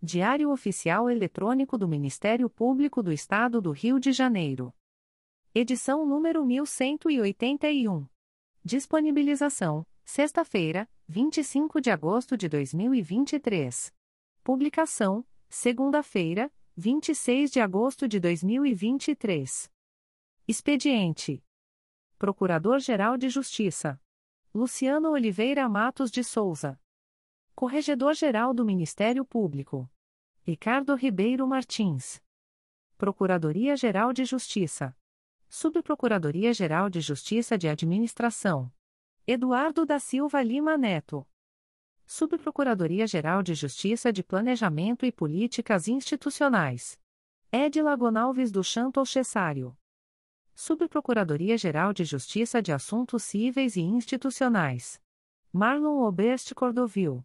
Diário Oficial Eletrônico do Ministério Público do Estado do Rio de Janeiro. Edição número 1181. Disponibilização: sexta-feira, 25 de agosto de 2023. Publicação: segunda-feira, 26 de agosto de 2023. Expediente: Procurador-Geral de Justiça Luciano Oliveira Matos de Souza. Corregedor-Geral do Ministério Público. Ricardo Ribeiro Martins. Procuradoria-Geral de Justiça. Subprocuradoria-Geral de Justiça de Administração. Eduardo da Silva Lima Neto. Subprocuradoria-Geral de Justiça de Planejamento e Políticas Institucionais. Edila Gonalves do Chanto Cessário. Subprocuradoria-Geral de Justiça de Assuntos Cíveis e Institucionais. Marlon Oberst Cordovil.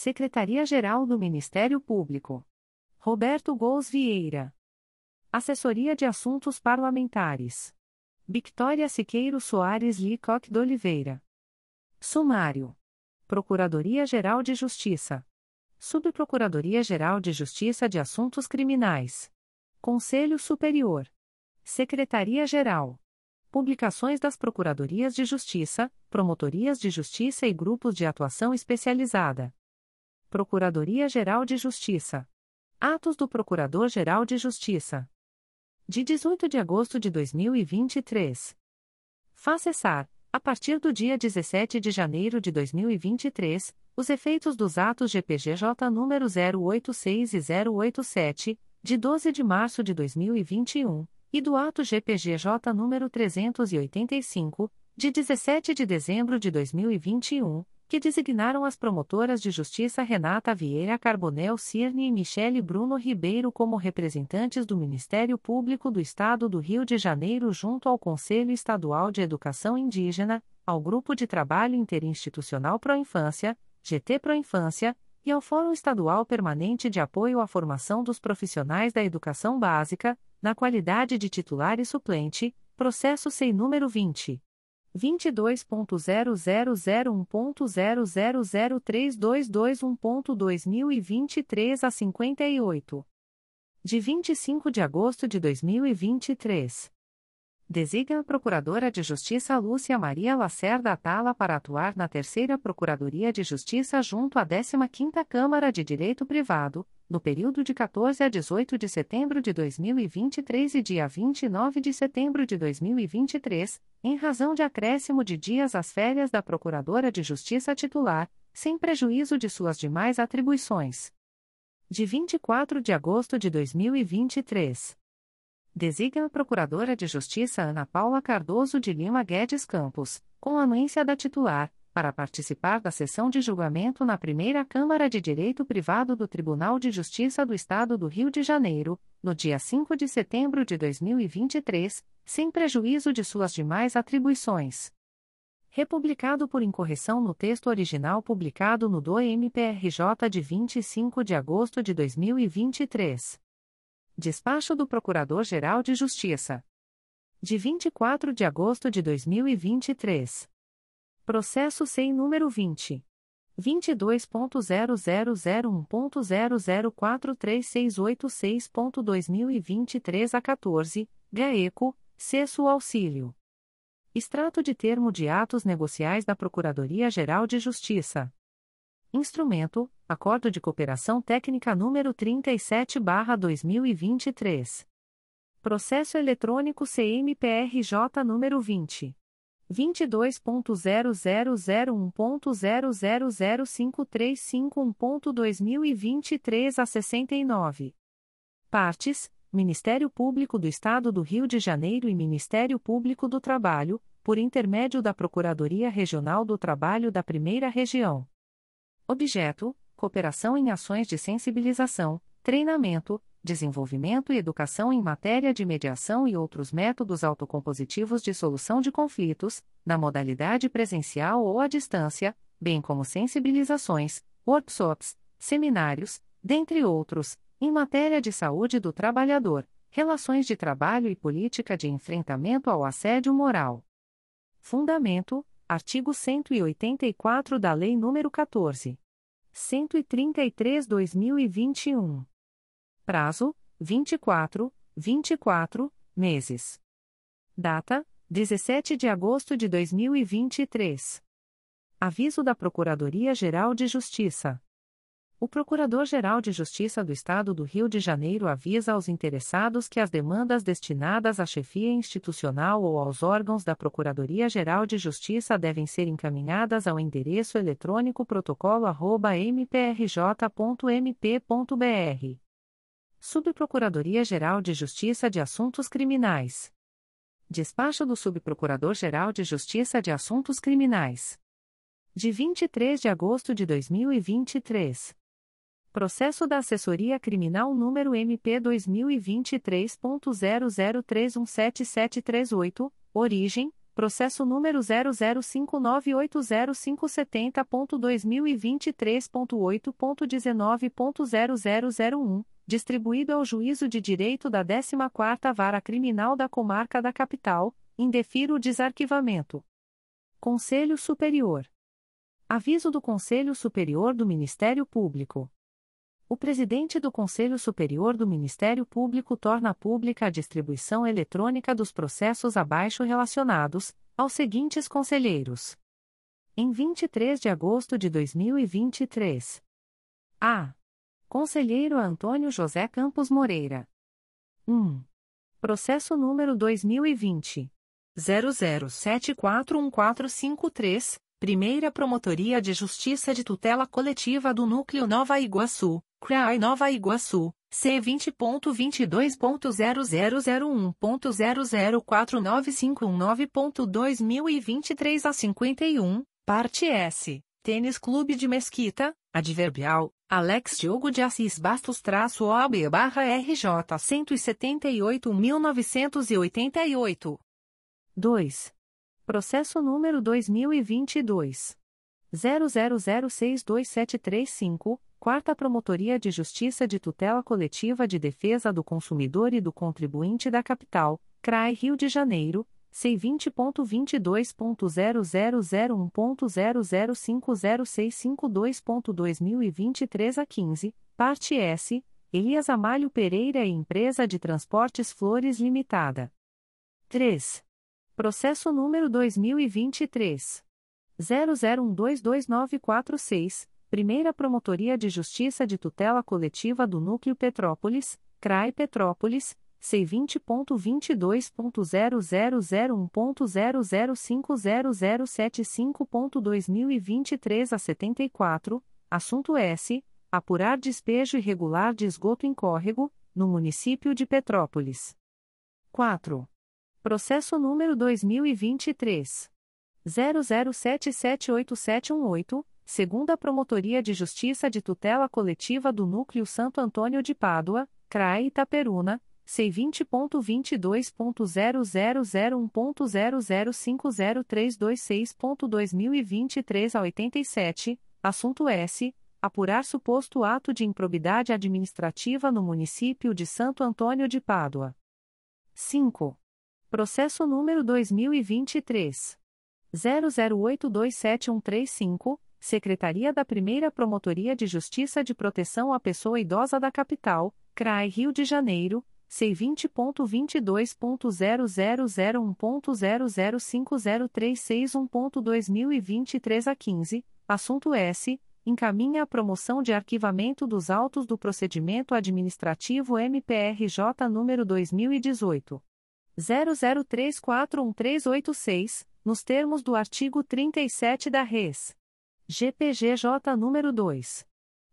Secretaria-Geral do Ministério Público. Roberto Gous Vieira. Assessoria de Assuntos Parlamentares. Victoria Siqueiro Soares Licoque de Oliveira. Sumário. Procuradoria-Geral de Justiça. Subprocuradoria-Geral de Justiça de Assuntos Criminais. Conselho Superior. Secretaria-Geral. Publicações das Procuradorias de Justiça, Promotorias de Justiça e Grupos de Atuação Especializada. Procuradoria-Geral de Justiça. Atos do Procurador-Geral de Justiça. De 18 de agosto de 2023. Faz cessar, a partir do dia 17 de janeiro de 2023, os efeitos dos atos GPGJ número 086 e 087, de 12 de março de 2021, e do ato GPGJ número 385, de 17 de dezembro de 2021 que designaram as promotoras de justiça Renata Vieira Carbonel Cirne e Michele Bruno Ribeiro como representantes do Ministério Público do Estado do Rio de Janeiro junto ao Conselho Estadual de Educação Indígena, ao Grupo de Trabalho Interinstitucional Pro Infância, GT Pro Infância, e ao Fórum Estadual Permanente de Apoio à Formação dos Profissionais da Educação Básica, na qualidade de titular e suplente, processo sem número 20. 22.0001.0003221.2023 a 58. De 25 de agosto de 2023. Designa a Procuradora de Justiça Lúcia Maria Lacerda Atala para atuar na Terceira Procuradoria de Justiça junto à 15ª Câmara de Direito Privado, no período de 14 a 18 de setembro de 2023 e dia 29 de setembro de 2023, em razão de acréscimo de dias às férias da Procuradora de Justiça titular, sem prejuízo de suas demais atribuições. De 24 de agosto de 2023. Designa a Procuradora de Justiça Ana Paula Cardoso de Lima Guedes Campos, com anuência da titular, para participar da sessão de julgamento na primeira Câmara de Direito Privado do Tribunal de Justiça do Estado do Rio de Janeiro, no dia 5 de setembro de 2023, sem prejuízo de suas demais atribuições. Republicado por incorreção no texto original publicado no DOE-MPRJ de 25 de agosto de 2023. Despacho do Procurador-Geral de Justiça. De 24 de agosto de 2023. Processo sem número 20. 22.0001.0043686.2023 a 14, GAECO, Cesso Auxílio. Extrato de termo de atos negociais da Procuradoria-Geral de Justiça. Instrumento: Acordo de Cooperação Técnica número 37/2023. Processo eletrônico CMPRJ número 20 22.0001.0005351.2023 a 69. Partes: Ministério Público do Estado do Rio de Janeiro e Ministério Público do Trabalho, por intermédio da Procuradoria Regional do Trabalho da Primeira Região. Objeto: cooperação em ações de sensibilização, treinamento, desenvolvimento e educação em matéria de mediação e outros métodos autocompositivos de solução de conflitos, na modalidade presencial ou à distância, bem como sensibilizações, workshops, seminários, dentre outros, em matéria de saúde do trabalhador, relações de trabalho e política de enfrentamento ao assédio moral. Fundamento: artigo 184 da Lei nº 14. 133/2021. Prazo: 24, 24 meses. Data: 17 de agosto de 2023. Aviso da Procuradoria-Geral de Justiça. O Procurador-Geral de Justiça do Estado do Rio de Janeiro avisa aos interessados que as demandas destinadas à chefia institucional ou aos órgãos da Procuradoria-Geral de Justiça devem ser encaminhadas ao endereço eletrônico protocolo@mprj.mp.br. Subprocuradoria-Geral de Justiça de Assuntos Criminais. Despacho do Subprocurador-Geral de Justiça de Assuntos Criminais. De 23 de agosto de 2023. Processo da Assessoria Criminal número MP 2023.00317738, origem, processo número 005980570.2023.8.19.0001, distribuído ao Juízo de Direito da 14ª Vara Criminal da Comarca da Capital, indefiro o desarquivamento. Conselho Superior. Aviso do Conselho Superior do Ministério Público. O presidente do Conselho Superior do Ministério Público torna pública a distribuição eletrônica dos processos abaixo relacionados, aos seguintes conselheiros. Em 23 de agosto de 2023. A. Conselheiro Antônio José Campos Moreira. 1. Processo número 2020. 00741453, Primeira Promotoria de Justiça de Tutela Coletiva do Núcleo Nova Iguaçu, CRAI Nova Iguaçu, C20.22.0001.0049519.2023 a 51, parte S, Tênis Clube de Mesquita, Adverbial, Alex Diogo de Assis Bastos traço OAB barra RJ 178.988. 2. Processo número 2022. 00062735 Quarta Promotoria de Justiça de Tutela Coletiva de Defesa do Consumidor e do Contribuinte da Capital, CRAI Rio de Janeiro, C20.22.0001.0050652.2023 a 15, parte S, Elias Amalho Pereira e Empresa de Transportes Flores Limitada. 3. Processo número 2023. 00122946. Primeira Promotoria de Justiça de Tutela Coletiva do Núcleo Petrópolis, CRAI Petrópolis, C20.22.0001.0050075.2023 a 74, assunto S. Apurar despejo irregular de esgoto em córrego, no município de Petrópolis. 4. Processo número 2023. 00778718 segunda Promotoria de Justiça de Tutela Coletiva do Núcleo Santo Antônio de Pádua, CRAE Itaperuna, C20.22.0001.0050326.2023 a 87, assunto S. Apurar suposto ato de improbidade administrativa no município de Santo Antônio de Pádua. 5. Processo número 2023. 00827135 Secretaria da Primeira Promotoria de Justiça de Proteção à Pessoa Idosa da Capital, CRAI Rio de Janeiro, C20.22.0001.0050361.2023 a 15, assunto S. encaminha a promoção de arquivamento dos autos do procedimento administrativo MPRJ número 2018 00341386, nos termos do artigo 37 da Res. GPGJ número 2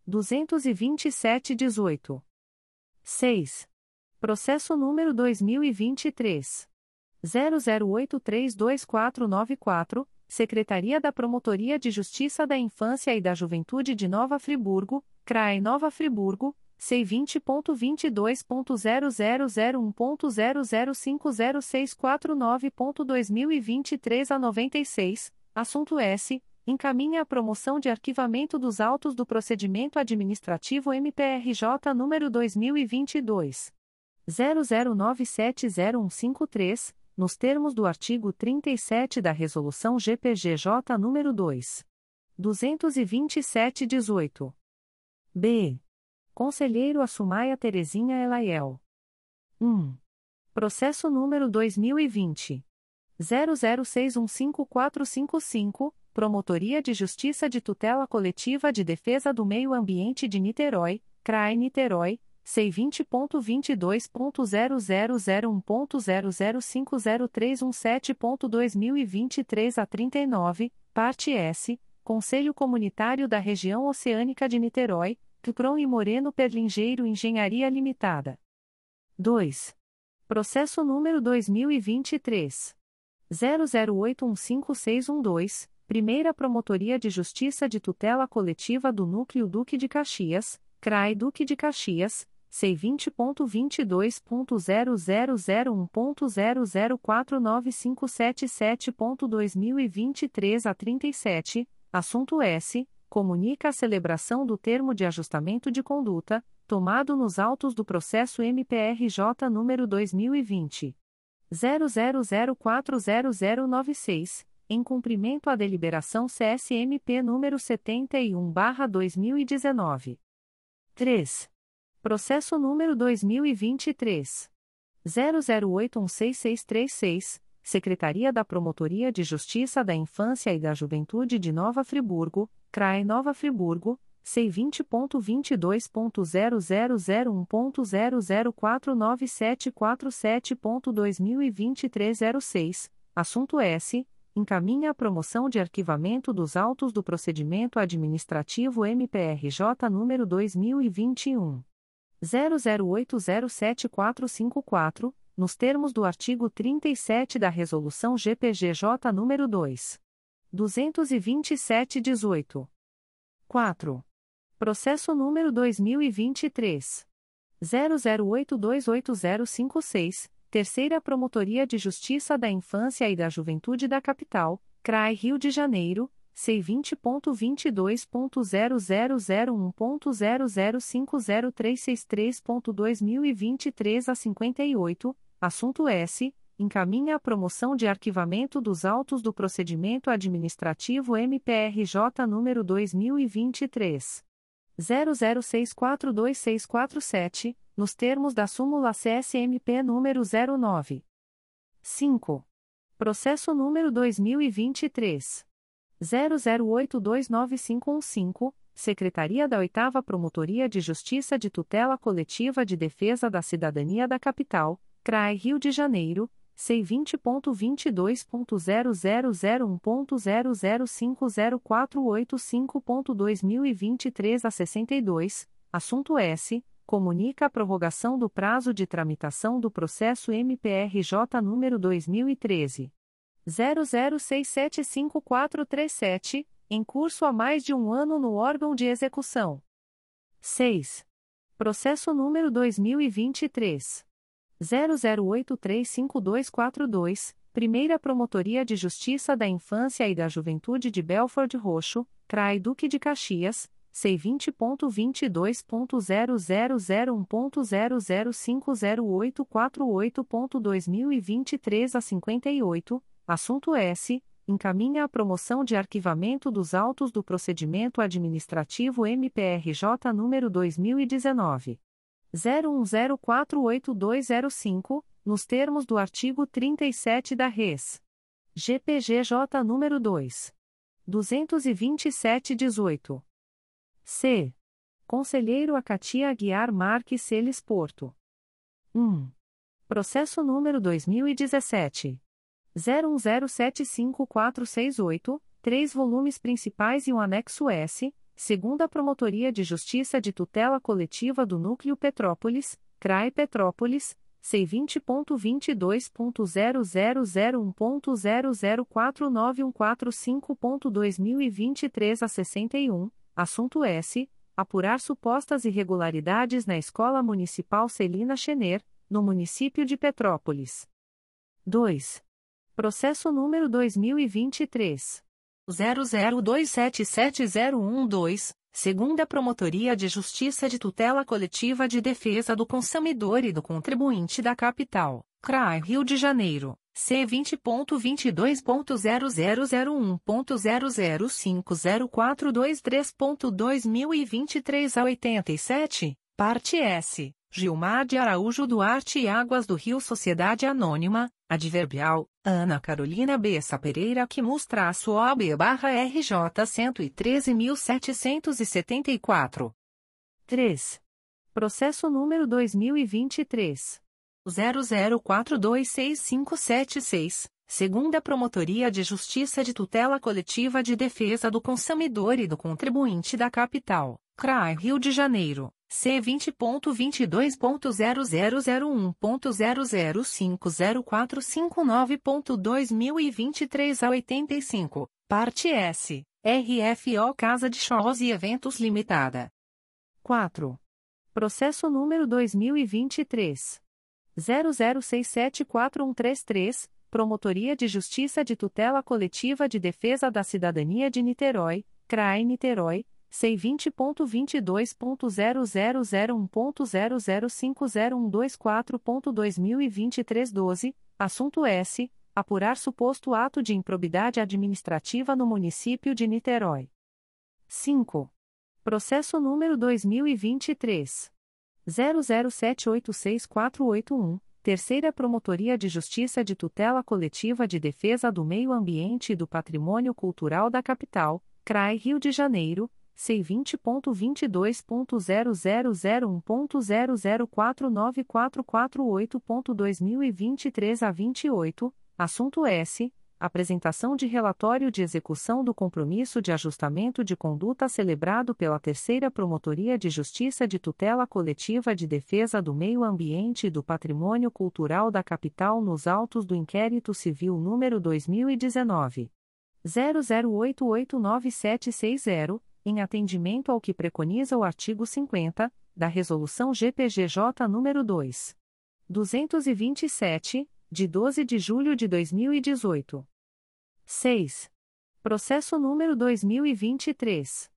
22718. 6. Processo número 2023 00832494 Secretaria da Promotoria de Justiça da Infância e da Juventude de Nova Friburgo, CRAE Nova Friburgo, C20.22.0001.0050649.2023 a 96, assunto S. Encaminha a promoção de arquivamento dos autos do procedimento administrativo MPRJ número 2022. 00970153 nos termos do artigo 37 da Resolução GPGJ nº 2. 227-18. B. Conselheiro Assumaia Terezinha Elaiel. 1. Processo número 2020. 00615455, Promotoria de Justiça de Tutela Coletiva de Defesa do Meio Ambiente de Niterói, CRAE Niterói, C20.22.0001.0050317.2023 a 39, parte S, Conselho Comunitário da Região Oceânica de Niterói, Tucron e Moreno Perlingeiro Engenharia Limitada. 2. Processo número 2023. 00815612, Primeira Promotoria de Justiça de Tutela Coletiva do Núcleo Duque de Caxias, CRAI Duque de Caxias, C20.22.0001.0049577.2023 a 37, assunto S. Comunica a celebração do termo de ajustamento de conduta, tomado nos autos do processo MPRJ número 2020. 00040096, em cumprimento à deliberação CSMP número 71/2019. 3. Processo número 2023. 00816636, Secretaria da Promotoria de Justiça da Infância e da Juventude de Nova Friburgo, CRAE Nova Friburgo, C20.22.0001.0049747.2023 06, assunto S. Encaminha a promoção de arquivamento dos autos do procedimento administrativo MPRJ número 2021. 00807454, nos termos do artigo 37 da Resolução GPGJ nº 2. 227-18. 4. Processo número 2023. 00828056, Terceira Promotoria de Justiça da Infância e da Juventude da Capital, CRAI Rio de Janeiro, C20.22.0001.0050363.2023 a 58, assunto S. Encaminha a promoção de arquivamento dos autos do procedimento administrativo MPRJ número 2023. 00642647, nos termos da súmula CSMP número 09. 5. Processo número 2023. 00829515, Secretaria da 8 Promotoria de Justiça de Tutela Coletiva de Defesa da Cidadania da Capital, CRAE Rio de Janeiro, C20.22.0001.0050485.2023 a 62, assunto S. Comunica a prorrogação do prazo de tramitação do processo MPRJ número 2013. 00675437, em curso há mais de um ano no órgão de execução. 6. Processo número 2023. 00835242, Primeira Promotoria de Justiça da Infância e da Juventude de Belford Roxo, CRAI Duque de Caxias, C20.22.0001.0050848.2023 a 58, Assunto S. Encaminha a promoção de arquivamento dos autos do procedimento administrativo MPRJ número 2019. 01048205, nos termos do artigo 37 da Res. GPGJ número 2. 22718. C. Conselheiro Acatia Aguiar Marques Celes Porto. 1. Processo número 2017. 01075468, três volumes principais e um anexo S, segunda Promotoria de Justiça de Tutela Coletiva do Núcleo Petrópolis, CRAE Petrópolis, C20.22.0001.0049145.2023 a 61, assunto S. Apurar supostas irregularidades na Escola Municipal Celina Schener, no município de Petrópolis. 2. Processo número 2023. 00277012, segunda Promotoria de Justiça de Tutela Coletiva de Defesa do Consumidor e do Contribuinte da Capital, CRAI Rio de Janeiro, C20.22.0001.0050423.2023 a 87, parte S. Gilmar de Araújo Duarte e Águas do Rio Sociedade Anônima, Adverbial, Ana Carolina Bessa Pereira que mostra a sua OB barra RJ 113.774. 3. Processo número 2023. 00426576, segunda Promotoria de Justiça de Tutela Coletiva de Defesa do Consumidor e do Contribuinte da Capital, CRAI Rio de Janeiro. C vinte ponto vinte dois ponto zero zero zero um ponto zero zero cinco zero quatro cinco nove ponto dois mil e vinte três a oitenta e cinco. Parte S. RFO Casa de Shows e Eventos Limitada. 4. processo número dois mil e vinte três. zero zero seis sete quatro um três três Promotoria de Justiça de Tutela Coletiva de Defesa da Cidadania de Niterói CRAE Niterói C20.22.0001.0050124.2023 12, assunto S. Apurar suposto ato de improbidade administrativa no município de Niterói. 5. Processo número 2023. 00786481, Terceira Promotoria de Justiça de Tutela Coletiva de Defesa do Meio Ambiente e do Patrimônio Cultural da Capital, CRAI Rio de Janeiro, C20.22.0001.0049448.2023 a 28, assunto S. Apresentação de relatório de execução do compromisso de ajustamento de conduta celebrado pela Terceira Promotoria de Justiça de Tutela Coletiva de Defesa do Meio Ambiente e do Patrimônio Cultural da Capital nos autos do inquérito civil número 2019 00889760 em atendimento ao que preconiza o artigo 50 da Resolução GPGJ nº 2. 227, de 12 de julho de 2018. 6. Processo número 2023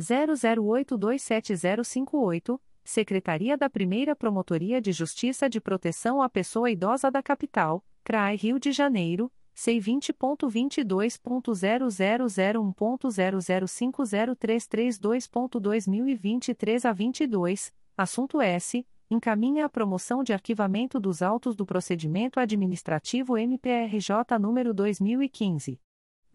00827058, Secretaria da Primeira Promotoria de Justiça de Proteção à Pessoa Idosa da Capital, CRAI Rio de Janeiro C20.22.0001.0050332.2023 a 22, assunto S. Encaminha a promoção de arquivamento dos autos do procedimento administrativo MPRJ número 2015.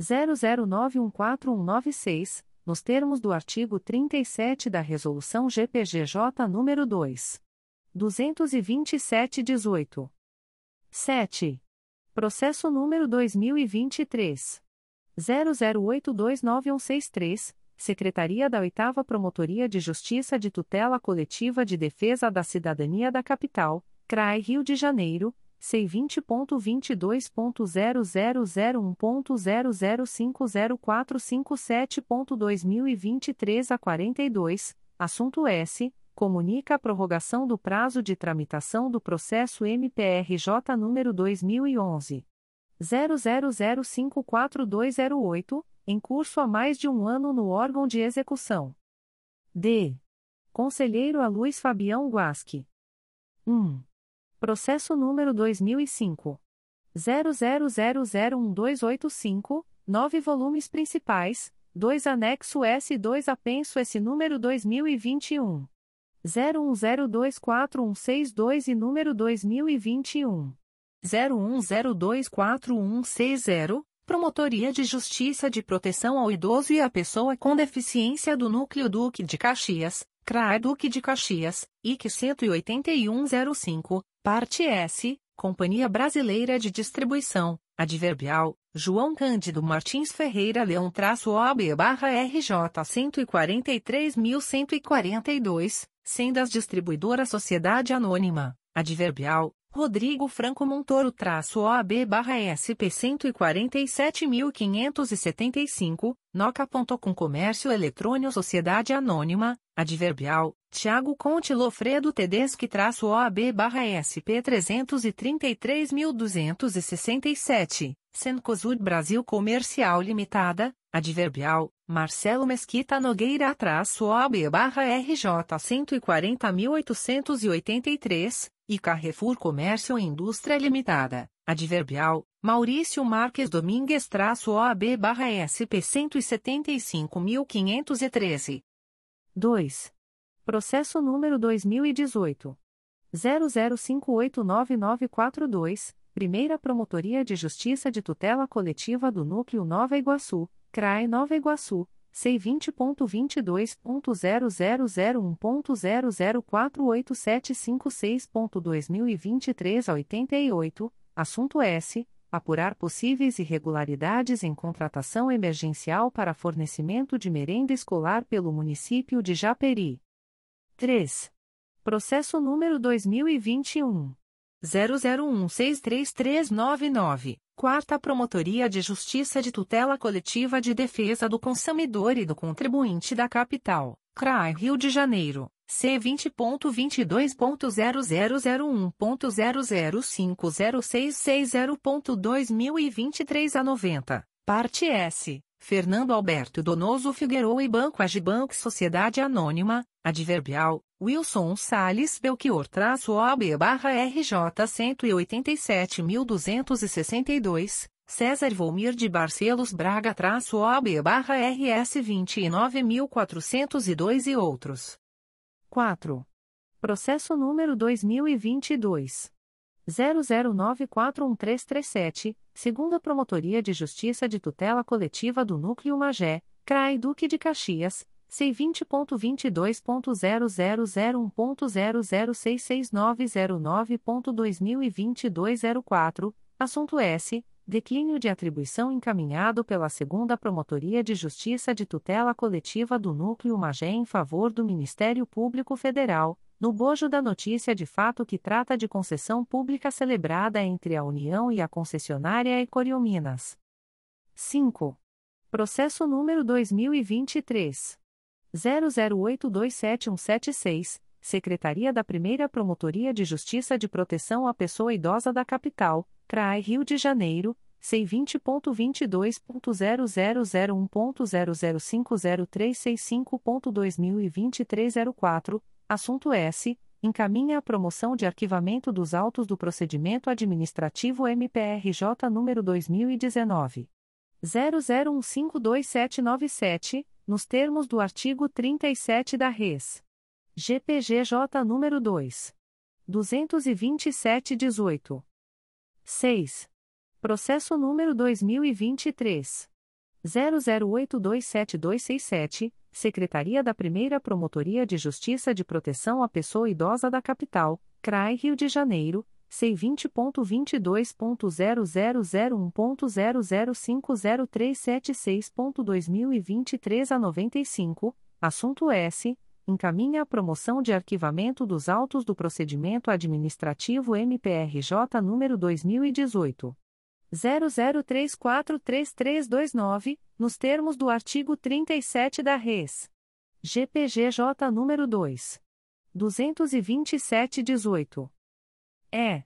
00914196, nos termos do artigo 37 da Resolução GPGJ número 2. 227-18. 7. Processo número 2023. 00829163, Secretaria da 8 Promotoria de Justiça de Tutela Coletiva de Defesa da Cidadania da Capital, CRAI Rio de Janeiro, C20.22.0001.0050457.2023 a 42, assunto S comunica a prorrogação do prazo de tramitação do processo MPRJ número 2011 00054208, em curso há mais de um ano no órgão de execução. D. Conselheiro a Luiz Fabião Guasque. 1. Processo número 2005 00001285, 9 volumes principais, 2 anexo S e 2 apenso S número 2021 01024162 e número 2021 01024160, Promotoria de Justiça de Proteção ao Idoso e à Pessoa com Deficiência do Núcleo Duque de Caxias, CRAE Duque de Caxias, IC 18105, Parte S, Companhia Brasileira de Distribuição, Adverbial, João Cândido Martins Ferreira Leão-OB barra RJ 143.142, Sendas Distribuidora Sociedade Anônima, Adverbial, Rodrigo Franco Montoro traço OAB barra SP 147.575, Noca.com Comércio Eletrônio Sociedade Anônima, Adverbial, Tiago Conte Lofredo Tedeschi traço OAB barra SP 333.267, Sencosud Brasil Comercial Limitada, Adverbial, Marcelo Mesquita Nogueira traço OAB barra RJ 140.883, e Carrefour Comércio e Indústria Limitada, Adverbial, Maurício Marques Domingues traço OAB barra SP 175.513. 2. Processo número 2018. 00589942, Primeira Promotoria de Justiça de Tutela Coletiva do Núcleo Nova Iguaçu, CRAE Nova Iguaçu, C20.22.0001.0048756.2023 a 88, assunto S. Apurar possíveis irregularidades em contratação emergencial para fornecimento de merenda escolar pelo município de Japeri. 3. Processo número 2021. 00163399. Quarta Promotoria de Justiça de Tutela Coletiva de Defesa do Consumidor e do Contribuinte da Capital, CRAI Rio de Janeiro, C20.22.0001.0050660.2023 a 90, parte S. Fernando Alberto Donoso Figueiredo e Banco Agibank Sociedade Anônima, Adverbial, Wilson Salles Belchior traço OB barra RJ 187.262, César Volmir de Barcelos Braga traço OB barra RS 29.402 e outros. 4. Processo número 2022. 00941337, segunda Promotoria de Justiça de Tutela Coletiva do Núcleo Magé, CRAI Duque de Caxias, C20.22.0001.0066909.2022 04, assunto S. Declínio de atribuição encaminhado pela segunda Promotoria de Justiça de Tutela Coletiva do Núcleo Magé em favor do Ministério Público Federal, no bojo da notícia de fato que trata de concessão pública celebrada entre a União e a concessionária Ecoriominas. 5. Processo número 2023. 00827176, Secretaria da Primeira Promotoria de Justiça de Proteção à Pessoa Idosa da Capital, CRAI Rio de Janeiro, C20.22.0001.0050365.2023 04, Assunto S. Encaminha a promoção de arquivamento dos autos do procedimento administrativo MPRJ número 2019. 00152797, nos termos do artigo 37 da Res. GPGJ número 2. 22718. 6. Processo número 2023. 00827267, Secretaria da Primeira Promotoria de Justiça de Proteção à Pessoa Idosa da Capital, CRAI Rio de Janeiro, C20.22.0001.0050376.2023 a 95, assunto S. Encaminha a promoção de arquivamento dos autos do procedimento administrativo MPRJ número 2018. 00343329, nos termos do artigo 37 da Res. GPGJ nº 2. 22718. É.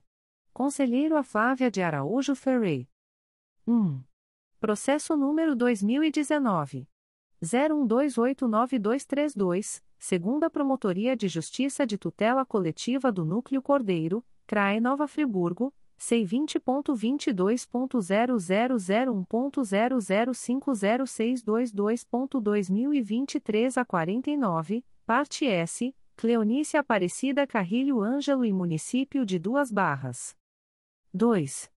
Conselheiro a Flávia de Araújo Ferrey. 1. Processo número 2019. 01289232, segunda Promotoria de Justiça de Tutela Coletiva do Núcleo Cordeiro, CRAE Nova Friburgo, C20.22.0001.0050622.2023 a 49, parte S, Cleonice Aparecida Carrilho Ângelo e Município de Duas Barras. 2.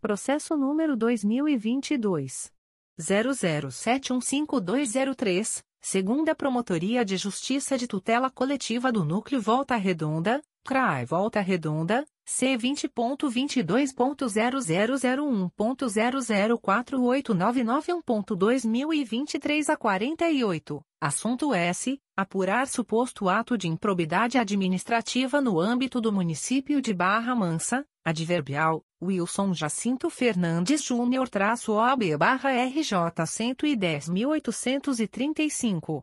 Processo número 2022. 00715203, segunda Promotoria de Justiça de Tutela Coletiva do Núcleo Volta Redonda, CRAI Volta Redonda, C20.22.0001.0048991.2023 a 48, assunto S. Apurar suposto ato de improbidade administrativa no âmbito do município de Barra Mansa, adverbial, Wilson Jacinto Fernandes Júnior traço OAB barra RJ 110.835.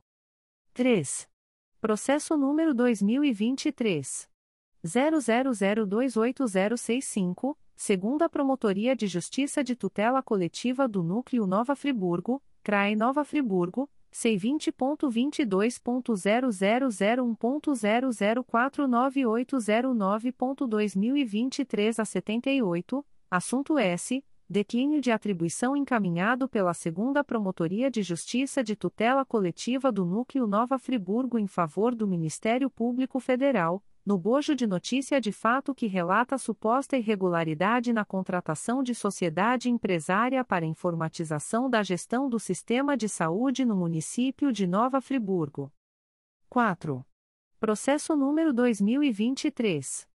3. Processo número 2023. 00028065, segunda Promotoria de Justiça de Tutela Coletiva do Núcleo Nova Friburgo, CRAE Nova Friburgo, C20.22.0001.0049809.2023 a 78, assunto S. Declínio de atribuição encaminhado pela Segunda Promotoria de Justiça de Tutela Coletiva do Núcleo Nova Friburgo em favor do Ministério Público Federal, no bojo de notícia de fato que relata suposta irregularidade na contratação de sociedade empresária para informatização da gestão do sistema de saúde no município de Nova Friburgo. 4. Processo número 2023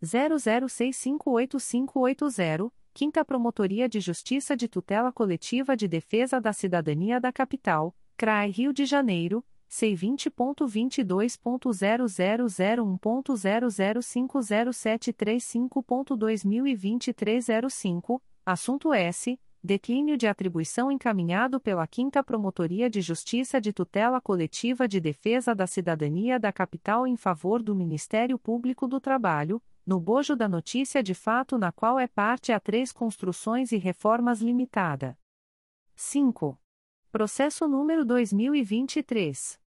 00658580, Quinta Promotoria de Justiça de Tutela Coletiva de Defesa da Cidadania da Capital, CRAI Rio de Janeiro C20.22.0001.0050735.2023 05, assunto S. Declínio de atribuição encaminhado pela 5 Promotoria de Justiça de Tutela Coletiva de Defesa da Cidadania da Capital em favor do Ministério Público do Trabalho, no bojo da notícia de fato na qual é parte a três construções e reformas limitada. 5. Processo número 2023.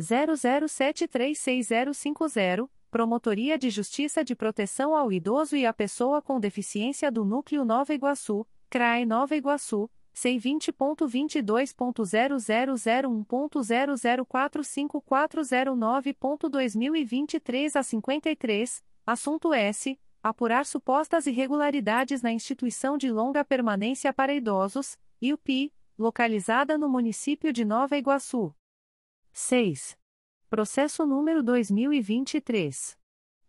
00736050, Promotoria de Justiça de Proteção ao Idoso e à Pessoa com Deficiência do Núcleo Nova Iguaçu, CRAE Nova Iguaçu, C20.22.0001.0045409.2023 a 53, assunto S. Apurar supostas irregularidades na instituição de longa permanência para idosos, IUPI, localizada no município de Nova Iguaçu. 6. Processo número 2023.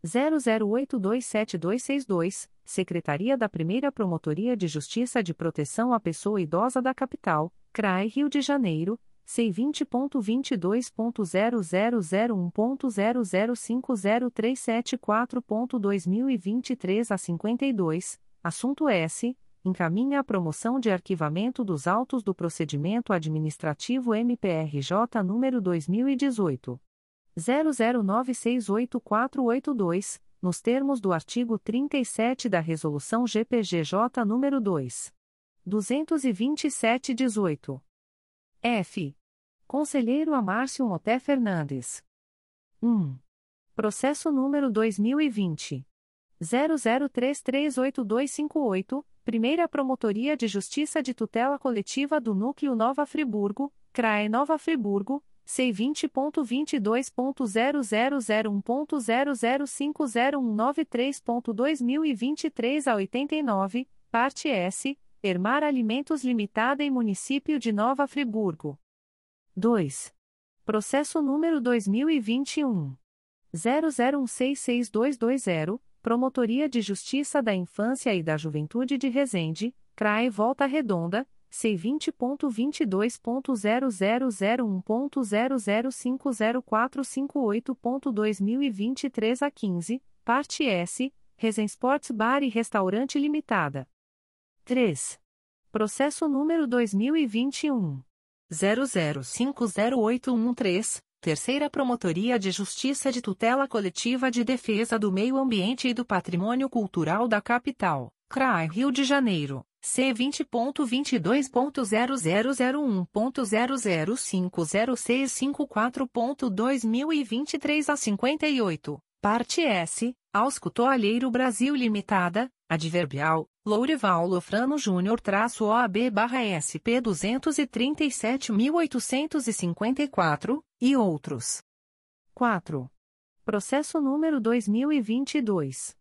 00827262, Secretaria da Primeira Promotoria de Justiça de Proteção à Pessoa Idosa da Capital, CRAE Rio de Janeiro, C20.22.0001.0050374.2023 a 52, assunto S encaminha a promoção de arquivamento dos autos do procedimento administrativo MPRJ número 2018 00968482, nos termos do artigo 37 da resolução GPGJ número 2 227/18. F. Conselheiro Amárcio Moté Fernandes. 1. Processo número 2020 00338258 Primeira Promotoria de Justiça de Tutela Coletiva do Núcleo Nova Friburgo, CRAE Nova Friburgo, C20.22.0001.0050193.2023 a 89, parte S, Ermar Alimentos Limitada em Município de Nova Friburgo. 2. Processo número 2021. 00166220. Promotoria de Justiça da Infância e da Juventude de Resende, CRAE Volta Redonda, C20.22.0001.0050458.2023 a 15, parte S, Resensports Bar e Restaurante Limitada. 3. Processo número 2021. 00508113. Terceira Promotoria de Justiça de Tutela Coletiva de Defesa do Meio Ambiente e do Patrimônio Cultural da Capital, CRAI Rio de Janeiro, C20.22.0001.0050654.2023 a 58, parte S, Ausculto Alheiro Brasil Limitada, Adverbial, Lourival Lofrano Júnior traço OAB barra SP 237.854, e outros. 4. Processo número 2022.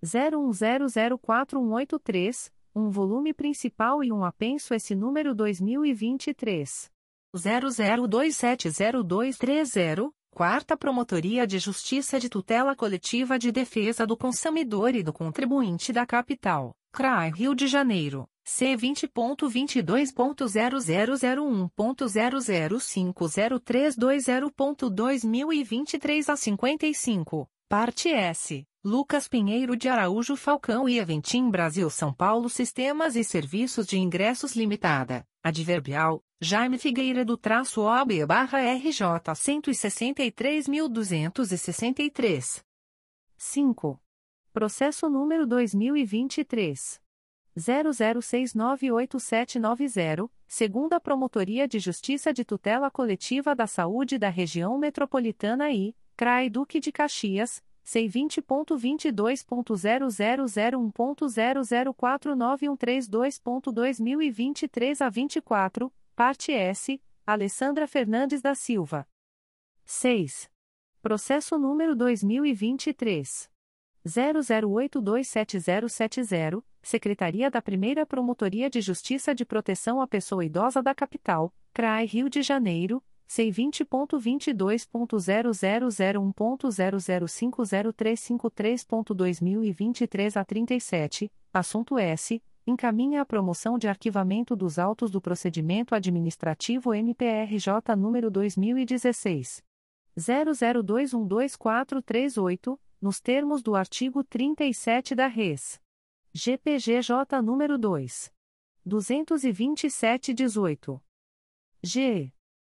01004183, um volume principal e um apenso esse número 2023 00270230, Quarta Promotoria de Justiça de Tutela Coletiva de Defesa do Consumidor e do Contribuinte da Capital, CRAI Rio de Janeiro. C vinte ponto vinte dois ponto zero zero zero um ponto zero zero cinco zero três dois zero ponto dois mil e vinte três a cinquenta e cinco parte S Lucas Pinheiro de Araújo Falcão e Eventim Brasil São Paulo Sistemas e Serviços de Ingressos Limitada adverbial Jaime Figueira do traço OB barra RJ cento e sessenta e três mil duzentos e sessenta e três. Cinco. Processo número dois mil e vinte e três. 00698790, segunda Promotoria de Justiça de Tutela Coletiva da Saúde da Região Metropolitana I, CRAI Duque de Caxias, C20.22.0001.0049132.2023 a 24, parte S, Alessandra Fernandes da Silva. 6. Processo número 2023 00827070, Secretaria da Primeira Promotoria de Justiça de Proteção à Pessoa Idosa da Capital, CRAI Rio de Janeiro, C20.22.0001.0050353.2023 a 37, assunto S. Encaminha a promoção de arquivamento dos autos do procedimento administrativo MPRJ número 2016. 00212438, nos termos do artigo 37 da Res. GPGJ número 2. 227-18. G.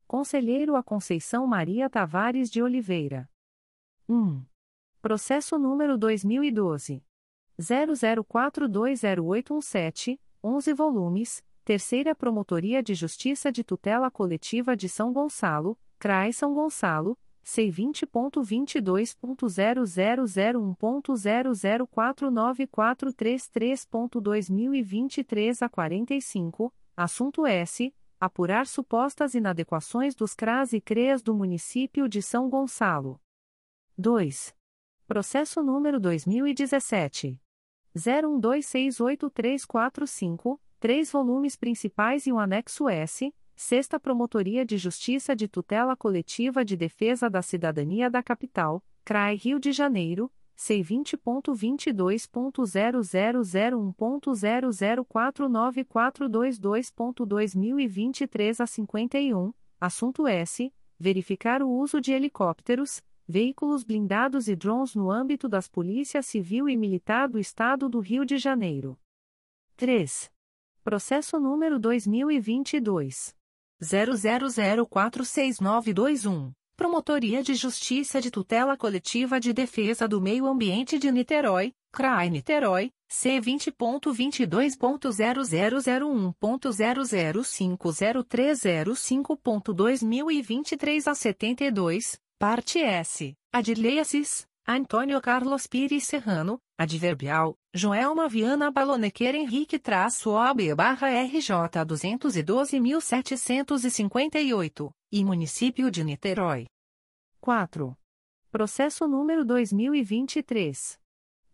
Conselheiro a Conceição Maria Tavares de Oliveira. 1. Processo número 2012. 00420817, 11 volumes, Terceira Promotoria de Justiça de Tutela Coletiva de São Gonçalo, CRAI São Gonçalo, C20.22.0001.0049433.2023 a 45, assunto S. Apurar supostas inadequações dos CRAS e CREAS do município de São Gonçalo. 2. Processo número 2017. 01268345, três volumes principais e um anexo S Sexta Promotoria de Justiça de Tutela Coletiva de Defesa da Cidadania da Capital, CRAI Rio de Janeiro, C20.22.0001.0049422.2023 a 51, assunto S. Verificar o uso de helicópteros, veículos blindados e drones no âmbito das Polícias Civil e Militar do Estado do Rio de Janeiro. 3. Processo número 2022. 00046921. Promotoria de Justiça de Tutela Coletiva de Defesa do Meio Ambiente de Niterói, CRAI Niterói, C20.22.0001.0050305.2023 a 72, parte S, Adirley Assis, Antônio Carlos Pires Serrano, adverbial, Joelma Viana Balonequer Henrique traço OB barra RJ 212.758, e Município de Niterói. 4. Processo número 2023.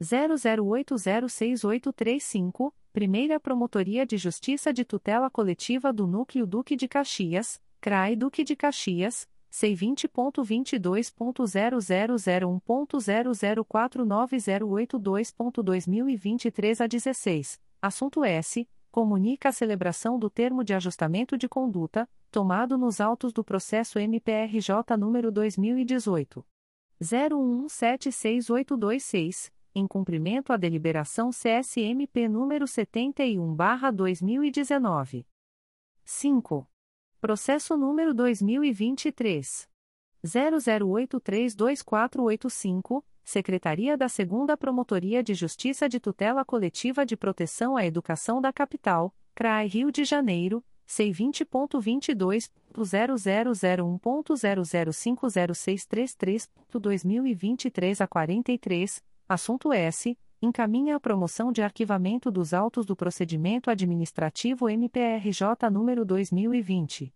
00806835, Primeira Promotoria de Justiça de Tutela Coletiva do Núcleo Duque de Caxias, CRAI Duque de Caxias, C20.22.0001.0049082.2023 a 16, assunto S. Comunica a celebração do termo de ajustamento de conduta, tomado nos autos do processo MPRJ número 2018. 01176826, em cumprimento à deliberação CSMP número 71/2019. 5. Processo número 2023. 00832485, Secretaria da 2 Promotoria de Justiça de Tutela Coletiva de Proteção à Educação da Capital, CRAI Rio de Janeiro, C20.22.0001.0050633.2023 a 43, assunto S encaminha a promoção de arquivamento dos autos do procedimento administrativo MPRJ número 2020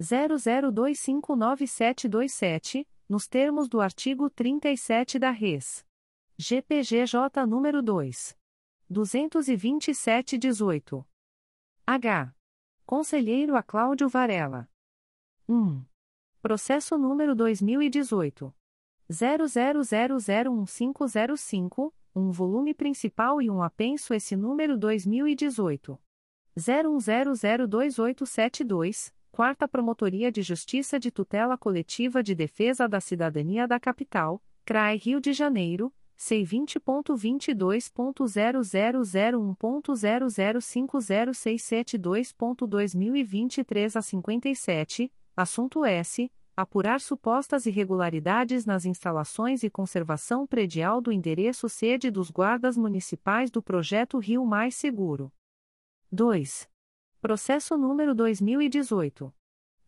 00259727, nos termos do artigo 37 da Res. GPGJ número 2 22718. H. Conselheiro a Cláudio Varela. 1. Processo número 2018. 00001505, um volume principal e um apenso esse número 2018. 01002872, Quarta Promotoria de Justiça de Tutela Coletiva de Defesa da Cidadania da Capital, CRAE Rio de Janeiro, C20.22.0001.0050672.2023 a 57, assunto S. Apurar supostas irregularidades nas instalações e conservação predial do endereço sede dos guardas municipais do projeto Rio Mais Seguro. 2. Processo número 2018.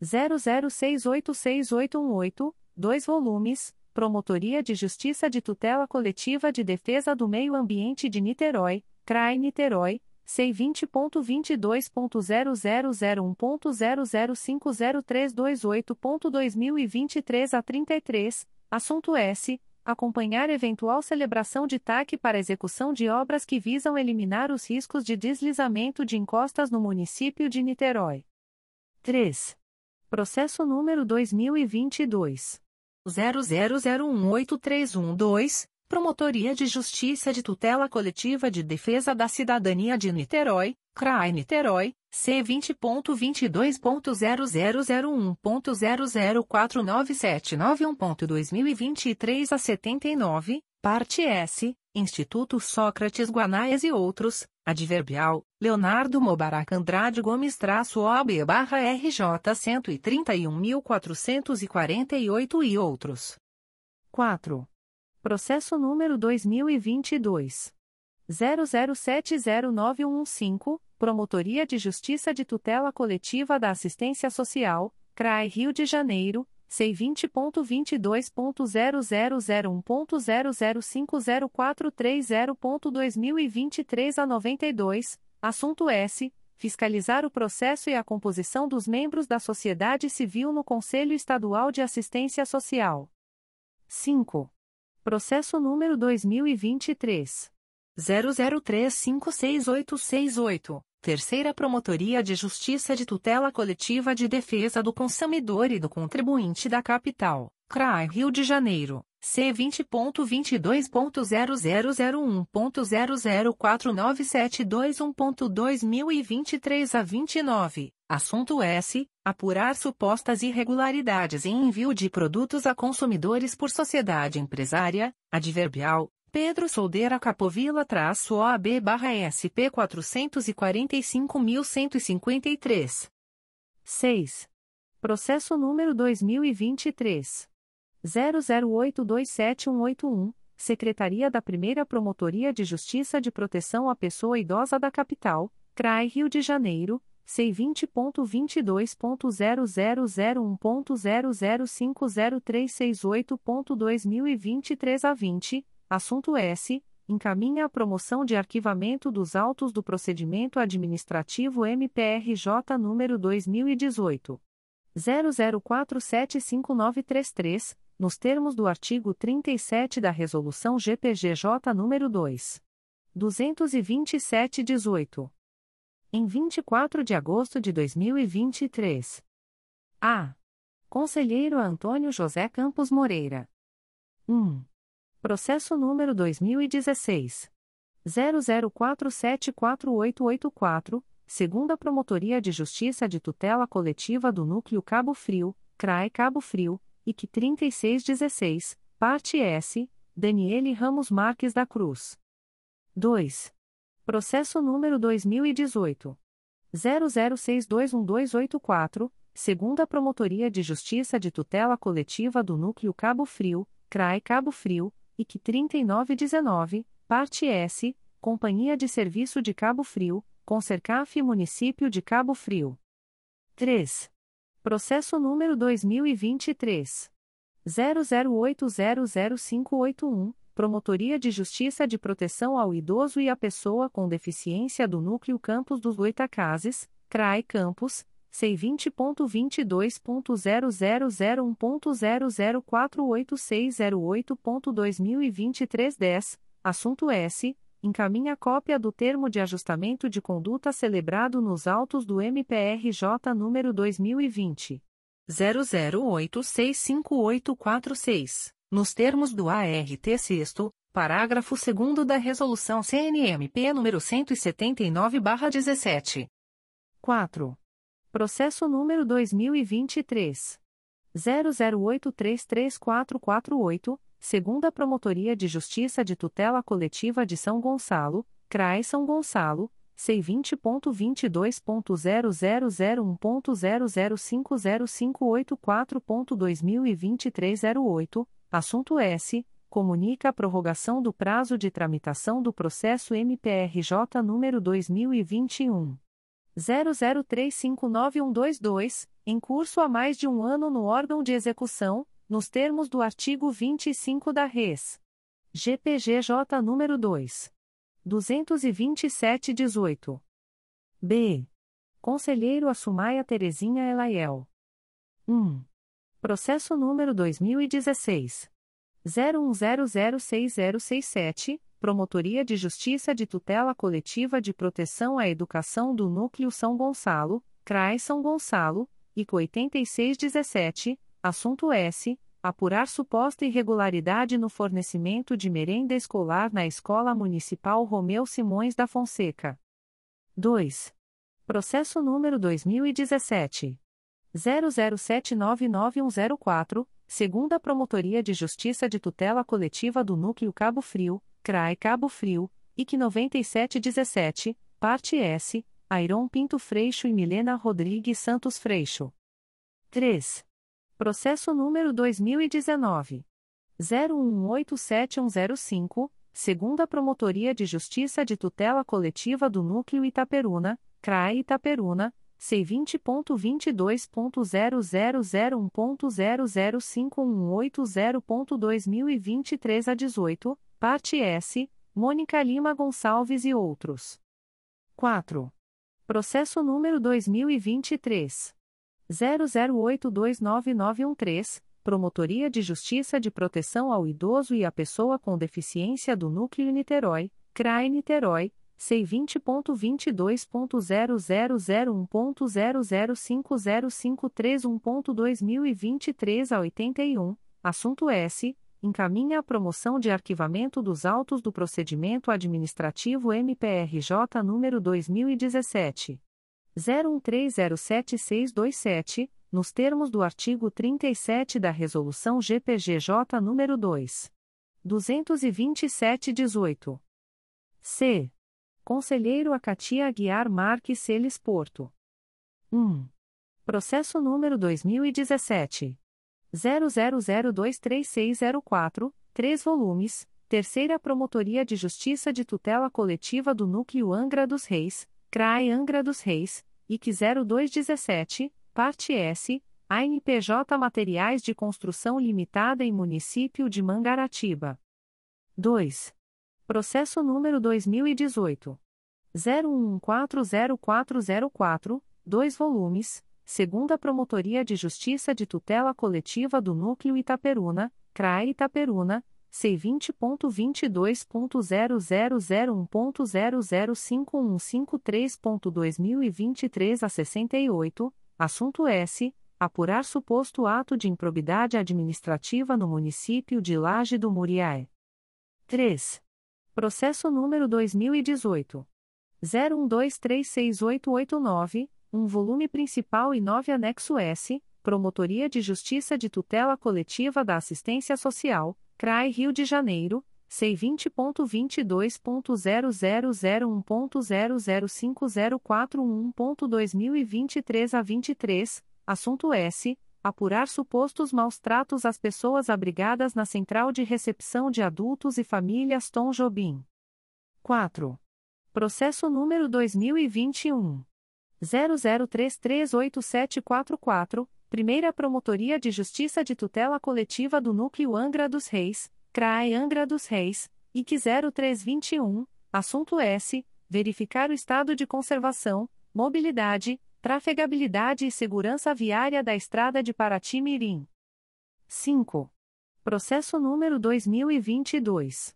00686818, 2 volumes Promotoria de Justiça de Tutela Coletiva de Defesa do Meio Ambiente de Niterói, CRAI Niterói, C20.22.0001.0050328.2023 a 33, assunto S. Acompanhar eventual celebração de TAC para execução de obras que visam eliminar os riscos de deslizamento de encostas no município de Niterói. 3. Processo número 2022. 00018312, Promotoria de Justiça de Tutela Coletiva de Defesa da Cidadania de Niterói, CRAI Niterói, C20.22.0001.0049791.2023 a 79, parte S, Instituto Sócrates Guanais e outros, adverbial, Leonardo Mobarak Andrade Gomes traço OAB barra RJ 131.448 e outros. 4. Processo número 2022. 00709115, Promotoria de Justiça de Tutela Coletiva da Assistência Social, CRAE Rio de Janeiro, C20.22.0001.0050430.2023 a 92, assunto S. Fiscalizar o processo e a composição dos membros da sociedade civil no Conselho Estadual de Assistência Social. 5. Processo número 2023. 00356868. Terceira Promotoria de Justiça de Tutela Coletiva de Defesa do Consumidor e do Contribuinte da Capital, CRAI Rio de Janeiro, C20.22.0001.0049721.2023 a 29, assunto S. Apurar supostas irregularidades em envio de produtos a consumidores por sociedade empresária, adverbial, Pedro Soldeira Capovila traço OAB barra SP 445.153. 6. Processo número 2023. 00827181, Secretaria da Primeira Promotoria de Justiça de Proteção à Pessoa Idosa da Capital, CRAI Rio de Janeiro, C20.22.0001.0050368.2023 a 20, Assunto S. Encaminha a promoção de arquivamento dos autos do procedimento administrativo MPRJ número 2018. 00475933, nos termos do artigo 37 da Resolução GPGJ número 2. 227-18. Em 24 de agosto de 2023. A. Conselheiro Antônio José Campos Moreira. 1. Processo número 2016. 00474884, segunda Promotoria de Justiça de Tutela Coletiva do Núcleo Cabo Frio, CRAE Cabo Frio, IC 3616, parte S, Daniele Ramos Marques da Cruz. 2. Processo número 2018. 00621284, segunda Promotoria de Justiça de Tutela Coletiva do Núcleo Cabo Frio, CRAE Cabo Frio, IC 3919, parte S, Companhia de Serviço de Cabo Frio, Concercaf Município de Cabo Frio. 3. Processo número 2023. 00800581, Promotoria de Justiça de Proteção ao Idoso e à Pessoa com Deficiência do Núcleo Campos dos Goitacazes, CRAE Campos, C20.22.0001.0048608.2023 10, assunto S. encaminha cópia do termo de ajustamento de conduta celebrado nos autos do MPRJ número 2020 00865846, nos termos do ART 6 parágrafo 2 da resolução CNMP número 179/17. 4. Processo número 2023 00833448 segunda Promotoria de Justiça de Tutela Coletiva de São Gonçalo, CRAE São Gonçalo, C20.22.0001.0050584.2023 08, assunto S. Comunica a prorrogação do prazo de tramitação do processo MPRJ número 2021. 00359122, em curso há mais de um ano no órgão de execução, nos termos do artigo 25 da Res. GPGJ nº 2. 227-18. B. Conselheiro Assumaia Terezinha Elaiel. 1. Processo número 2016. 01006067, Promotoria de Justiça de Tutela Coletiva de Proteção à Educação do Núcleo São Gonçalo, CRAE São Gonçalo, ICO 8617, Assunto S. Apurar suposta irregularidade no fornecimento de merenda escolar na Escola Municipal Romeu Simões da Fonseca. 2. Processo número 2017. 00799104, segunda Promotoria de Justiça de Tutela Coletiva do Núcleo Cabo Frio, CRAE Cabo Frio, IC 9717, parte S, Airon Pinto Freixo e Milena Rodrigues Santos Freixo. 3. Processo número 2019. 01187105, segunda Promotoria de Justiça de Tutela Coletiva do Núcleo Itaperuna, CRAE Itaperuna, C20.22.0001.00518.2023 a 18, parte S, Mônica Lima Gonçalves e outros. 4. Processo número 2023. 00829913, Promotoria de Justiça de Proteção ao Idoso e à Pessoa com Deficiência do Núcleo Niterói, CRAE Niterói, C20.22.0001.0050531.2023 a 81, assunto S. Encaminha a promoção de arquivamento dos autos do procedimento administrativo MPRJ número 2017. 01307627, nos termos do artigo 37 da Resolução GPGJ nº 2. 227-18. C. Conselheiro Acatia Aguiar Marques Celes Porto. 1. Processo número 2017. 00023604, 3 volumes, Terceira Promotoria de Justiça de Tutela Coletiva do Núcleo Angra dos Reis, CRAE Angra dos Reis, IC 0217, parte S, ANPJ Materiais de Construção Limitada em Município de Mangaratiba. 2. Processo número 2018. 01140404, 2 volumes, segunda Promotoria de Justiça de Tutela Coletiva do Núcleo Itaperuna, CRAE Itaperuna, C20.22.0001.0051553.2023 a 68, assunto S. Apurar suposto ato de improbidade administrativa no município de Laje do Muriaé. 3. Processo número 2018. 01236889, um volume principal e 9 anexo S, Promotoria de Justiça de Tutela Coletiva da Assistência Social, CRAI Rio de Janeiro, C20.22.0001.0050411.2023 a 23, assunto S. Apurar supostos maus tratos às pessoas abrigadas na Central de Recepção de Adultos e Famílias Tom Jobim. 4. Processo número 2021. 00338744 Primeira Promotoria de Justiça de Tutela Coletiva do Núcleo Angra dos Reis, CRAE Angra dos Reis, IC 0321, assunto S. Verificar o estado de conservação, mobilidade, trafegabilidade e segurança viária da Estrada de Paraty-Mirim. 5. Processo número 2022.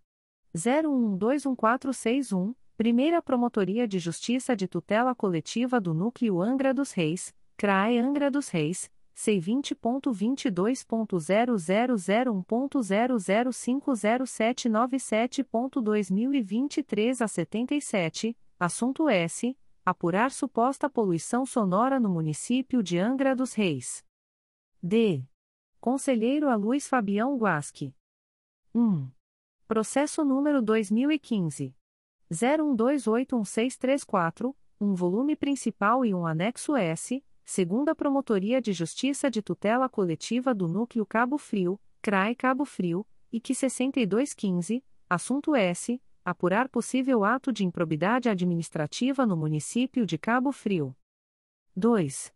01121461, Primeira Promotoria de Justiça de Tutela Coletiva do Núcleo Angra dos Reis, CRAE Angra dos Reis, C20.22.0001.0050797.2023 a 77, assunto S. Apurar suposta poluição sonora no município de Angra dos Reis. D. Conselheiro a Luiz Fabião Guasque. 1. Processo número 2015. 01281634, um volume principal e um anexo S segunda Promotoria de Justiça de Tutela Coletiva do Núcleo Cabo Frio, CRAE Cabo Frio, e que 6215, assunto S. Apurar possível ato de improbidade administrativa no município de Cabo Frio. 2.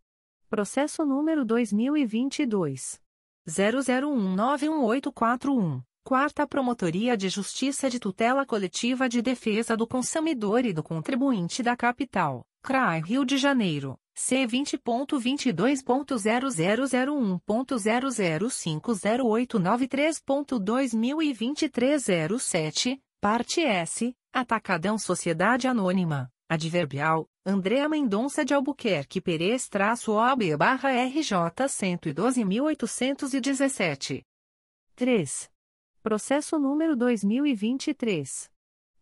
Processo número 2022. 00191841. Quarta Promotoria de Justiça de Tutela Coletiva de Defesa do Consumidor e do Contribuinte da Capital, CRAI Rio de Janeiro, C20.22.0001.0050893.2023 07, parte S, Atacadão Sociedade Anônima, Adverbial, Andréa Mendonça de Albuquerque Perez-OAB barra RJ 112.817. 3. Processo número 2023.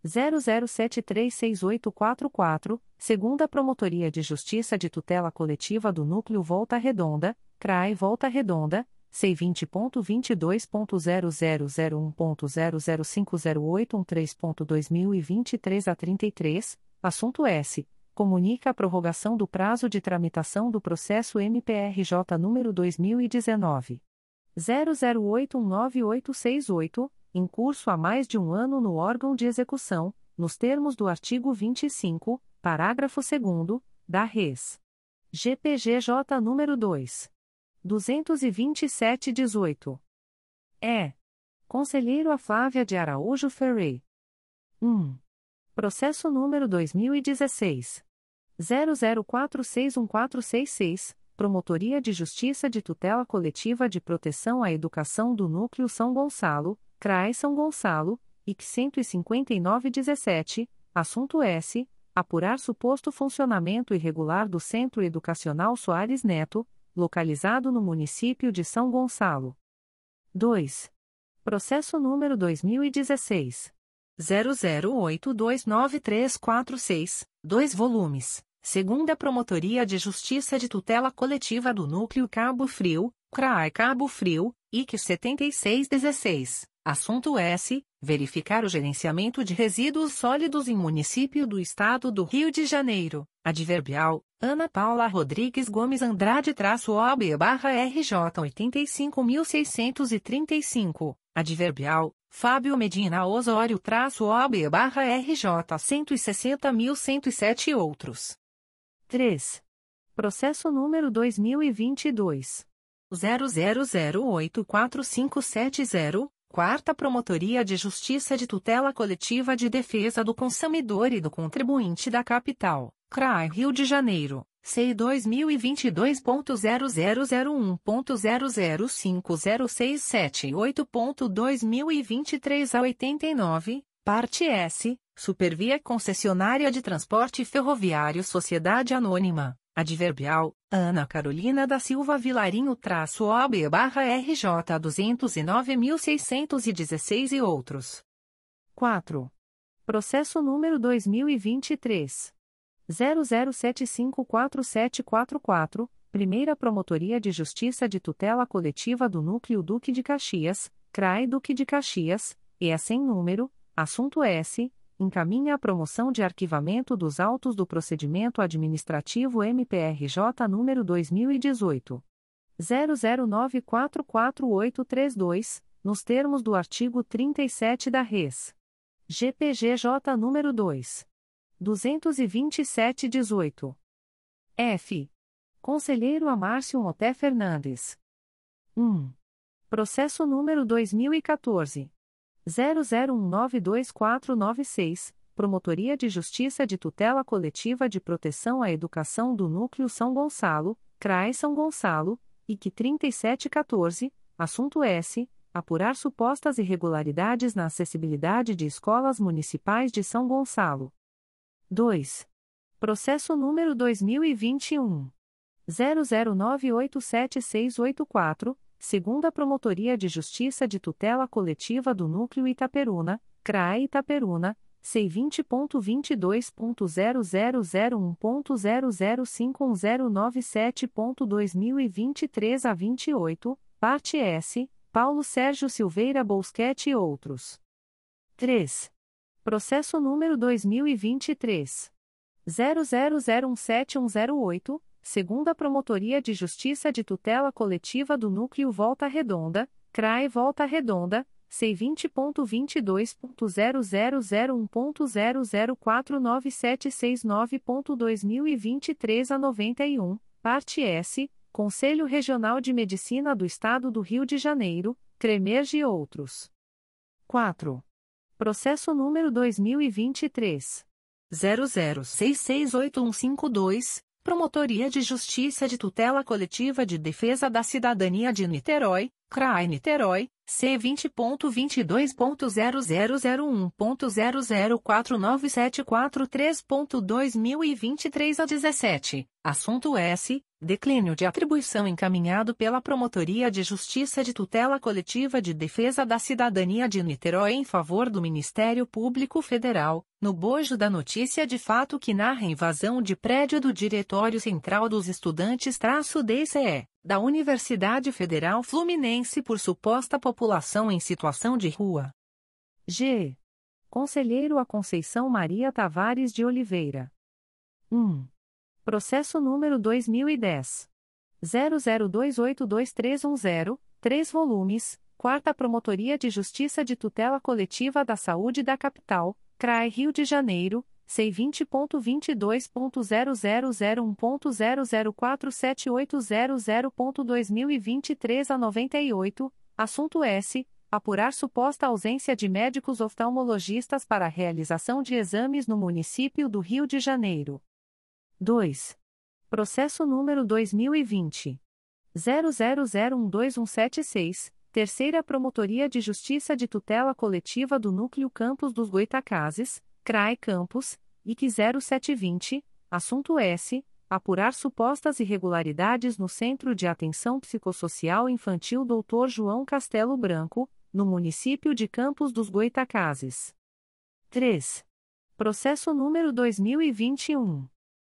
00736844, segunda Promotoria de Justiça de Tutela Coletiva do Núcleo Volta Redonda, CRAE Volta Redonda, C20.22.0001.0050813.2023 a 33, assunto S. Comunica a prorrogação do prazo de tramitação do processo MPRJ número 2019. 00819868 em curso há mais de um ano no órgão de execução, nos termos do artigo 25, parágrafo 2 da Res. GPGJ nº 2. 227-18. É. Conselheiro a Flávia de Araújo Ferrey. 1. Processo número 2016. 00461466, Promotoria de Justiça de Tutela Coletiva de Proteção à Educação do Núcleo São Gonçalo, CRAE São Gonçalo, IC 15917, assunto S. Apurar suposto funcionamento irregular do Centro Educacional Soares Neto, localizado no município de São Gonçalo. 2. Processo número 2016. 00829346, 2 volumes. Segunda Promotoria de Justiça de Tutela Coletiva do Núcleo Cabo Frio, CRAE Cabo Frio, IC 7616. Assunto S. Verificar o gerenciamento de resíduos sólidos em município do Estado do Rio de Janeiro. Adverbial. Ana Paula Rodrigues Gomes Andrade-OAB barra RJ 85.635. Adverbial. Fábio Medina Osório-OAB barra RJ 160.107 e outros. 3. Processo número 2022. 00084570 Quarta Promotoria de Justiça de Tutela Coletiva de Defesa do Consumidor e do Contribuinte da Capital, CRAI Rio de Janeiro, C 2022.0001.0050678.2023 a 89, parte S, Supervia Concessionária de Transporte Ferroviário Sociedade Anônima. Adverbial, Ana Carolina da Silva Vilarinho traço OB barra RJ 209.616 e outros. 4. Processo número 2023. 00754744, Primeira Promotoria de Justiça de Tutela Coletiva do Núcleo Duque de Caxias, CRAE Duque de Caxias, e é sem número, assunto S encaminha a promoção de arquivamento dos autos do procedimento administrativo MPRJ número 2018 00944832, nos termos do artigo 37 da Res. GPGJ número 2 22718. F. Conselheiro Amárcio Moté Fernandes. 1. Processo número 2014 00192496, Promotoria de Justiça de Tutela Coletiva de Proteção à Educação do Núcleo São Gonçalo, CRAE São Gonçalo, IC 3714, assunto S. apurar supostas irregularidades na acessibilidade de escolas municipais de São Gonçalo. 2. Processo número 2021 00987684, segunda Promotoria de Justiça de Tutela Coletiva do Núcleo Itaperuna, CRAE Itaperuna, C20.22.0001.0051097.2023 a 28, parte S Paulo Sérgio Silveira Bousquete e outros. 3. Processo número 2023. 00017108, segunda Promotoria de Justiça de Tutela Coletiva do Núcleo Volta Redonda, CRAE Volta Redonda, C20.22.0001.0049769.2023 a 91, parte S, Conselho Regional de Medicina do Estado do Rio de Janeiro, Cremerge e outros. 4. Processo número 2023. 00668152, Promotoria de Justiça de Tutela Coletiva de Defesa da Cidadania de Niterói, CRAI Niterói, C20.22.0001.0049743.2023 a 17, assunto S. Declínio de atribuição encaminhado pela Promotoria de Justiça de Tutela Coletiva de Defesa da Cidadania de Niterói em favor do Ministério Público Federal, no bojo da notícia de fato que narra invasão de prédio do Diretório Central dos Estudantes-DCE, da Universidade Federal Fluminense por suposta população em situação de rua. G. Conselheiro a Conceição Maria Tavares de Oliveira. 1. Processo número 2010. 00282310, 3 volumes, 4 Promotoria de Justiça de Tutela Coletiva da Saúde da Capital, CRAE Rio de Janeiro, C20.22.0001.0047800.2023 a 98, assunto S. Apurar suposta ausência de médicos oftalmologistas para a realização de exames no município do Rio de Janeiro. 2. Processo número 2020. 00012176, Terceira Promotoria de Justiça de Tutela Coletiva do Núcleo Campos dos Goitacazes, CRAE Campos, IC 0720, assunto S. Apurar supostas irregularidades no Centro de Atenção Psicossocial Infantil Dr. João Castelo Branco, no município de Campos dos Goitacazes. 3. Processo número 2021.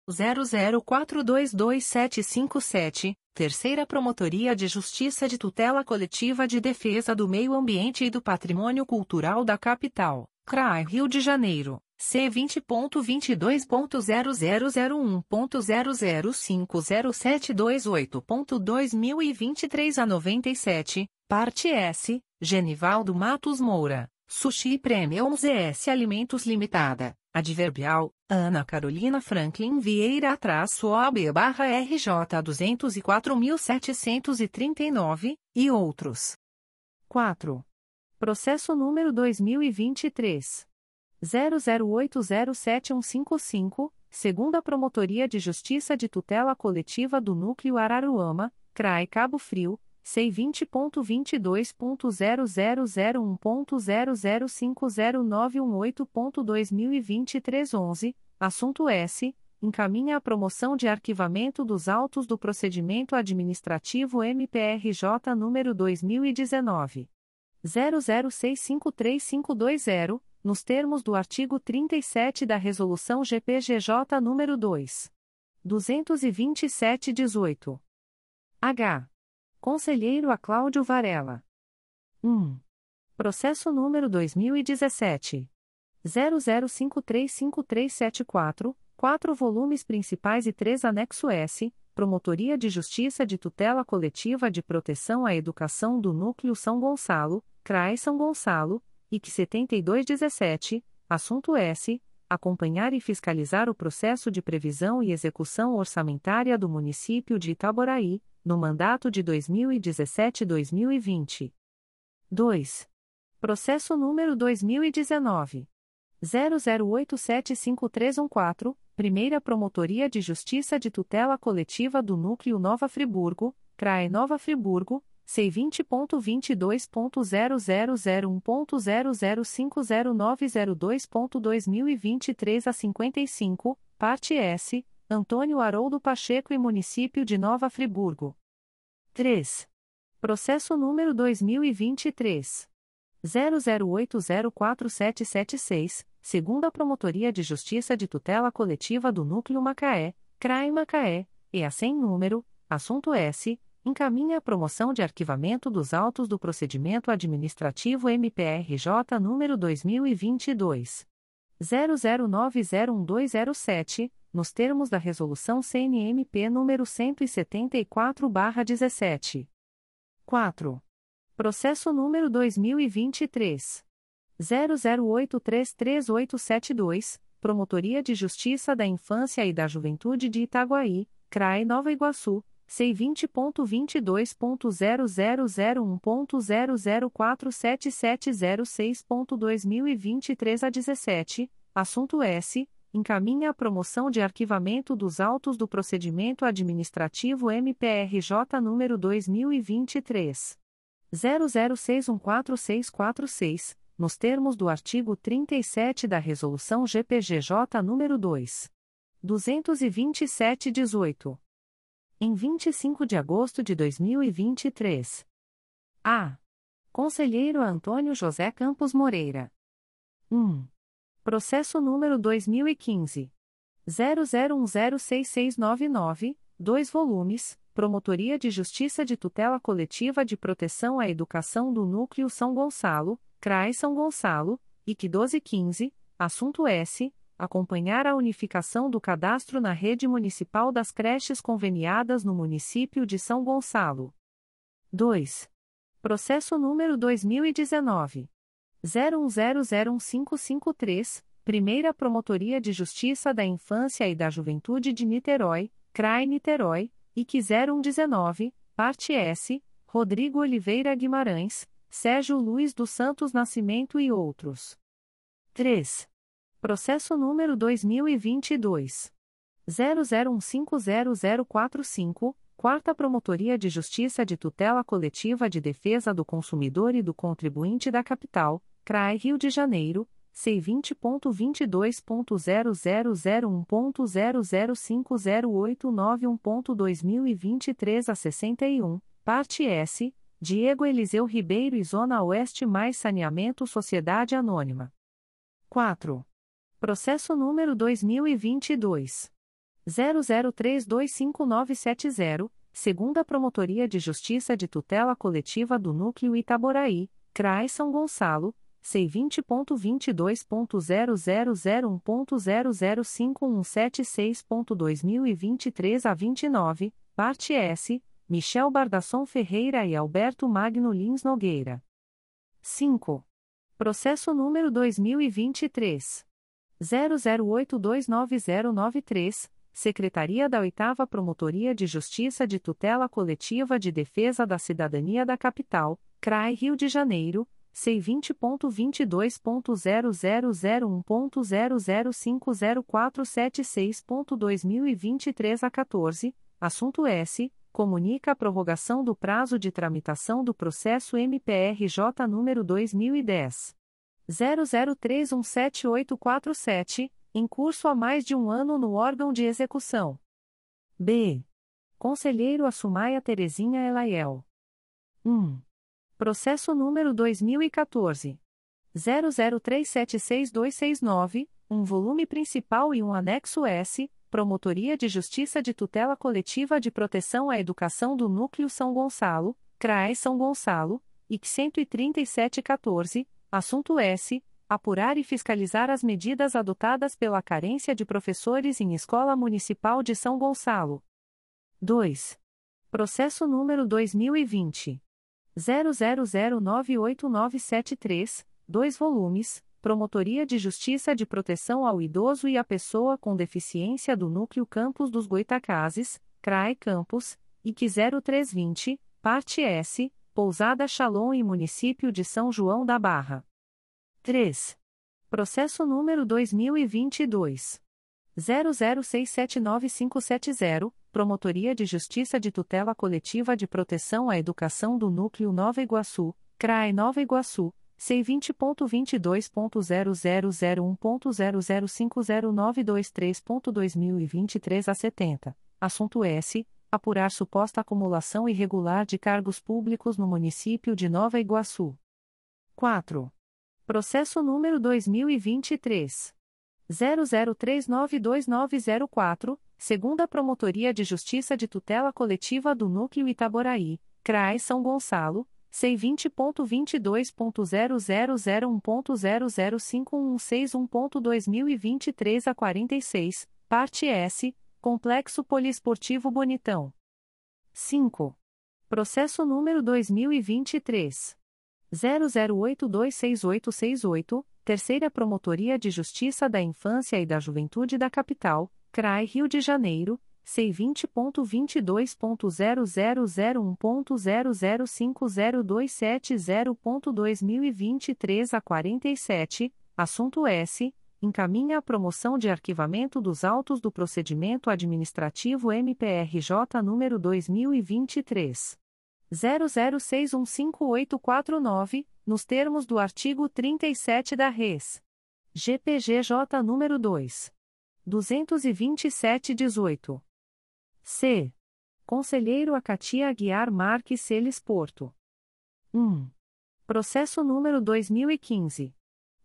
00422757, Terceira Promotoria de Justiça de Tutela Coletiva de Defesa do Meio Ambiente e do Patrimônio Cultural da Capital, CRAI Rio de Janeiro, C20.22.0001.0050728.2023 a 97, parte S, Genivaldo Matos Moura, Sushi Premium ZS Alimentos Limitada. Adverbial, Ana Carolina Franklin Vieira traço OAB barra RJ 204.739, e outros. 4. Processo número 2023. 00807155, segunda Promotoria de Justiça de Tutela Coletiva do Núcleo Araruama, CRAE Cabo Frio, C20.22.0001.0050918.2023 11, assunto S. Encaminha a promoção de arquivamento dos autos do procedimento administrativo MPRJ número 2019. 00653520, nos termos do artigo 37 da Resolução GPGJ número 2. 227-18. H. Conselheiro a Cláudio Varela. 1. Processo número 2017. 00535374, 4 volumes principais e 3 anexo S, Promotoria de Justiça de Tutela Coletiva de Proteção à Educação do Núcleo São Gonçalo, CRAE São Gonçalo, IC 7217, assunto S. Acompanhar e fiscalizar o processo de previsão e execução orçamentária do município de Itaboraí, no mandato de 2017-2020. 2. Processo número 2019. 00875314, Primeira Promotoria de Justiça de Tutela Coletiva do Núcleo Nova Friburgo, CRAE Nova Friburgo, C20.22.0001.0050902.2023 a 55, parte S, Antônio Haroldo Pacheco e Município de Nova Friburgo. 3. Processo número 2023. 00804776, segunda Promotoria de Justiça de Tutela Coletiva do Núcleo Macaé, CRAE Macaé, e a sem número, assunto S encaminha a promoção de arquivamento dos autos do procedimento administrativo MPRJ número 2022 00901207, nos termos da resolução CNMP número 174/17. 4. Processo número 2023 00833872, Promotoria de Justiça da Infância e da Juventude de Itaguaí, CRAE Nova Iguaçu C20.22.0001.0047706.2023 a 17, assunto S. Encaminha a promoção de arquivamento dos autos do procedimento administrativo MPRJ número 2023. 00614646, nos termos do artigo 37 da Resolução GPGJ número 2. 227-18 em 25 de agosto de 2023. A. Conselheiro Antônio José Campos Moreira. 1. Processo número 2015. 00106699, 2 volumes, Promotoria de Justiça de Tutela Coletiva de Proteção à Educação do Núcleo São Gonçalo, CRAI São Gonçalo, IC 1215, assunto S acompanhar a unificação do cadastro na rede municipal das creches conveniadas no município de São Gonçalo. 2. Processo número 2019 01001553, Primeira Promotoria de Justiça da Infância e da Juventude de Niterói, CRAI Niterói, IC 0119, parte S, Rodrigo Oliveira Guimarães, Sérgio Luiz dos Santos Nascimento e outros. 3. Processo número 2022. 00150045, Quarta Promotoria de Justiça de Tutela Coletiva de Defesa do Consumidor e do Contribuinte da Capital, CRAE Rio de Janeiro, C20.22.0001.0050891.2023 a 61, parte S, Diego Eliseu Ribeiro e Zona Oeste mais Saneamento Sociedade Anônima. 4. Processo número 2022. 00325970, segunda Promotoria de Justiça de Tutela Coletiva do Núcleo Itaboraí, CRAE São Gonçalo, C20.22.0001.0051762.2023 a 29, parte S, Michel Bardasson Ferreira e Alberto Magno Lins Nogueira. 5. Processo número 2023. 00829093, Secretaria da 8 Promotoria de Justiça de Tutela Coletiva de Defesa da Cidadania da Capital, CRAI Rio de Janeiro, C20.22.0001.0050476.2023 a 14, assunto S. Comunica a prorrogação do prazo de tramitação do processo MPRJ número 2010. 00317847, em curso há mais de um ano no órgão de execução. B. Conselheiro Assumaia Terezinha Elaiel. 1. Processo número 2014. 00376269, um volume principal e um anexo S, Promotoria de Justiça de Tutela Coletiva de Proteção à Educação do Núcleo São Gonçalo, CRAE São Gonçalo, IC 13714, Assunto S. Apurar e fiscalizar as medidas adotadas pela carência de professores em Escola Municipal de São Gonçalo. 2. Processo número 2020. 00098973, 2 volumes, Promotoria de Justiça de Proteção ao Idoso e à Pessoa com Deficiência do Núcleo Campos dos Goitacazes, CRAE Campos, IC 0320, Parte S, Pousada Shalom e Município de São João da Barra. 3. Processo número 2022. 00679570, Promotoria de Justiça de Tutela Coletiva de Proteção à Educação do Núcleo Nova Iguaçu, CRAE Nova Iguaçu, C20.22.0001.0050923.2023 a 70, assunto S. Apurar suposta acumulação irregular de cargos públicos no município de Nova Iguaçu. 4. Processo número 2023. 00392904, segunda Promotoria de Justiça de Tutela Coletiva do Núcleo Itaboraí, CRAE São Gonçalo, C20.22.0001.0051161.2023 a 46, parte S, Complexo Poliesportivo Bonitão. 5. Processo número 2023. 00826868, Terceira Promotoria de Justiça da Infância e da Juventude da Capital, CRAI Rio de Janeiro, C20.22.0001.0050270.2023 a 47, assunto S. Encaminha a promoção de arquivamento dos autos do procedimento administrativo MPRJ número 2023. 00615849, nos termos do artigo 37 da Res. GPGJ número 2. 22718. C. Conselheiro Acatia Aguiar Marques Celes Porto. 1. Processo número 2015.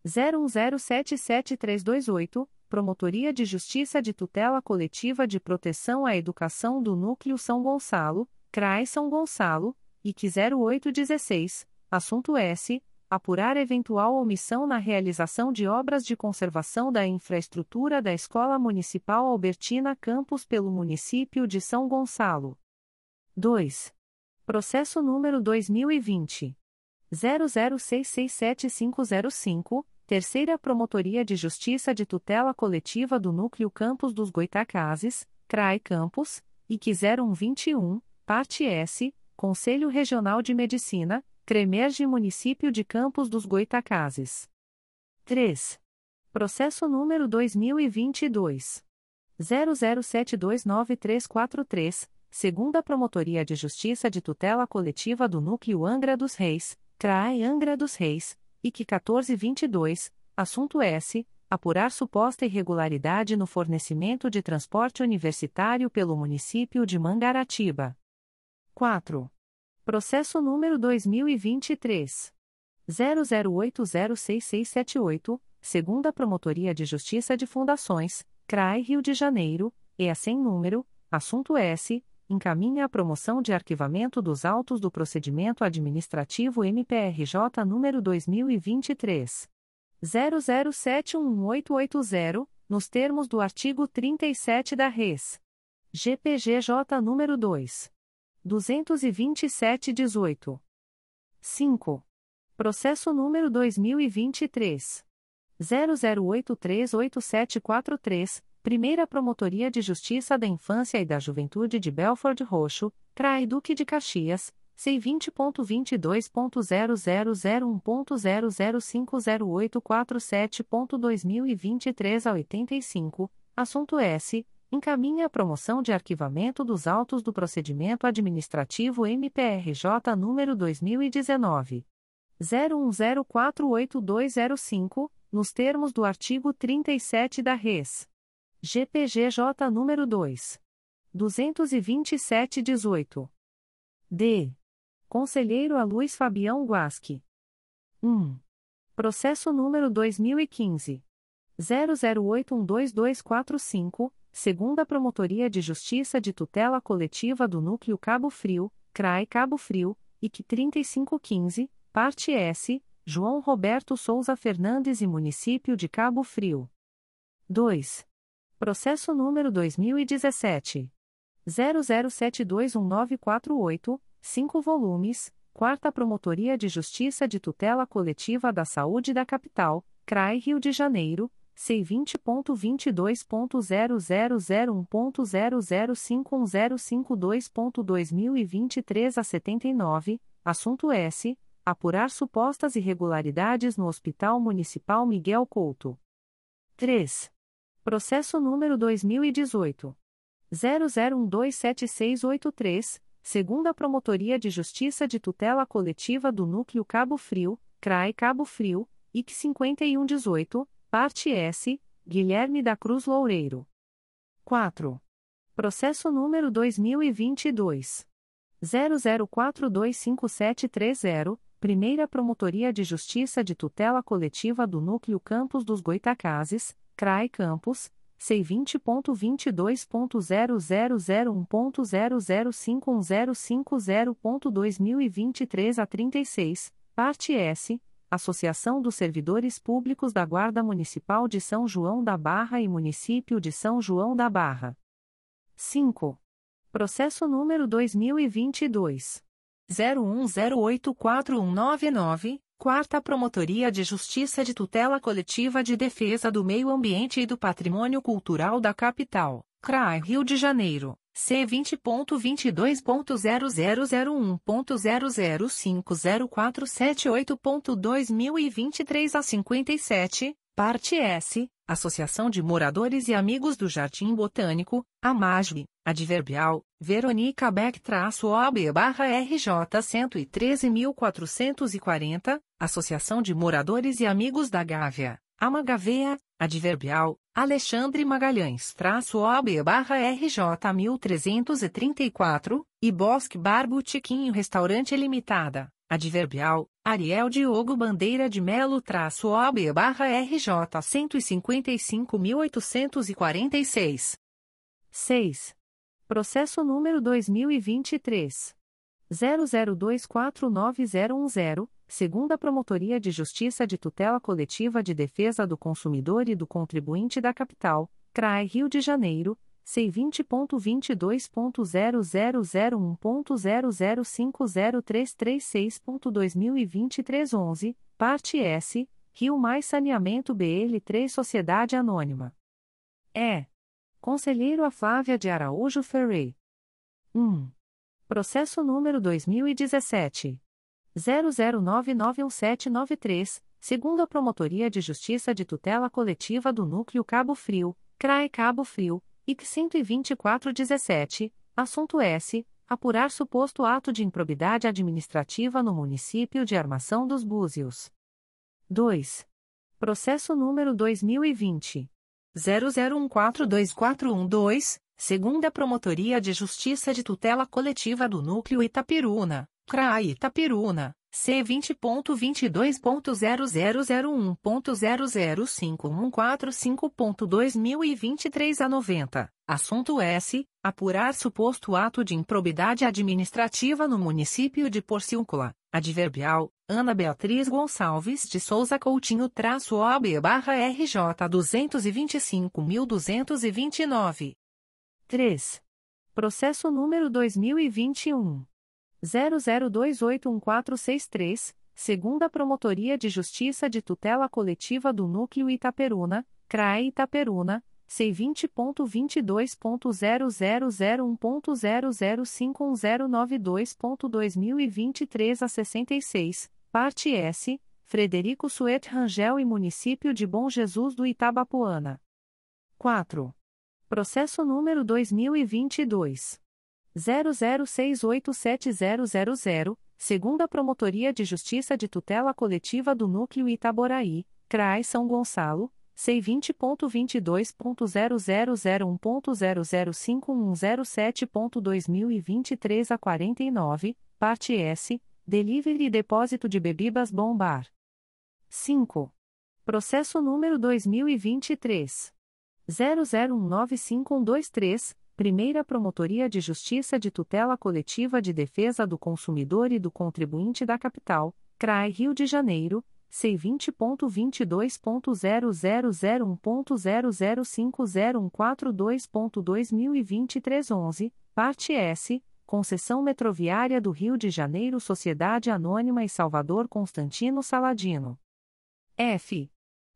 01077328, Promotoria de Justiça de Tutela Coletiva de Proteção à Educação do Núcleo São Gonçalo, CRAI São Gonçalo, IC 0816, assunto S. Apurar eventual omissão na realização de obras de conservação da infraestrutura da Escola Municipal Albertina Campos pelo município de São Gonçalo. 2. Processo número 2020. 00667505, Terceira Promotoria de Justiça de Tutela Coletiva do Núcleo Campos dos Goitacazes, CRAI Campos, IC 0121, Parte S, Conselho Regional de Medicina, Cremerge Município de Campos dos Goitacazes. 3. Processo número 2022. 00729343, segunda Promotoria de Justiça de Tutela Coletiva do Núcleo Angra dos Reis, CRAE Angra dos Reis, IC 1422, assunto S. Apurar suposta irregularidade no fornecimento de transporte universitário pelo município de Mangaratiba. 4. Processo número 2023. 00806678, segunda Promotoria de Justiça de Fundações, CRAI Rio de Janeiro, e a sem número, assunto S, encaminha a promoção de arquivamento dos autos do procedimento administrativo MPRJ número 2023. 00711880, nos termos do artigo 37 da Res. GPGJ número 2. 227-18. 5. Processo número 2023. 00838743, Primeira Promotoria de Justiça da Infância e da Juventude de Belford Roxo, CRAI Duque de Caxias, C20.22.0001.0050847.2023 a 85, assunto S encaminha a promoção de arquivamento dos autos do procedimento administrativo MPRJ número 2019 01048205, nos termos do artigo 37 da Res. GPGJ número 2 22718. D. Conselheiro a Luiz Fabião Guasque. 1. Processo número 2015 00812245 segunda Promotoria de Justiça de Tutela Coletiva do Núcleo Cabo Frio, CRAI Cabo Frio, IC 3515, parte S, João Roberto Souza Fernandes e Município de Cabo Frio. 2. Processo número 2017. 00721948, 5 volumes, Quarta Promotoria de Justiça de Tutela Coletiva da Saúde da Capital, CRAI Rio de Janeiro, C20.22.0001.0051052.2023 a 79, assunto S. Apurar supostas irregularidades no Hospital Municipal Miguel Couto. 3. Processo número 2018. 00127683, segunda Promotoria de Justiça de Tutela Coletiva do Núcleo Cabo Frio, CRAE Cabo Frio, IC 5118, parte S, Guilherme da Cruz Loureiro. 4. Processo número 2022 00425730, Primeira Promotoria de Justiça de Tutela Coletiva do Núcleo Campos dos Goitacazes, CRAE Campos, C20.22.0001.0051050.2023 a 36, parte S, Associação dos Servidores Públicos da Guarda Municipal de São João da Barra e Município de São João da Barra. 5. Processo número 2022. 01084199, Quarta Promotoria de Justiça de Tutela Coletiva de Defesa do Meio Ambiente e do Patrimônio Cultural da Capital, CRAI Rio de Janeiro, C20.22.0001.0050478.2023 a 57, parte S, Associação de Moradores e Amigos do Jardim Botânico, AMAGB, adverbial, Veronica Beck-OB-RJ 113.440, Associação de Moradores e Amigos da Gávea, Amagavea, adverbial, Alexandre Magalhães-OB-RJ 1334, e Bosque Barbo Tiquinho Restaurante Limitada, adverbial, Ariel Diogo Bandeira de Melo traço OB barra RJ 155.846. 6. Processo número 2023. 00249010, segunda Promotoria de Justiça de Tutela Coletiva de Defesa do Consumidor e do Contribuinte da Capital, CRAE Rio de Janeiro, C20.22.0001.0050336.2023 11, parte S, Rio Mais Saneamento BL3 Sociedade Anônima. É. Conselheiro a Flávia de Araújo Ferrey. 1. Processo número 2017. 00991793, segunda Promotoria de Justiça de Tutela Coletiva do Núcleo Cabo Frio, CRAE Cabo Frio, IC 12417, assunto S. Apurar suposto ato de improbidade administrativa no município de Armação dos Búzios. 2. Processo número 2020. 00142412, segunda Promotoria de Justiça de Tutela Coletiva do Núcleo Itapiruna, CRAI Itapiruna, C20.22.0001.0051455.2023 a 90, assunto S. Apurar suposto ato de improbidade administrativa no município de Porciúncula, adverbial, Ana Beatriz Gonçalves de Souza Coutinho traço OB barra RJ 225.229. 3. Processo número 2021. 00281463, segunda Promotoria de Justiça de Tutela Coletiva do Núcleo Itaperuna, CRAE Itaperuna, C20.22.0001.0051092.2023 a 66, parte S, Frederico Suet Rangel e Município de Bom Jesus do Itabapuana. 4. Processo número 2022. 00687000, segunda Promotoria de Justiça de Tutela Coletiva do Núcleo Itaboraí, CRAI São Gonçalo, C20.22.0001.0051007.2023 a 49, parte S, Delivery e Depósito de Bebidas Bombar. 5. Processo número 2023. 00195123, Primeira Promotoria de Justiça de Tutela Coletiva de Defesa do Consumidor e do Contribuinte da Capital, CRAI Rio de Janeiro, C20.22.0001.0050142.2023 11, parte S, Concessão Metroviária do Rio de Janeiro Sociedade Anônima e Salvador Constantino Saladino. F.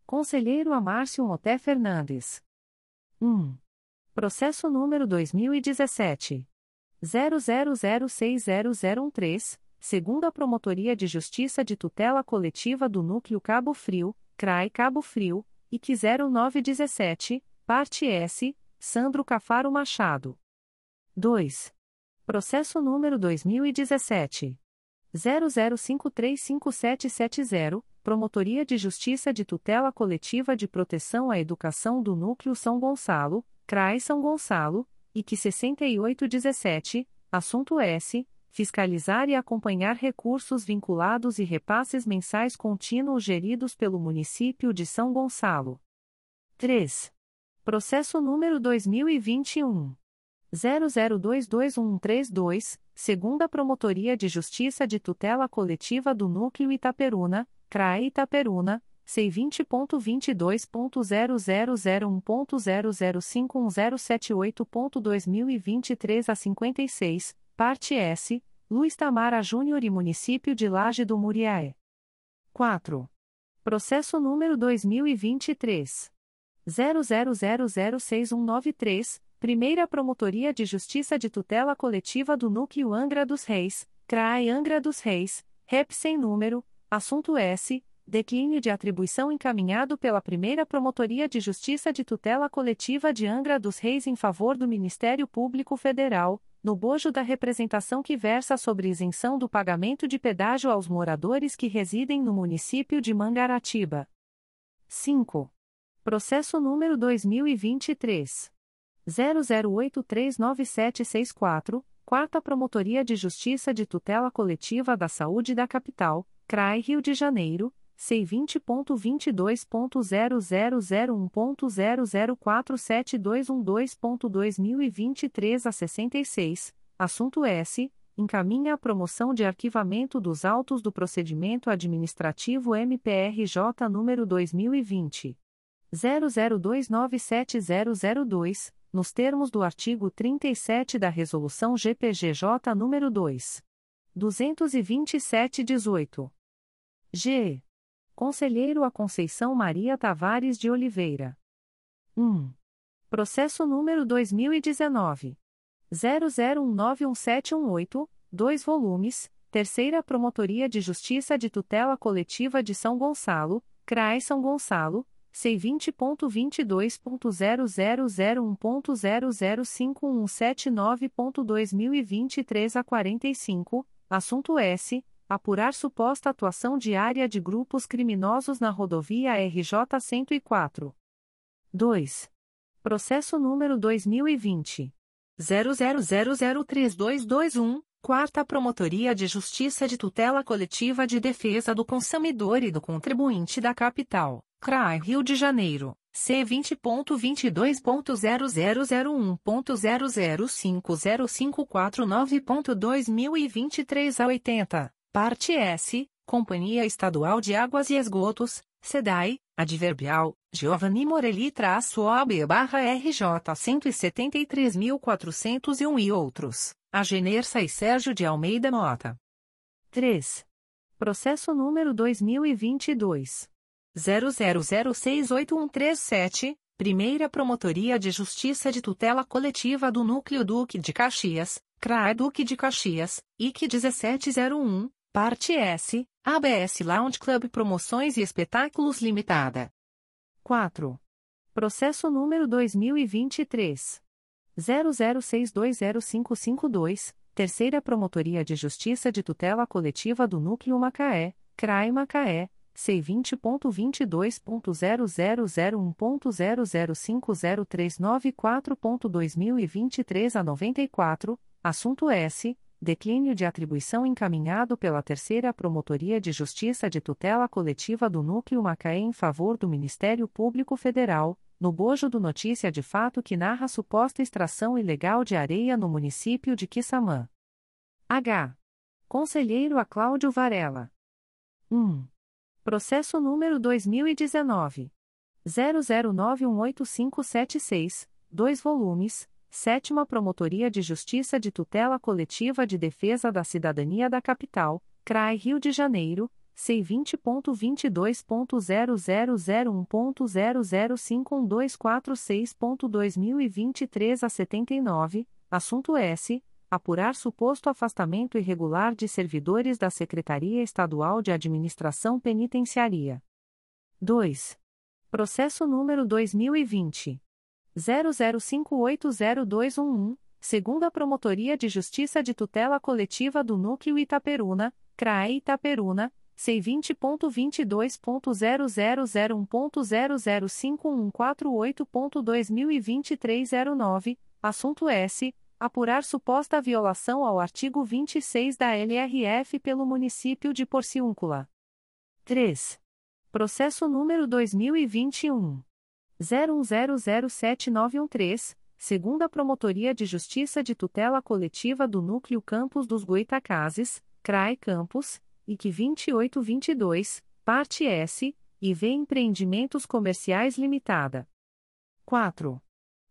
Conselheiro Amárcio Moté Fernandes. 1. Processo número 2017. 00060013, segunda Promotoria de Justiça de Tutela Coletiva do Núcleo Cabo Frio, CRAI Cabo Frio, IC 0917, parte S, Sandro Cafaro Machado. 2. Processo número 2017. 00535770, Promotoria de Justiça de Tutela Coletiva de Proteção à Educação do Núcleo São Gonçalo, CRAE São Gonçalo, IC 6817, assunto S. Fiscalizar e acompanhar recursos vinculados e repasses mensais contínuos geridos pelo município de São Gonçalo. 3. Processo número 2021. 00221132, segunda Promotoria de Justiça de Tutela Coletiva do Núcleo Itaperuna, CRAE Itaperuna, C20.22.0001.0051078.2023 a 56, parte S, Luiz Tamara Júnior e Município de Laje do Muriaé. 4. Processo número 2023. 00006193, Primeira Promotoria de Justiça de Tutela Coletiva do Núcleo Angra dos Reis, CRAE Angra dos Reis, REP sem número, assunto S. Declínio de atribuição encaminhado pela Primeira Promotoria de Justiça de Tutela Coletiva de Angra dos Reis em favor do Ministério Público Federal, no bojo da representação que versa sobre isenção do pagamento de pedágio aos moradores que residem no município de Mangaratiba. 5. Processo número 2023 00839764, Quarta Promotoria de Justiça de Tutela Coletiva da Saúde da Capital, CRAI Rio de Janeiro, C20.22.0001.0047212.2023 a 66, assunto S. Encaminha a promoção de arquivamento dos autos do procedimento administrativo MPRJ número 2020. 00297002 nos termos do artigo 37 da Resolução GPGJ nº 2. 227-18. G. Conselheiro a Conceição Maria Tavares de Oliveira. 1. Processo número 2019. 00191718, 2 volumes, Terceira Promotoria de Justiça de Tutela Coletiva de São Gonçalo, CRAE São Gonçalo, C20.22.0001.0051799.2023 a 45, assunto S. Apurar suposta atuação diária de grupos criminosos na rodovia RJ 104. 2. Processo número 2020. 00003221, Quarta Promotoria de Justiça de Tutela Coletiva de Defesa do Consumidor e do Contribuinte da Capital. CRAI Rio de Janeiro, C20.22.0001.0050549.2023 a 80, parte S, Companhia Estadual de Águas e Esgotos, SEDAI, Adverbial, Giovanni Morelli-OAB barra RJ 173.401 e outros, Agenerça e Sérgio de Almeida Mota. 3. Processo número 2022. 00068137, Primeira Promotoria de Justiça de Tutela Coletiva do Núcleo Duque de Caxias, CRAE Duque de Caxias, IC 1701, Parte S, ABS Lounge Club Promoções e Espetáculos Limitada. 4. Processo número 2023. 00620552, Terceira Promotoria de Justiça de Tutela Coletiva do Núcleo Macaé, CRAE Macaé, C20.22.0001.0050394.2023 a 94, assunto S. Declínio de atribuição encaminhado pela Terceira Promotoria de Justiça de Tutela Coletiva do Núcleo Macaé em favor do Ministério Público Federal, no bojo do notícia de fato que narra suposta extração ilegal de areia no município de Quissamã. H. Conselheiro a Cláudio Varela. 1. Processo número 2019. 00918576, 2 volumes, Sétima Promotoria de Justiça de Tutela Coletiva de Defesa da Cidadania da Capital, CRAI Rio de Janeiro, C20.22.0001.0051246.2023 a 79, assunto S apurar suposto afastamento irregular de servidores da Secretaria Estadual de Administração Penitenciária. 2. Processo número 2020 00580211, segunda Promotoria de Justiça de Tutela Coletiva do Núcleo Itaperuna, CRAE Itaperuna, C20.22.0001.0051482.2023 09, assunto S. Apurar suposta violação ao artigo 26 da LRF pelo município de Porciúncula. 3. Processo número 2021. 01007913, segunda Promotoria de Justiça de Tutela Coletiva do Núcleo Campos dos Goitacazes, CRAE Campos, IC 2822, parte S, e V Empreendimentos Comerciais Limitada. 4.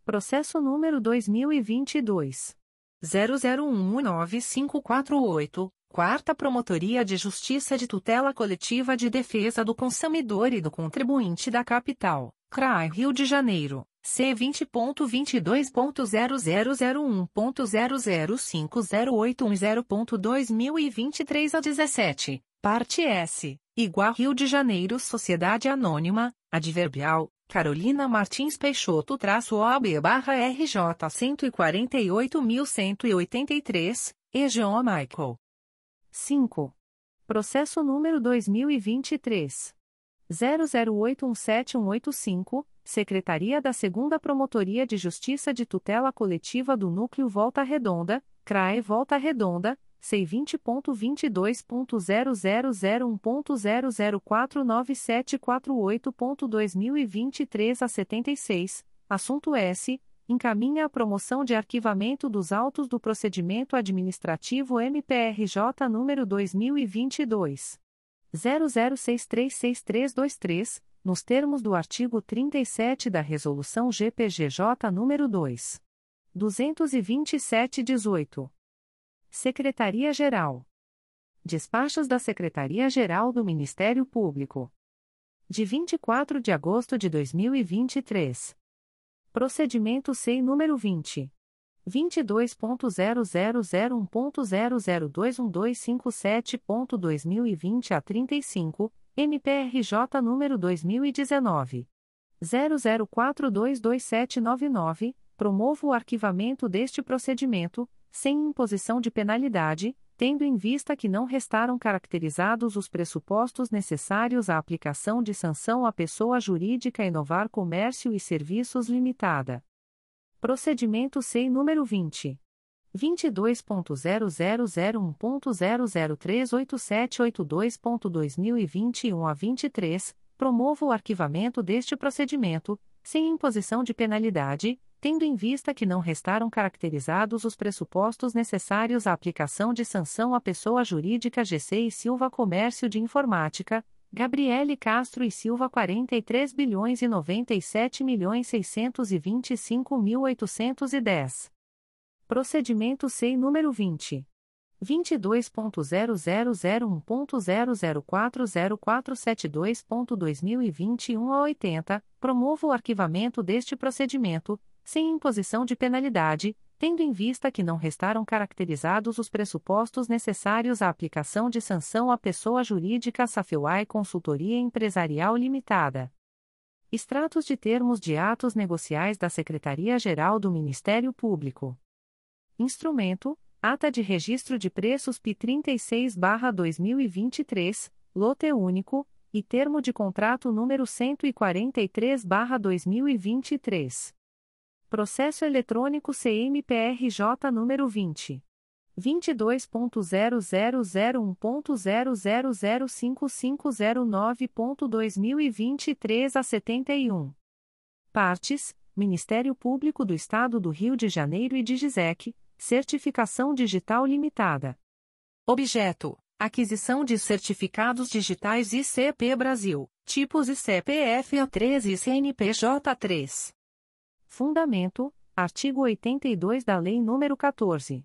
Processo número 2022. 00195548, Quarta Promotoria de Justiça de Tutela Coletiva de Defesa do Consumidor e do Contribuinte da Capital, CRAI Rio de Janeiro, C20.22.0001.0050810.2023 a 17, parte S, igual Rio de Janeiro Sociedade Anônima, Adverbial, Carolina Martins Peixoto traço OAB barra RJ 148.183, EGO Michael. 5. Processo número 2023. 00817185, Secretaria da 2 Promotoria de Justiça de Tutela Coletiva do Núcleo Volta Redonda, CRAE Volta Redonda, C20.22.0001.0049748.2023 a 76, assunto S. Encaminha a promoção de arquivamento dos autos do procedimento administrativo MPRJ número 2022. 00636323, nos termos do artigo 37 da Resolução GPGJ nº 2. 227-18. Secretaria-Geral. Despachos da Secretaria-Geral do Ministério Público. De 24 de agosto de 2023. Procedimento SEI número 20. 22.0001.0021257.2020 a 35, MPRJ número 2019. 00422799, promovo o arquivamento deste procedimento, sem imposição de penalidade, tendo em vista que não restaram caracterizados os pressupostos necessários à aplicação de sanção à pessoa jurídica Inovar Comércio e Serviços Limitada. Procedimento SEI número 20. 22.0001.0038782.2021 a 23, promovo o arquivamento deste procedimento, sem imposição de penalidade, tendo em vista que não restaram caracterizados os pressupostos necessários à aplicação de sanção à pessoa jurídica GC e Silva Comércio de Informática, Gabriele Castro e Silva 43 bilhões e 97 milhões 625 mil 810. Procedimento SEI número 20. 22.0001.0040472.2021 a 80, promovo o arquivamento deste procedimento, sem imposição de penalidade, tendo em vista que não restaram caracterizados os pressupostos necessários à aplicação de sanção à pessoa jurídica Safeway Consultoria Empresarial Limitada. Extratos de termos de atos negociais da Secretaria-Geral do Ministério Público. Instrumento: Ata de Registro de Preços P36/2023, lote único, e termo de contrato número 143/2023. Processo eletrônico CMPRJ número 20 22.0001.0005509.2023 a 71. Partes: Ministério Público do Estado do Rio de Janeiro e de Gisec, Certificação Digital Limitada. Objeto: Aquisição de certificados digitais ICP Brasil, tipos ICPF A3 e CNPJ3. Fundamento: artigo 82 da Lei nº 14.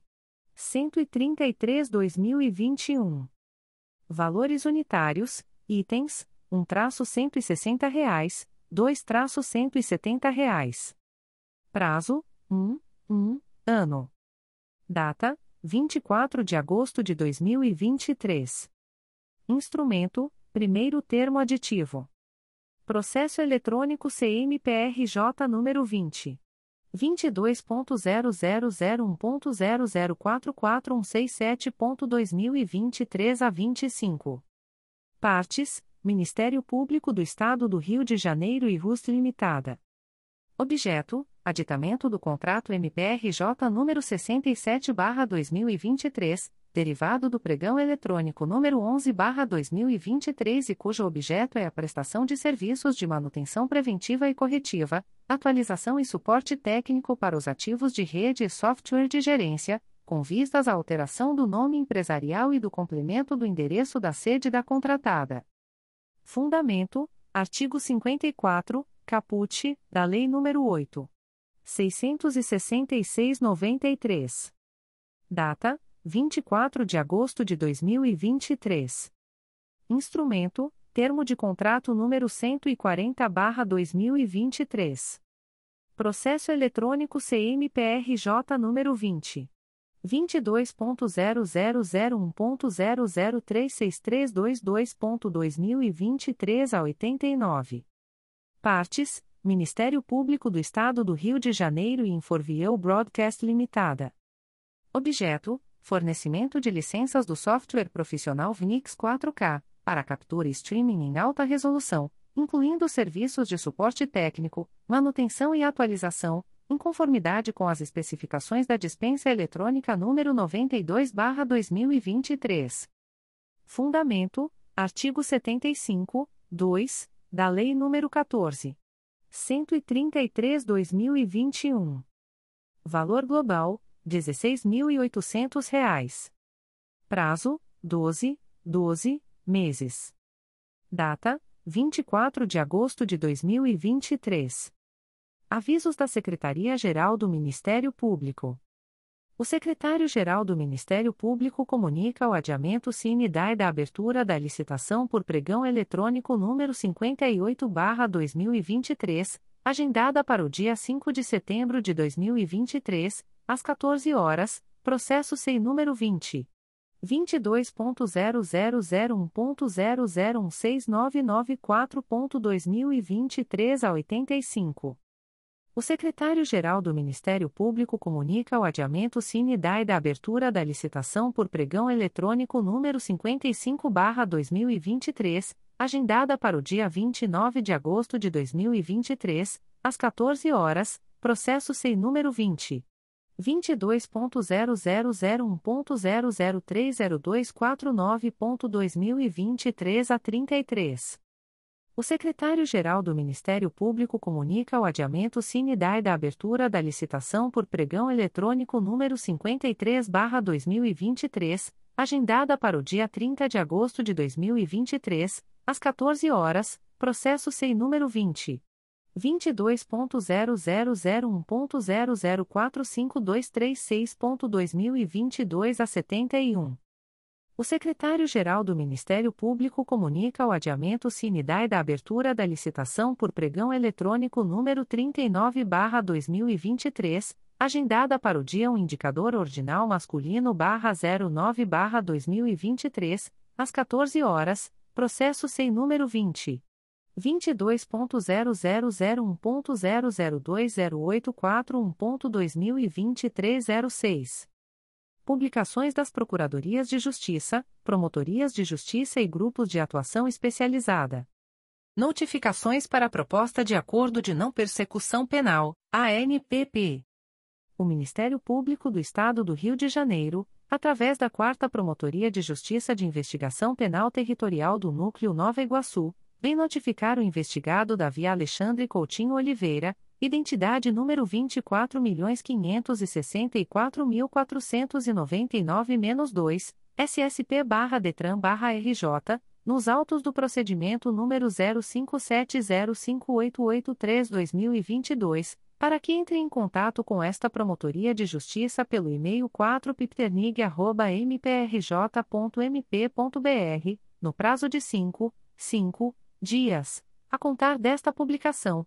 133/2021. Valores unitários: itens: 1 traço 160 reais, 2 traço 170 reais. Prazo: 1, 1 ano. Data: 24 de agosto de 2023. Instrumento: primeiro termo aditivo. Processo eletrônico CMPRJ número 20 22.0001.0044167.2023 a 25. Partes: Ministério Público do Estado do Rio de Janeiro e RUST Limitada. Objeto: Aditamento do contrato MPRJ número 67/2023 derivado do pregão eletrônico número 11/2023 e cujo objeto é a prestação de serviços de manutenção preventiva e corretiva, atualização e suporte técnico para os ativos de rede e software de gerência, com vistas à alteração do nome empresarial e do complemento do endereço da sede da contratada. Fundamento: artigo 54, caput, da Lei nº 8. 666-93. Data: 24 de agosto de 2023. Instrumento: Termo de contrato número 140/2023. Processo eletrônico CMPRJ número 20 22.0001.0036322.2023 a 89. Partes: Ministério Público do Estado do Rio de Janeiro e Inforviel Broadcast Limitada. Objeto: fornecimento de licenças do software profissional Vinix 4K, para captura e streaming em alta resolução, incluindo serviços de suporte técnico, manutenção e atualização, em conformidade com as especificações da dispensa eletrônica número 92/2023. Fundamento: artigo 75, 2, da Lei nº 14. 133/2021. Valor global: R$ 16.800. Prazo: 12, 12 meses. Data: 24 de agosto de 2023. Avisos da Secretaria-Geral do Ministério Público. O secretário-geral do Ministério Público comunica o adiamento sine da abertura da licitação por pregão eletrônico número 58/2023, agendada para o dia 5 de setembro de 2023 às 14 horas, processo SEI número 20. 22.0001.0016994.2023 a 85. O secretário-geral do Ministério Público comunica o adiamento sine die da abertura da licitação por pregão eletrônico número 55/2023, agendada para o dia 29 de agosto de 2023, às 14 horas, processo SEI número 20 22.0001.0030249.2023 a 33. O secretário-geral do Ministério Público comunica o adiamento sine da abertura da licitação por pregão eletrônico número 53/2023, agendada para o dia 30 de agosto de 2023, às 14 horas, processo SEI número 20 22.0001.0045236.2022 a 71. O secretário-geral do Ministério Público comunica o adiamento sine da abertura da licitação por pregão eletrônico número 39/2023, agendada para o dia 1 um indicador ordinal masculino 09/2023, às 14 horas, processo sem número 20 22.0001.0020841.2023 06. Publicações das Procuradorias de Justiça, Promotorias de Justiça e Grupos de Atuação Especializada. Notificações para a Proposta de Acordo de Não Persecução Penal, ANPP. O Ministério Público do Estado do Rio de Janeiro, através da 4 Promotoria de Justiça de Investigação Penal Territorial do Núcleo Nova Iguaçu, vem notificar o investigado Davi Alexandre Coutinho Oliveira, identidade número 24.564.499-2, SSP-DETRAN-RJ, nos autos do procedimento número 05705883-2022, para que entre em contato com esta Promotoria de Justiça pelo e-mail 4pipternig.mprj.mp.br, no prazo de 5, 5 dias, a contar desta publicação,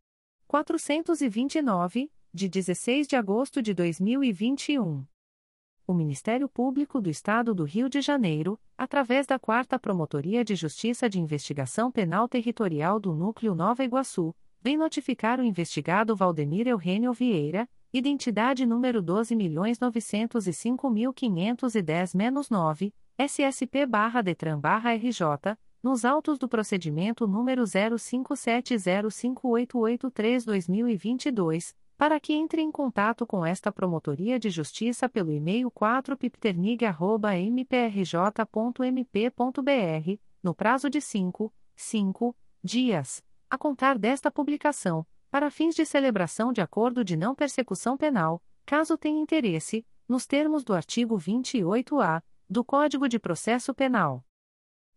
429, de 16 de agosto de 2021. O Ministério Público do Estado do Rio de Janeiro, através da 4 Promotoria de Justiça de Investigação Penal Territorial do Núcleo Nova Iguaçu, vem notificar o investigado Valdemir Eugênio Vieira, identidade número 12.905.510-9, SSP-DETRAN-RJ, nos autos do procedimento número 05705883-2022, para que entre em contato com esta Promotoria de Justiça pelo e-mail 4pipternig.mprj.mp.br, no prazo de 5, 5 dias, a contar desta publicação, para fins de celebração de acordo de não persecução penal, caso tenha interesse, nos termos do artigo 28-A do Código de Processo Penal.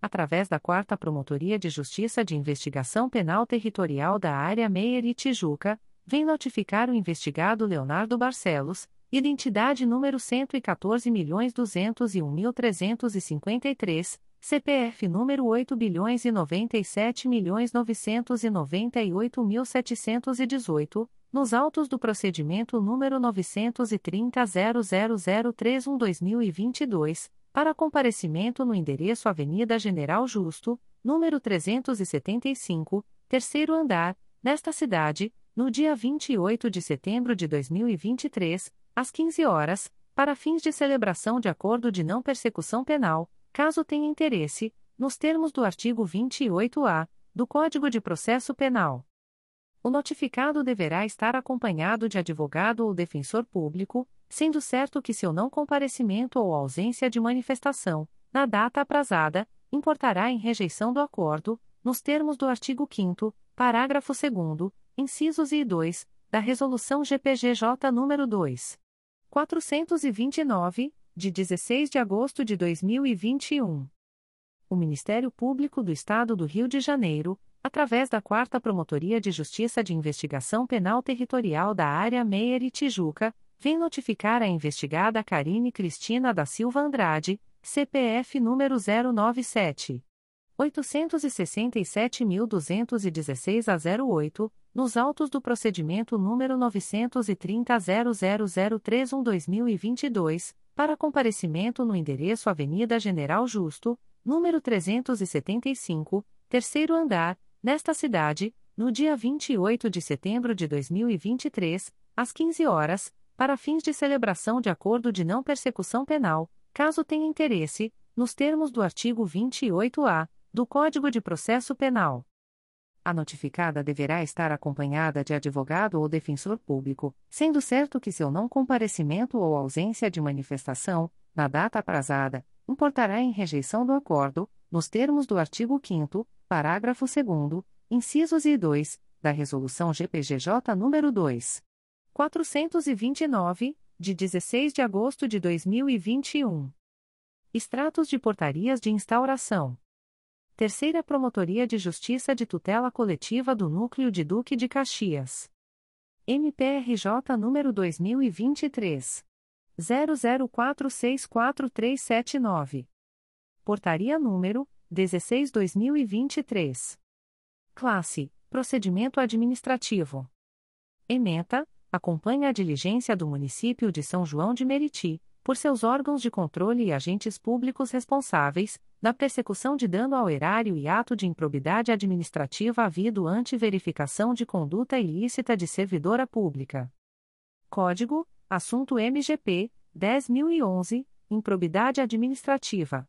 através da 4 Promotoria de Justiça de Investigação Penal Territorial da Área Meier e Tijuca, vem notificar o investigado Leonardo Barcelos, identidade número 114.201.353, CPF número 8.097.998.718, nos autos do procedimento número 930.00031-2022, para comparecimento no endereço Avenida General Justo, número 375, terceiro andar, nesta cidade, no dia 28 de setembro de 2023, às 15 horas, para fins de celebração de acordo de não persecução penal, caso tenha interesse, nos termos do artigo 28-A do Código de Processo Penal. O notificado deverá estar acompanhado de advogado ou defensor público, sendo certo que seu não comparecimento ou ausência de manifestação, na data aprazada, importará em rejeição do acordo, nos termos do artigo 5 parágrafo 2 incisos e 2, da Resolução GPGJ nº 2. 429, de 16 de agosto de 2021. O Ministério Público do Estado do Rio de Janeiro, através da 4 Promotoria de Justiça de Investigação Penal Territorial da Área Meier e Tijuca, vem notificar a investigada Karine Cristina da Silva Andrade, CPF número 097. 867.216 a 08, nos autos do procedimento número 930.00031-2022, para comparecimento no endereço Avenida General Justo, número 375, terceiro andar, nesta cidade, no dia 28 de setembro de 2023, às 15 horas, para fins de celebração de acordo de não persecução penal, caso tenha interesse, nos termos do artigo 28-A do Código de Processo Penal. A notificada deverá estar acompanhada de advogado ou defensor público, sendo certo que seu não comparecimento ou ausência de manifestação, na data aprazada, importará em rejeição do acordo, nos termos do artigo 5 parágrafo 2 incisos e 2, da Resolução GPGJ nº 2. 429, de 16 de agosto de 2021. Extratos de portarias de instauração. Terceira Promotoria de Justiça de Tutela Coletiva do Núcleo de Duque de Caxias. MPRJ número 2023 00464379. Portaria número 16/2023. Classe: Procedimento administrativo. Ementa: acompanha a diligência do município de São João de Meriti, por seus órgãos de controle e agentes públicos responsáveis, na persecução de dano ao erário e ato de improbidade administrativa havido ante verificação de conduta ilícita de servidora pública. Código: Assunto MGP 10011, Improbidade administrativa.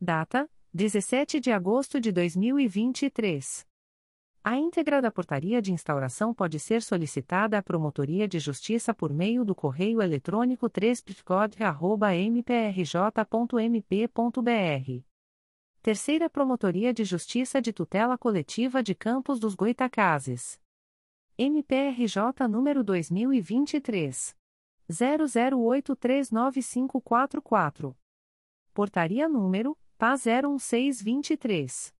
Data: 17 de agosto de 2023. A íntegra da portaria de instauração pode ser solicitada à Promotoria de Justiça por meio do correio eletrônico 3 mprj.mp.br. Terceira Promotoria de Justiça de Tutela Coletiva de Campos dos Goitacazes. MPRJ número 2023. 00839544. Portaria número PA 01623.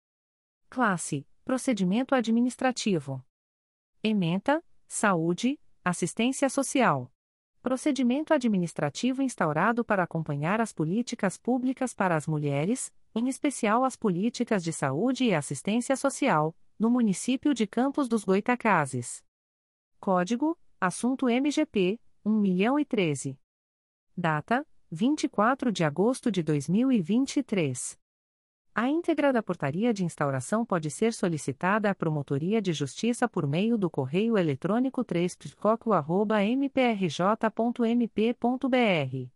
Classe Procedimento Administrativo. Ementa, Saúde, Assistência Social. Procedimento administrativo instaurado para acompanhar as políticas públicas para as mulheres, em especial as políticas de saúde e assistência social, no município de Campos dos Goitacazes. Código: Assunto MGP 1.013. Data: 24 de agosto de 2023. A íntegra da portaria de instauração pode ser solicitada à Promotoria de Justiça por meio do correio eletrônico 3 mprj.mp.br.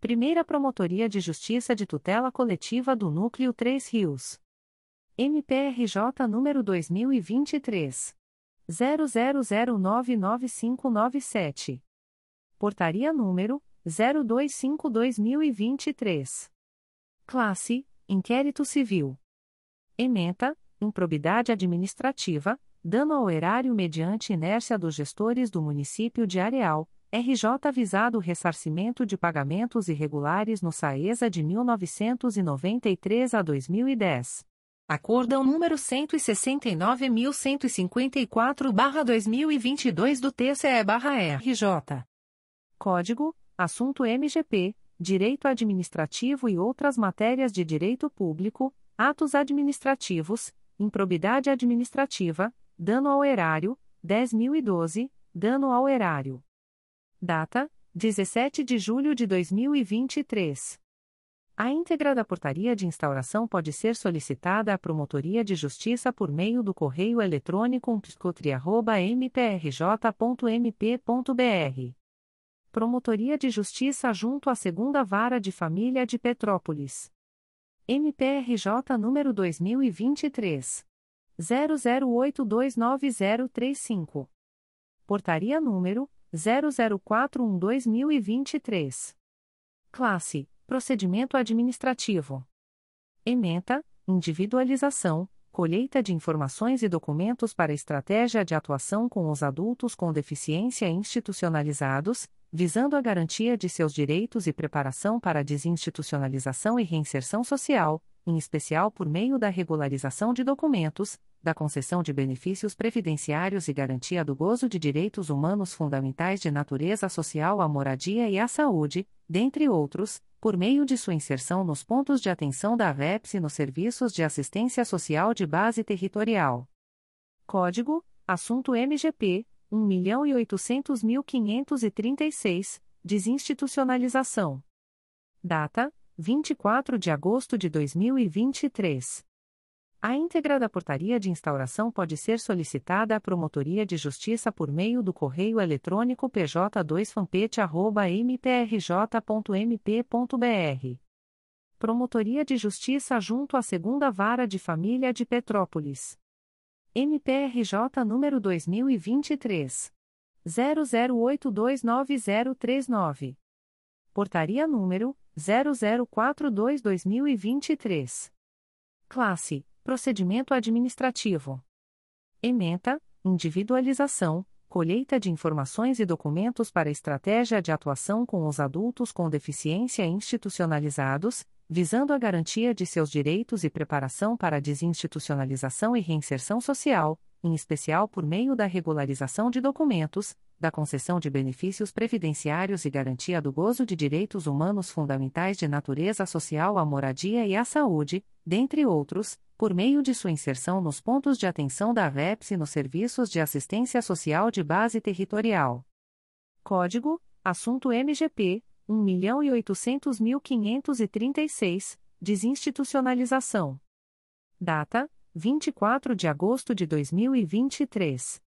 Primeira Promotoria de Justiça de Tutela Coletiva do Núcleo 3 Rios. MPRJ número 2023. 00099597. Portaria número 0252-2023. Classe Inquérito Civil. Ementa, improbidade administrativa, dano ao erário mediante inércia dos gestores do município de Areal, RJ visado ressarcimento de pagamentos irregulares no SAESA de 1993 a 2010. Acordão número 169.154-2022 do TCE-RJ. Código: Assunto MGP Direito Administrativo e outras matérias de direito público, atos administrativos, improbidade administrativa, dano ao erário, 10.012, dano ao erário. Data: 17 de julho de 2023. A íntegra da portaria de instauração pode ser solicitada à Promotoria de Justiça por meio do correio eletrônico umpscotri.mprj.mp.br Promotoria de Justiça junto à Segunda Vara de Família de Petrópolis. MPRJ número 2023 00829035. Portaria número 0041/2023. Classe: Procedimento administrativo. Ementa: Individualização, colheita de informações e documentos para estratégia de atuação com os adultos com deficiência institucionalizados visando a garantia de seus direitos e preparação para a desinstitucionalização e reinserção social, em especial por meio da regularização de documentos, da concessão de benefícios previdenciários e garantia do gozo de direitos humanos fundamentais de natureza social à moradia e à saúde, dentre outros, por meio de sua inserção nos pontos de atenção da AVEPS e nos serviços de assistência social de base territorial. Código: Assunto MGP 1.800.536, desinstitucionalização. Data: 24 de agosto de 2023. A íntegra da portaria de instauração pode ser solicitada à Promotoria de Justiça por meio do correio eletrônico pj2fampete.mprj.mp.br. Promotoria de Justiça junto à Segunda Vara de Família de Petrópolis. MPRJ número 2023 00829039. Portaria número 0042/2023. Classe: Procedimento administrativo. Ementa: Individualização, colheita de informações e documentos para estratégia de atuação com os adultos com deficiência institucionalizados visando a garantia de seus direitos e preparação para a desinstitucionalização e reinserção social, em especial por meio da regularização de documentos, da concessão de benefícios previdenciários e garantia do gozo de direitos humanos fundamentais de natureza social à moradia e à saúde, dentre outros, por meio de sua inserção nos pontos de atenção da AVEPS e nos serviços de assistência social de base territorial. Código: Assunto MGP 1.800.536, desinstitucionalização. Data: 24 de agosto de 2023.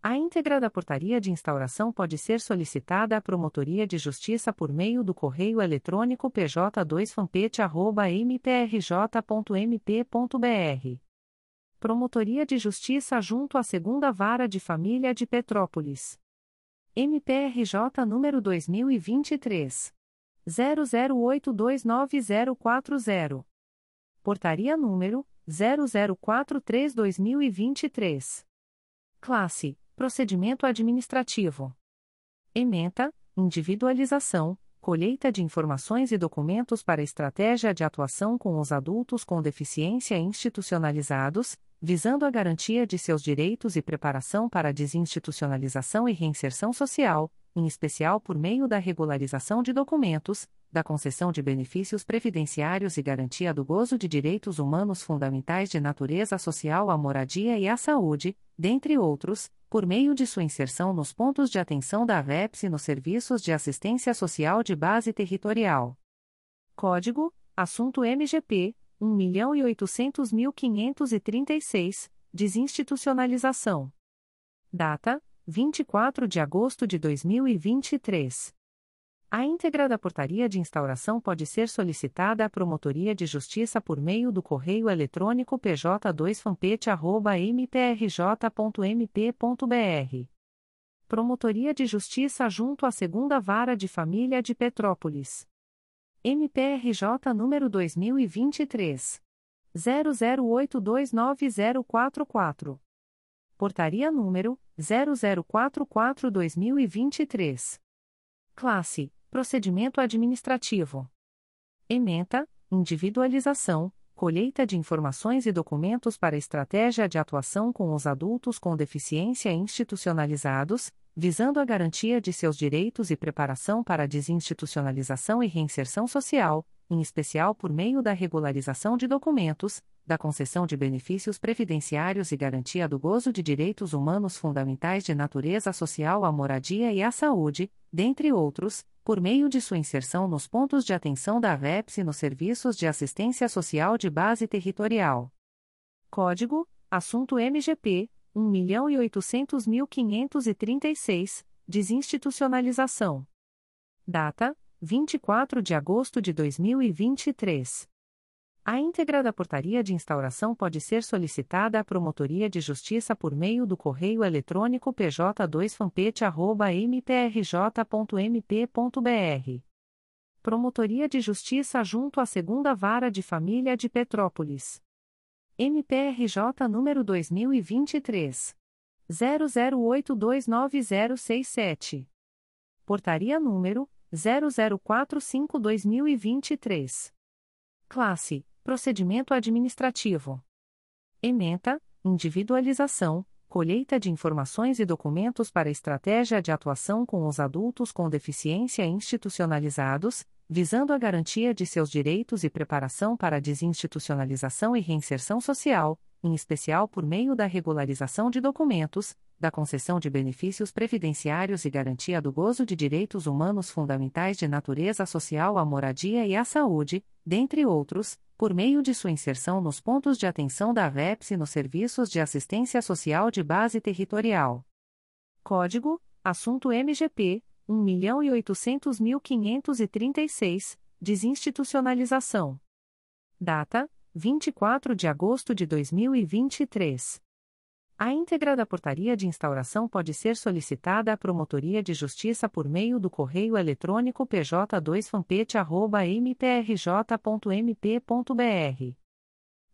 A íntegra da portaria de instauração pode ser solicitada à Promotoria de Justiça por meio do correio eletrônico pj2fampete.mprj.mp.br. Promotoria de Justiça junto à Segunda Vara de Família de Petrópolis. MPRJ número 2023 00829040. Portaria número 0043/2023. Classe: Procedimento administrativo. Ementa: Individualização colheita de informações e documentos para estratégia de atuação com os adultos com deficiência institucionalizados, visando a garantia de seus direitos e preparação para a desinstitucionalização e reinserção social, em especial por meio da regularização de documentos, da concessão de benefícios previdenciários e garantia do gozo de direitos humanos fundamentais de natureza social à moradia e à saúde, dentre outros, por meio de sua inserção nos pontos de atenção da AVEPS e nos serviços de assistência social de base territorial. Código: Assunto MGP 1.800.536, Desinstitucionalização. Data: 24 de agosto de 2023. A íntegra da portaria de instauração pode ser solicitada à Promotoria de Justiça por meio do correio eletrônico pj2fampete.mprj.mp.br. Promotoria de Justiça junto à Segunda Vara de Família de Petrópolis. MPRJ número 2023. 00829044. Portaria número 0044-2023. Classe Procedimento administrativo. Ementa, individualização, colheita de informações e documentos para estratégia de atuação com os adultos com deficiência institucionalizados, visando a garantia de seus direitos e preparação para a desinstitucionalização e reinserção social, em especial por meio da regularização de documentos, da concessão de benefícios previdenciários e garantia do gozo de direitos humanos fundamentais de natureza social à moradia e à saúde, dentre outros, por meio de sua inserção nos pontos de atenção da AVEPS e nos serviços de assistência social de base territorial. Código: Assunto MGP 1.800.536, Desinstitucionalização. Data: 24 de agosto de 2023. A íntegra da portaria de instauração pode ser solicitada à Promotoria de Justiça por meio do correio eletrônico pj2fampete.mprj.mp.br. Promotoria de Justiça junto à Segunda Vara de Família de Petrópolis. MPRJ número 2023. 00829067. Portaria número 0045-2023. Classe Procedimento administrativo. Ementa, individualização, colheita de informações e documentos para estratégia de atuação com os adultos com deficiência institucionalizados, visando a garantia de seus direitos e preparação para a desinstitucionalização e reinserção social, em especial por meio da regularização de documentos, da concessão de benefícios previdenciários e garantia do gozo de direitos humanos fundamentais de natureza social à moradia e à saúde, dentre outros, por meio de sua inserção nos pontos de atenção da AVEPS e nos serviços de assistência social de base territorial. Código: Assunto MGP 1.800.536, Desinstitucionalização. Data: 24 de agosto de 2023. A íntegra da portaria de instauração pode ser solicitada à Promotoria de Justiça por meio do correio eletrônico pj2fampete.mprj.mp.br.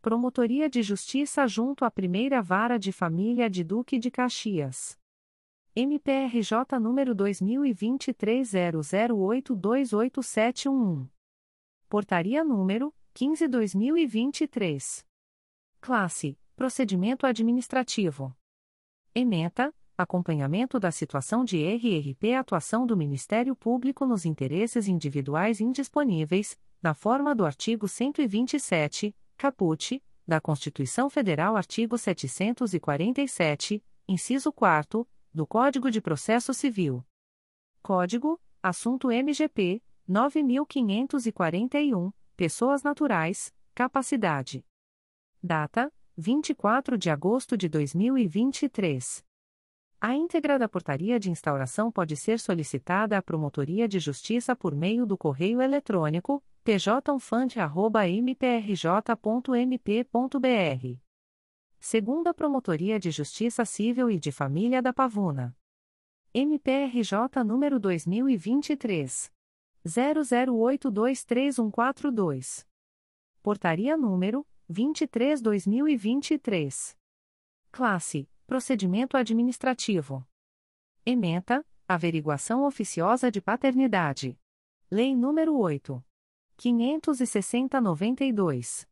Promotoria de Justiça junto à Primeira Vara de Família de Duque de Caxias. MPRJ número 2023 00828711. Portaria número 15/2023. Classe Procedimento administrativo. Ementa, acompanhamento da situação de RRP atuação do Ministério Público nos interesses individuais indisponíveis, na forma do artigo 127, caput, da Constituição Federal artigo 747, inciso 4 do Código de Processo Civil. Código, assunto MGP, 9541, pessoas naturais, capacidade. Data, 24 de agosto de 2023. A íntegra da portaria de instauração pode ser solicitada à Promotoria de Justiça por meio do correio eletrônico pjunfante.mprj.mp.br Segunda Promotoria de Justiça Civil e de Família da Pavuna. MPRJ número 2023 00823142. Portaria número 23/2023. Classe: Procedimento administrativo. Ementa: Averiguação oficiosa de paternidade. Lei número 8. 560/92.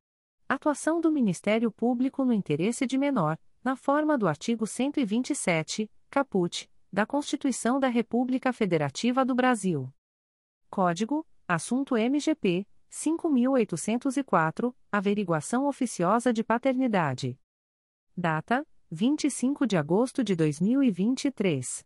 Atuação do Ministério Público no interesse de menor, na forma do artigo 127, caput, da Constituição da República Federativa do Brasil. Código: Assunto MGP 5804, averiguação oficiosa de paternidade. Data: 25 de agosto de 2023.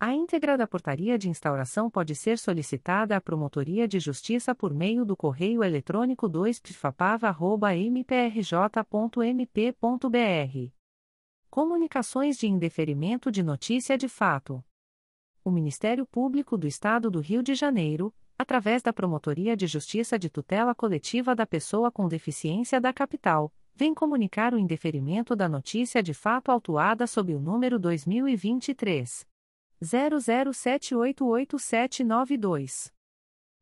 A íntegra da portaria de instauração pode ser solicitada à Promotoria de Justiça por meio do correio eletrônico 2pfapava.mprj.mp.br. Comunicações de indeferimento de notícia de fato. O Ministério Público do Estado do Rio de Janeiro, através da Promotoria de Justiça de Tutela Coletiva da Pessoa com Deficiência da Capital, vem comunicar o indeferimento da notícia de fato autuada sob o número 2023 00788792.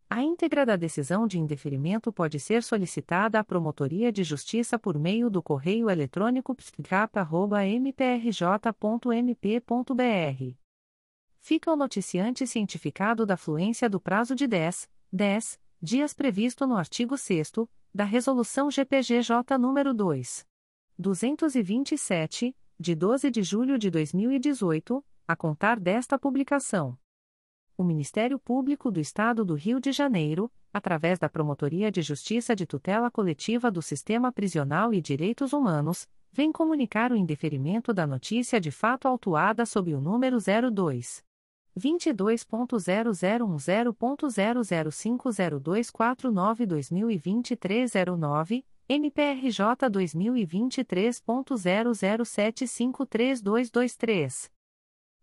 A íntegra da decisão de indeferimento pode ser solicitada à Promotoria de Justiça por meio do correio eletrônico psicap.mprj.mp.br. Fica o noticiante cientificado da fluência do prazo de 10, 10 dias previsto no artigo 6 da Resolução GPGJ nº 2. 227, de 12 de julho de 2018 a contar desta publicação. O Ministério Público do Estado do Rio de Janeiro, através da Promotoria de Justiça de Tutela Coletiva do Sistema Prisional e Direitos Humanos, vem comunicar o indeferimento da notícia de fato autuada sob o número 02 22.0010.0050249-2023 09, MPRJ 2023.00753223.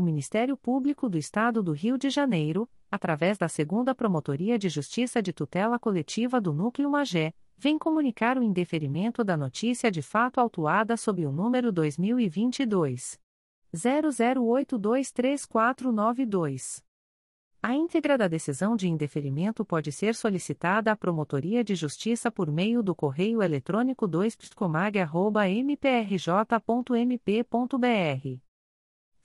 O Ministério Público do Estado do Rio de Janeiro, através da Segunda Promotoria de Justiça de Tutela Coletiva do Núcleo Magé, vem comunicar o indeferimento da notícia de fato autuada sob o número 2022 00823492. A íntegra da decisão de indeferimento pode ser solicitada à Promotoria de Justiça por meio do correio eletrônico 2pscomag.mprj.mp.br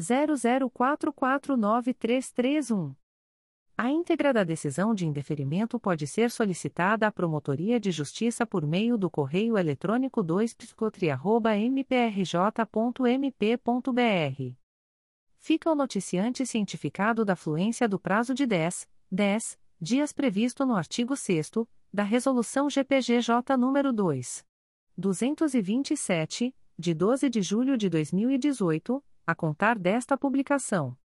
00449331. A íntegra da decisão de indeferimento pode ser solicitada à Promotoria de Justiça por meio do correio eletrônico 2psicotri.mprj.mp.br. Fica o noticiante cientificado da fluência do prazo de 10, 10 dias previsto no artigo 6 da Resolução GPGJ nº 2. 227, de 12 de julho de 2018 a contar desta publicação.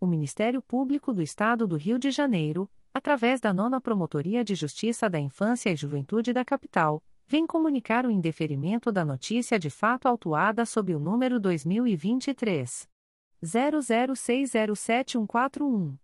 O Ministério Público do Estado do Rio de Janeiro, através da Nona Promotoria de Justiça da Infância e Juventude da Capital, vem comunicar o indeferimento da notícia de fato autuada sob o número 2023 00607141.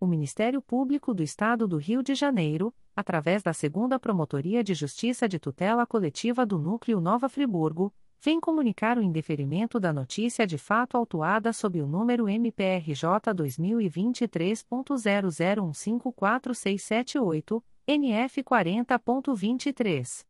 O Ministério Público do Estado do Rio de Janeiro, através da Segunda Promotoria de Justiça de Tutela Coletiva do Núcleo Nova Friburgo, vem comunicar o indeferimento da notícia de fato autuada sob o número MPRJ 2023.00154678, NF 40.23.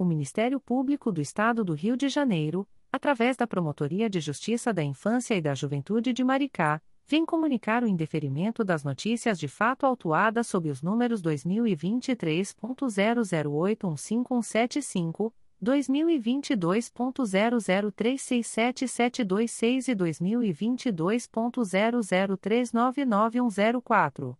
O Ministério Público do Estado do Rio de Janeiro, através da Promotoria de Justiça da Infância e da Juventude de Maricá, vem comunicar o indeferimento das notícias de fato autuadas sob os números 2023.00815175, 2022.00367726 e 2022.00399104.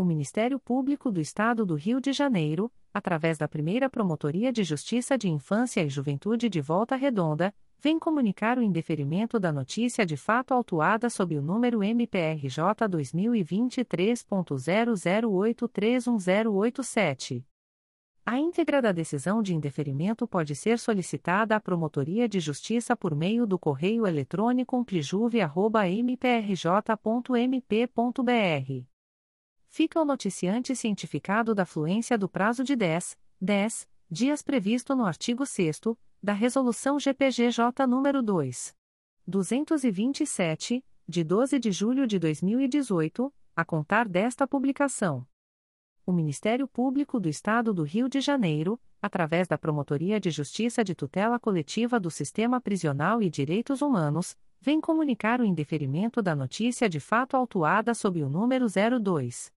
O Ministério Público do Estado do Rio de Janeiro, através da primeira Promotoria de Justiça de Infância e Juventude de Volta Redonda, vem comunicar o indeferimento da notícia de fato autuada sob o número MPRJ 2023.00831087. A íntegra da decisão de indeferimento pode ser solicitada à Promotoria de Justiça por meio do correio eletrônico umplijuve.mprj.mp.br. Fica o noticiante cientificado da fluência do prazo de 10, 10 dias previsto no artigo 6 da Resolução GPGJ nº 2. 227, de 12 de julho de 2018, a contar desta publicação. O Ministério Público do Estado do Rio de Janeiro, através da Promotoria de Justiça de Tutela Coletiva do Sistema Prisional e Direitos Humanos, vem comunicar o indeferimento da notícia de fato autuada sob o número 02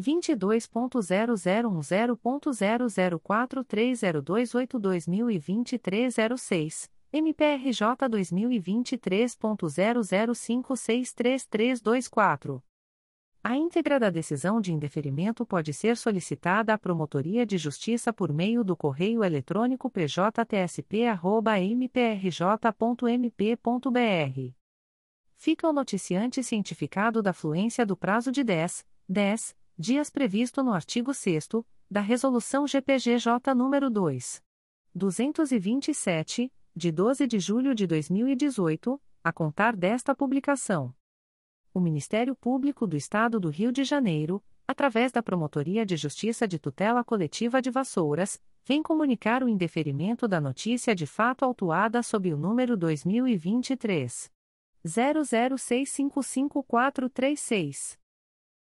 22.0010.0043028-2023 06, MPRJ 2023.00563324. A íntegra da decisão de indeferimento pode ser solicitada à Promotoria de Justiça por meio do correio eletrônico pjtsp.mprj.mp.br. Fica o noticiante cientificado da fluência do prazo de 10, 10 dias previsto no artigo 6 da Resolução GPGJ nº 2. 227, de 12 de julho de 2018, a contar desta publicação. O Ministério Público do Estado do Rio de Janeiro, através da Promotoria de Justiça de Tutela Coletiva de Vassouras, vem comunicar o indeferimento da notícia de fato autuada sob o número 2023 00655436.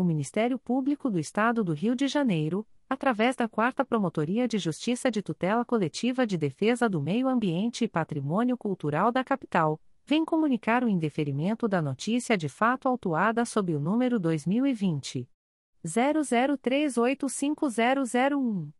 o Ministério Público do Estado do Rio de Janeiro, através da Quarta Promotoria de Justiça de Tutela Coletiva de Defesa do Meio Ambiente e Patrimônio Cultural da Capital, vem comunicar o indeferimento da notícia de fato autuada sob o número 2020 00385001.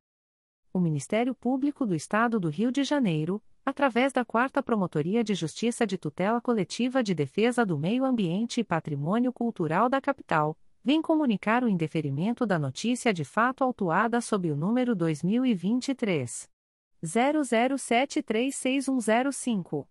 O Ministério Público do Estado do Rio de Janeiro, através da Quarta Promotoria de Justiça de Tutela Coletiva de Defesa do Meio Ambiente e Patrimônio Cultural da Capital, vem comunicar o indeferimento da notícia de fato autuada sob o número 2023 00736105.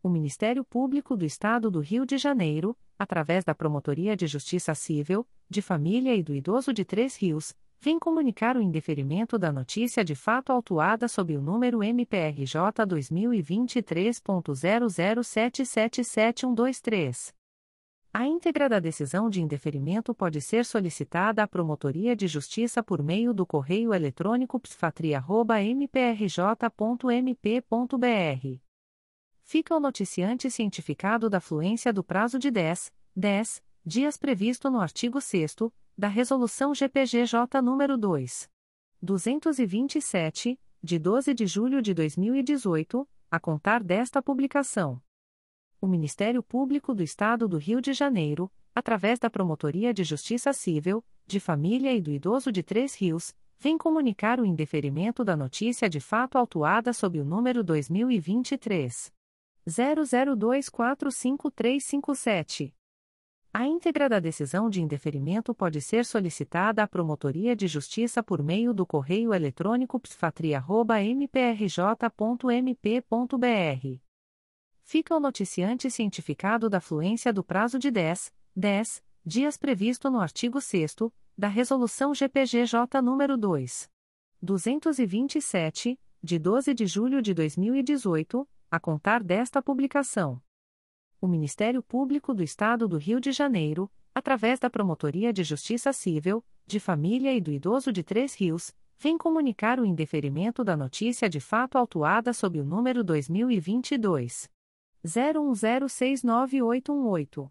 O Ministério Público do Estado do Rio de Janeiro, através da Promotoria de Justiça Civil, de Família e do Idoso de Três Rios, vem comunicar o indeferimento da notícia de fato autuada sob o número MPRJ 2023.00777123. A íntegra da decisão de indeferimento pode ser solicitada à Promotoria de Justiça por meio do correio eletrônico psfatria.mprj.mp.br fica o noticiante cientificado da fluência do prazo de 10, 10 dias previsto no artigo 6 da Resolução GPGJ nº 2. 227, de 12 de julho de 2018, a contar desta publicação. O Ministério Público do Estado do Rio de Janeiro, através da Promotoria de Justiça Civil, de Família e do Idoso de Três Rios, vem comunicar o indeferimento da notícia de fato autuada sob o número 2023 00245357. A íntegra da decisão de indeferimento pode ser solicitada à Promotoria de Justiça por meio do correio eletrônico psfatria.mprj.mp.br. Fica o noticiante cientificado da fluência do prazo de 10, 10 dias previsto no artigo 6 da Resolução GPGJ nº 2. 227, de 12 de julho de 2018 a contar desta publicação. O Ministério Público do Estado do Rio de Janeiro, através da Promotoria de Justiça Civil, de Família e do Idoso de Três Rios, vem comunicar o indeferimento da notícia de fato autuada sob o número 2022 01069818.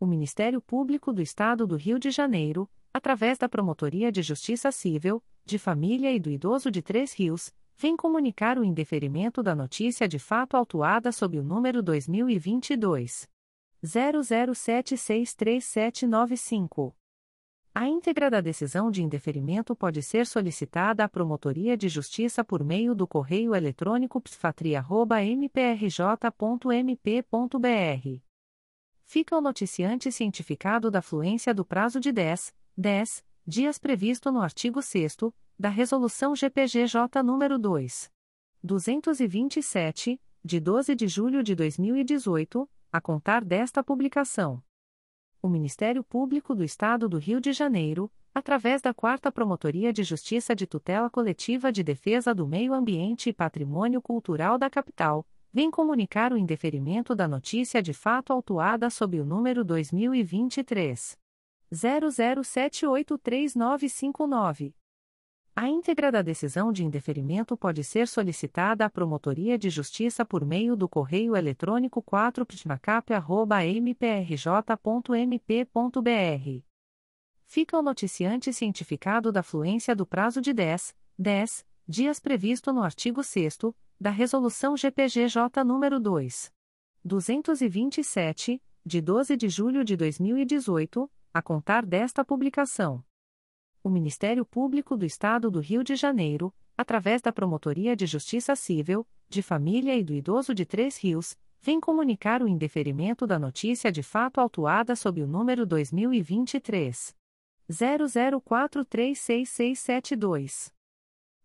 O Ministério Público do Estado do Rio de Janeiro, através da Promotoria de Justiça Civil, de Família e do Idoso de Três Rios, vem comunicar o indeferimento da notícia de fato autuada sob o número 2022 00763795. A íntegra da decisão de indeferimento pode ser solicitada à Promotoria de Justiça por meio do correio eletrônico psfatria.mprj.mp.br fica o noticiante cientificado da fluência do prazo de 10, 10 dias previsto no artigo 6 da Resolução GPGJ nº 2. 227, de 12 de julho de 2018, a contar desta publicação. O Ministério Público do Estado do Rio de Janeiro, através da 4 Promotoria de Justiça de Tutela Coletiva de Defesa do Meio Ambiente e Patrimônio Cultural da Capital, vem comunicar o indeferimento da notícia de fato autuada sob o número 2023 00783959. A íntegra da decisão de indeferimento pode ser solicitada à Promotoria de Justiça por meio do correio eletrônico 4ptmacap.mprj.mp.br. Fica o noticiante cientificado da fluência do prazo de 10, 10 dias previsto no artigo 6 da Resolução GPGJ nº 2. 227, de 12 de julho de 2018, a contar desta publicação. O Ministério Público do Estado do Rio de Janeiro, através da Promotoria de Justiça Civil, de Família e do Idoso de Três Rios, vem comunicar o indeferimento da notícia de fato autuada sob o número 2023 00436672.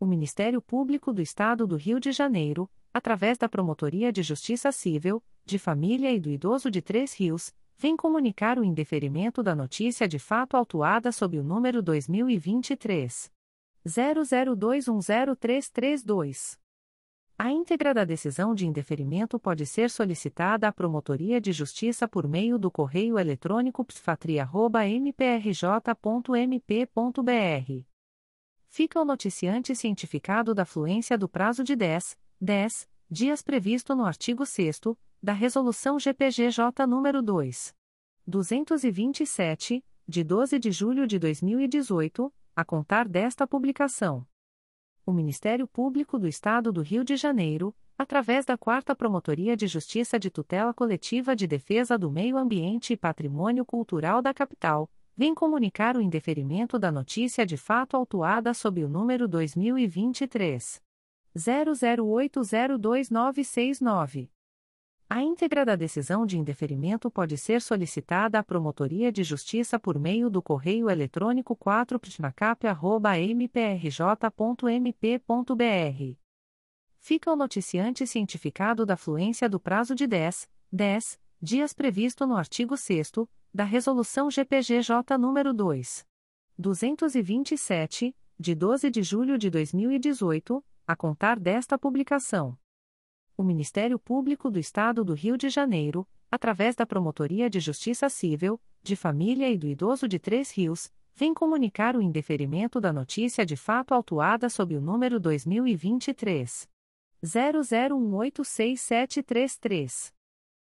o Ministério Público do Estado do Rio de Janeiro, através da Promotoria de Justiça Civil, de Família e do Idoso de Três Rios, vem comunicar o indeferimento da notícia de fato autuada sob o número 2023 00210332. A íntegra da decisão de indeferimento pode ser solicitada à Promotoria de Justiça por meio do correio eletrônico psfatria.mprj.mp.br fica o noticiante cientificado da fluência do prazo de 10, 10 dias previsto no artigo 6 da Resolução GPGJ nº 2. 227, de 12 de julho de 2018, a contar desta publicação. O Ministério Público do Estado do Rio de Janeiro, através da 4 Promotoria de Justiça de Tutela Coletiva de Defesa do Meio Ambiente e Patrimônio Cultural da Capital, vem comunicar o indeferimento da notícia de fato autuada sob o número 2023 00802969. A íntegra da decisão de indeferimento pode ser solicitada à Promotoria de Justiça por meio do correio eletrônico 4ptmacap.mprj.mp.br. Fica o noticiante cientificado da fluência do prazo de 10, 10 dias previsto no artigo 6 da Resolução GPGJ nº 2. 227, de 12 de julho de 2018, a contar desta publicação. O Ministério Público do Estado do Rio de Janeiro, através da Promotoria de Justiça Civil, de Família e do Idoso de Três Rios, vem comunicar o indeferimento da notícia de fato autuada sob o número 2023 00186733.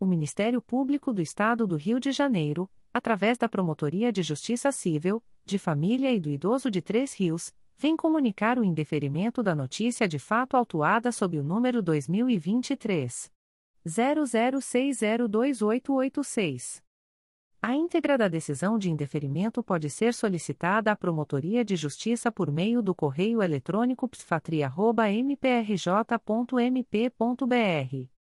o Ministério Público do Estado do Rio de Janeiro, através da Promotoria de Justiça Civil, de Família e do Idoso de Três Rios, vem comunicar o indeferimento da notícia de fato autuada sob o número 2023 00602886. A íntegra da decisão de indeferimento pode ser solicitada à Promotoria de Justiça por meio do correio eletrônico psfatria.mprj.mp.br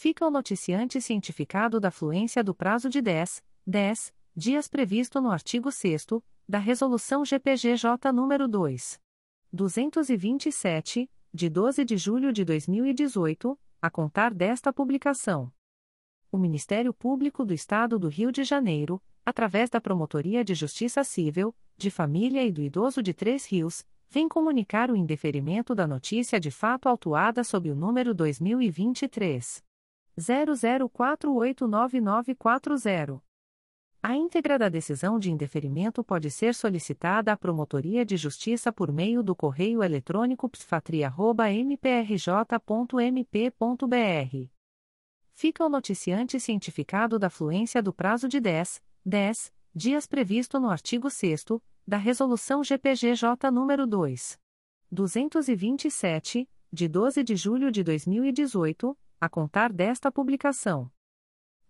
fica o noticiante cientificado da fluência do prazo de 10, 10 dias previsto no artigo 6 da Resolução GPGJ nº 2. 227, de 12 de julho de 2018, a contar desta publicação. O Ministério Público do Estado do Rio de Janeiro, através da Promotoria de Justiça Civil, de Família e do Idoso de Três Rios, vem comunicar o indeferimento da notícia de fato autuada sob o número 2023 00489940. A íntegra da decisão de indeferimento pode ser solicitada à Promotoria de Justiça por meio do correio eletrônico psfatria.mprj.mp.br. Fica o noticiante cientificado da fluência do prazo de 10, 10 dias previsto no artigo 6 da Resolução GPGJ nº 2. 227, de 12 de julho de 2018 a contar desta publicação.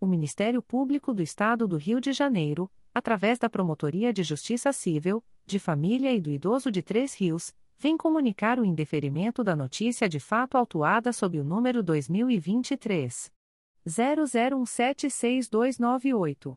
O Ministério Público do Estado do Rio de Janeiro, através da Promotoria de Justiça Civil, de Família e do Idoso de Três Rios, vem comunicar o indeferimento da notícia de fato autuada sob o número 2023 00176298.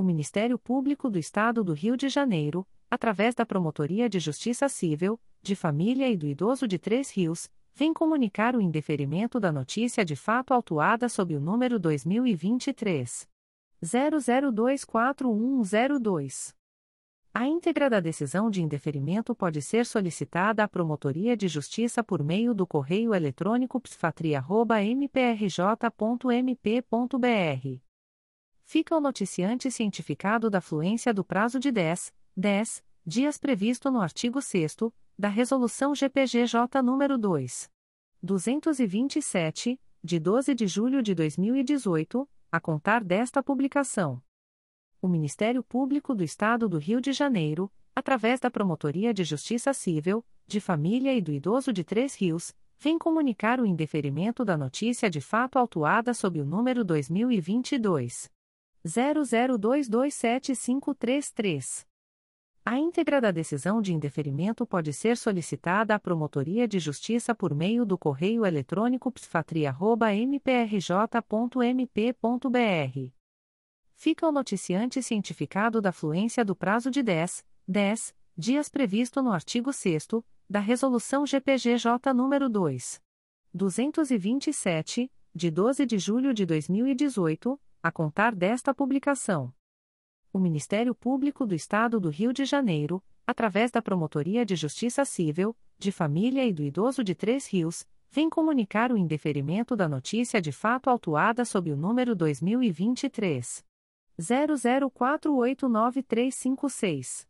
O Ministério Público do Estado do Rio de Janeiro, através da Promotoria de Justiça Civil, de Família e do Idoso de Três Rios, vem comunicar o indeferimento da notícia de fato autuada sob o número 2023 00241102. A íntegra da decisão de indeferimento pode ser solicitada à Promotoria de Justiça por meio do correio eletrônico psfatria.mprj.mp.br. Fica o noticiante cientificado da fluência do prazo de 10, 10 dias previsto no artigo 6 da Resolução GPGJ nº 2. 227, de 12 de julho de 2018, a contar desta publicação o Ministério Público do Estado do Rio de Janeiro, através da Promotoria de Justiça Civil, de Família e do Idoso de Três Rios, vem comunicar o indeferimento da notícia de fato autuada sob o número 2022 00227533. A íntegra da decisão de indeferimento pode ser solicitada à Promotoria de Justiça por meio do correio eletrônico psfatria.mprj.mp.br fica o noticiante cientificado da fluência do prazo de 10, 10 dias previsto no artigo 6 da Resolução GPGJ nº 2. 227, de 12 de julho de 2018, a contar desta publicação. O Ministério Público do Estado do Rio de Janeiro, através da Promotoria de Justiça Civil, de Família e do Idoso de Três Rios, vem comunicar o indeferimento da notícia de fato autuada sob o número 2023 00489356.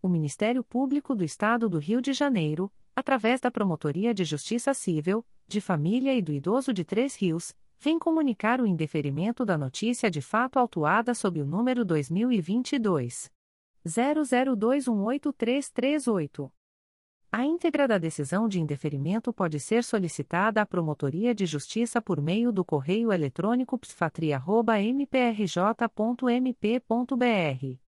O Ministério Público do Estado do Rio de Janeiro, através da Promotoria de Justiça Civil, de Família e do Idoso de Três Rios, vem comunicar o indeferimento da notícia de fato autuada sob o número 2022 00218338. A íntegra da decisão de indeferimento pode ser solicitada à Promotoria de Justiça por meio do correio eletrônico psfatria.mprj.mp.br.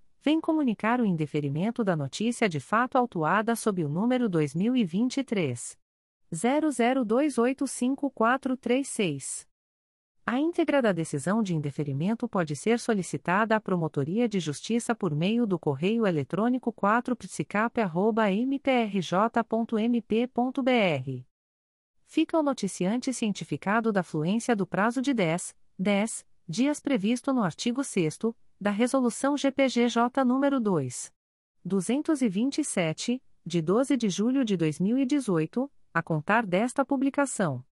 vem comunicar o indeferimento da notícia de fato autuada sob o número 2023 00285436. A íntegra da decisão de indeferimento pode ser solicitada à Promotoria de Justiça por meio do correio eletrônico 4psicap.mprj.mp.br fica o noticiante cientificado da fluência do prazo de 10, 10 dias previsto no artigo 6 da Resolução GPGJ nº 2. 227, de 12 de julho de 2018, a contar desta publicação.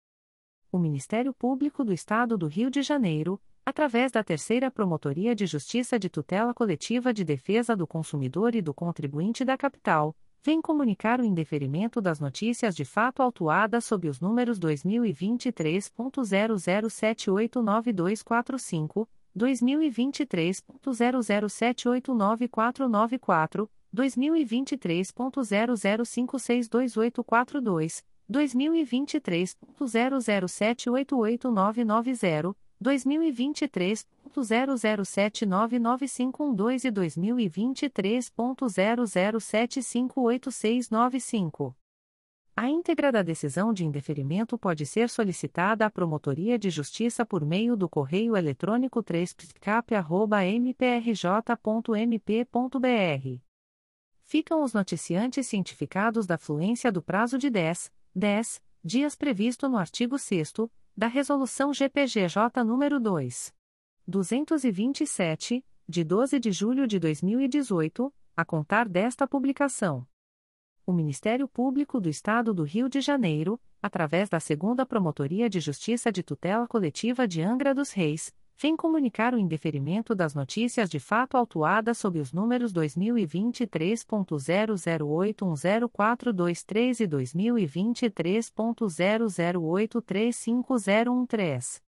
O Ministério Público do Estado do Rio de Janeiro, através da Terceira Promotoria de Justiça de Tutela Coletiva de Defesa do Consumidor e do Contribuinte da Capital, vem comunicar o indeferimento das notícias de fato autuadas sob os números 2023.00789245, 2023.00789494, 2023.00562842, 2023.00788990, 2023.00799512 e 2023.00758695. A íntegra da decisão de indeferimento pode ser solicitada à Promotoria de Justiça por meio do correio eletrônico 3psicap.mprj.mp.br. Ficam os noticiantes cientificados da fluência do prazo de 10, 10 dias previsto no artigo 6 da Resolução GPGJ nº 2. 227, de 12 de julho de 2018, a contar desta publicação. O Ministério Público do Estado do Rio de Janeiro, através da Segunda Promotoria de Justiça de Tutela Coletiva de Angra dos Reis, vem comunicar o indeferimento das notícias de fato autuadas sob os números 2023.00810423 e 2023.00835013.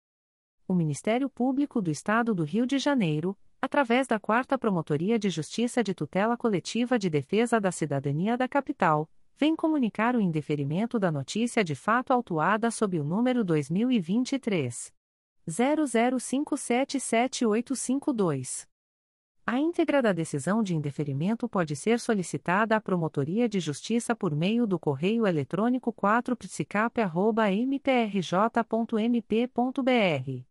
o Ministério Público do Estado do Rio de Janeiro, através da Quarta Promotoria de Justiça de Tutela Coletiva de Defesa da Cidadania da Capital, vem comunicar o indeferimento da notícia de fato autuada sob o número 2023 00577852. A íntegra da decisão de indeferimento pode ser solicitada à Promotoria de Justiça por meio do correio eletrônico 4psicap.mprj.mp.br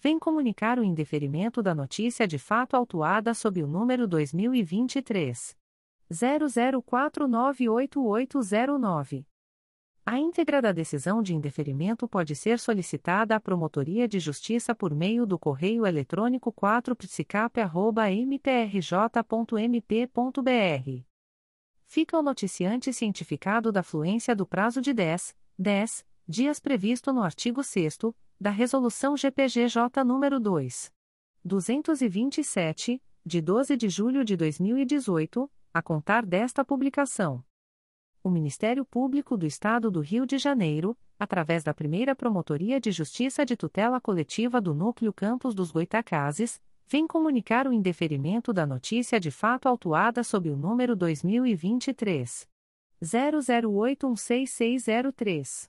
vem comunicar o indeferimento da notícia de fato autuada sob o número 2023 00498809. A íntegra da decisão de indeferimento pode ser solicitada à Promotoria de Justiça por meio do correio eletrônico 4psicap.mprj.mp.br. Fica o noticiante cientificado da fluência do prazo de 10, 10 dias previsto no artigo 6 da Resolução GPGJ nº 2. 227, de 12 de julho de 2018, a contar desta publicação. O Ministério Público do Estado do Rio de Janeiro, através da primeira Promotoria de Justiça de Tutela Coletiva do Núcleo Campos dos Goitacazes, vem comunicar o indeferimento da notícia de fato autuada sob o número 2023 00816603.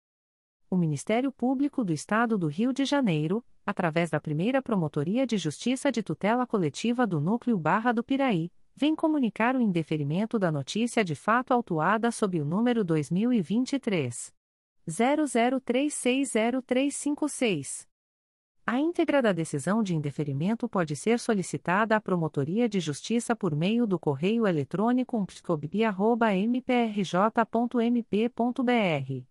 o Ministério Público do Estado do Rio de Janeiro, através da primeira Promotoria de Justiça de Tutela Coletiva do Núcleo Barra do Piraí, vem comunicar o indeferimento da notícia de fato autuada sob o número 2023 00360356. A íntegra da decisão de indeferimento pode ser solicitada à Promotoria de Justiça por meio do correio eletrônico umpscobi.mprj.mp.br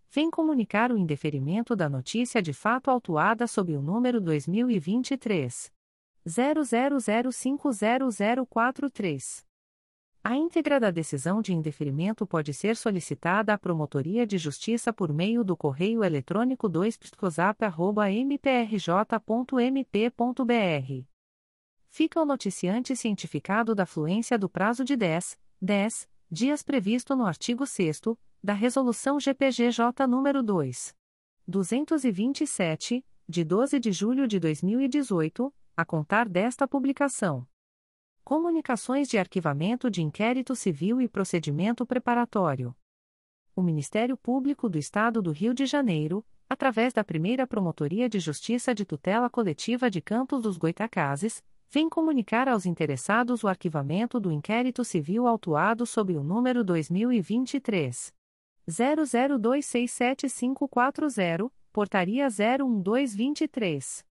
vem comunicar o indeferimento da notícia de fato autuada sob o número 2023 00050043. A íntegra da decisão de indeferimento pode ser solicitada à Promotoria de Justiça por meio do correio eletrônico 2 mprj.mp.br. Fica o noticiante cientificado da fluência do prazo de 10, 10 dias previsto no artigo 6 da Resolução GPGJ nº 2. 227, de 12 de julho de 2018, a contar desta publicação. Comunicações de arquivamento de inquérito civil e procedimento preparatório. O Ministério Público do Estado do Rio de Janeiro, através da primeira Promotoria de Justiça de Tutela Coletiva de Campos dos Goitacazes, vem comunicar aos interessados o arquivamento do inquérito civil autuado sob o número 2023 00267540, portaria 01223.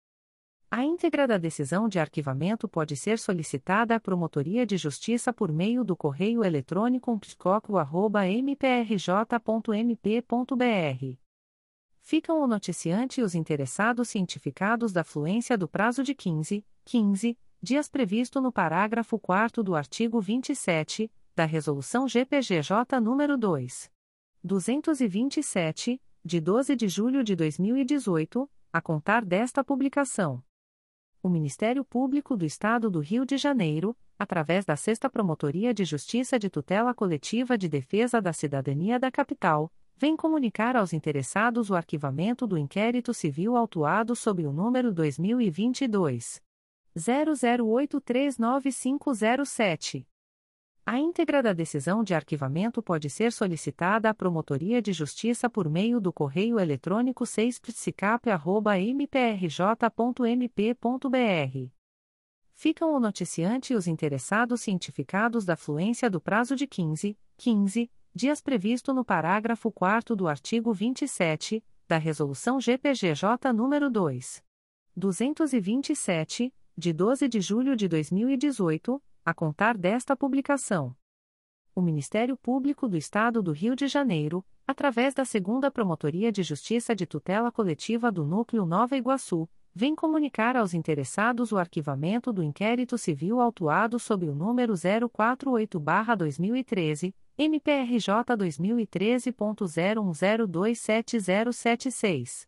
A íntegra da decisão de arquivamento pode ser solicitada à Promotoria de Justiça por meio do correio eletrônico psicoco.mprj.mp.br. Ficam o noticiante e os interessados cientificados da fluência do prazo de 15, 15 dias previsto no parágrafo 4 do artigo 27 da Resolução GPGJ nº 2. 227, de 12 de julho de 2018, a contar desta publicação. O Ministério Público do Estado do Rio de Janeiro, através da Sexta Promotoria de Justiça de Tutela Coletiva de Defesa da Cidadania da Capital, vem comunicar aos interessados o arquivamento do inquérito civil autuado sob o número 2022 00839507. A íntegra da decisão de arquivamento pode ser solicitada à Promotoria de Justiça por meio do correio eletrônico 6psicap.mprj.mp.br. Ficam o noticiante e os interessados cientificados da fluência do prazo de 15, 15 dias previsto no parágrafo 4 do artigo 27 da Resolução GPGJ nº 2. 227, de 12 de julho de 2018, a contar desta publicação. O Ministério Público do Estado do Rio de Janeiro, através da Segunda Promotoria de Justiça de Tutela Coletiva do Núcleo Nova Iguaçu, vem comunicar aos interessados o arquivamento do inquérito civil autuado sob o número 048-2013, MPRJ 2013.01027076.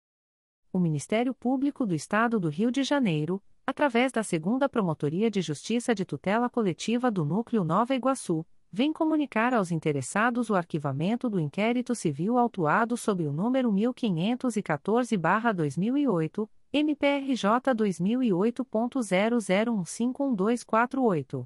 o Ministério Público do Estado do Rio de Janeiro, através da Segunda Promotoria de Justiça de Tutela Coletiva do Núcleo Nova Iguaçu, vem comunicar aos interessados o arquivamento do inquérito civil autuado sob o número 1514-2008, MPRJ 2008.00151248.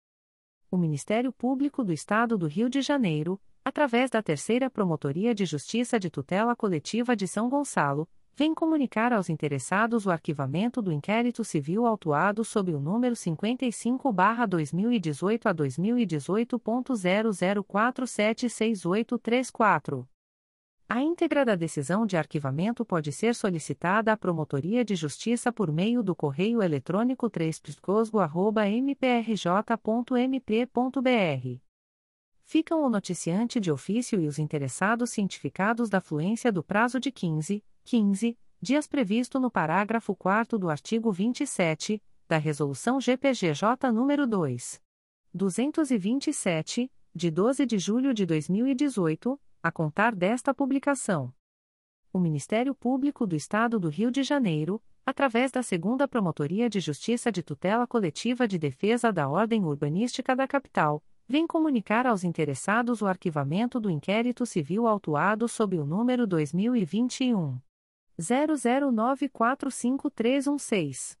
o Ministério Público do Estado do Rio de Janeiro, através da Terceira Promotoria de Justiça de Tutela Coletiva de São Gonçalo, vem comunicar aos interessados o arquivamento do inquérito civil autuado sob o número 55-2018 a 2018.00476834. A íntegra da decisão de arquivamento pode ser solicitada à Promotoria de Justiça por meio do correio eletrônico 3 mprj.mp.br. Ficam o noticiante de ofício e os interessados cientificados da fluência do prazo de 15, 15 dias previsto no parágrafo 4 do artigo 27 da Resolução GPGJ nº 2. 227, de 12 de julho de 2018 a contar desta publicação. O Ministério Público do Estado do Rio de Janeiro, através da Segunda Promotoria de Justiça de Tutela Coletiva de Defesa da Ordem Urbanística da Capital, vem comunicar aos interessados o arquivamento do inquérito civil autuado sob o número 2021 00945316.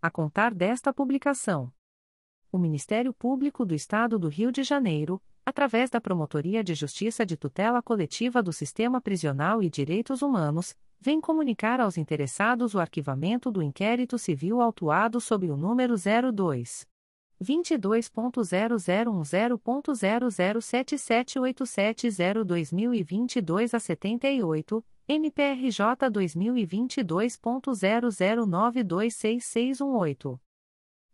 a contar desta publicação. O Ministério Público do Estado do Rio de Janeiro, através da Promotoria de Justiça de Tutela Coletiva do Sistema Prisional e Direitos Humanos, vem comunicar aos interessados o arquivamento do inquérito civil autuado sob o número 02 22.0010.0077870-2022 a 78, MPRJ 2022.00926618.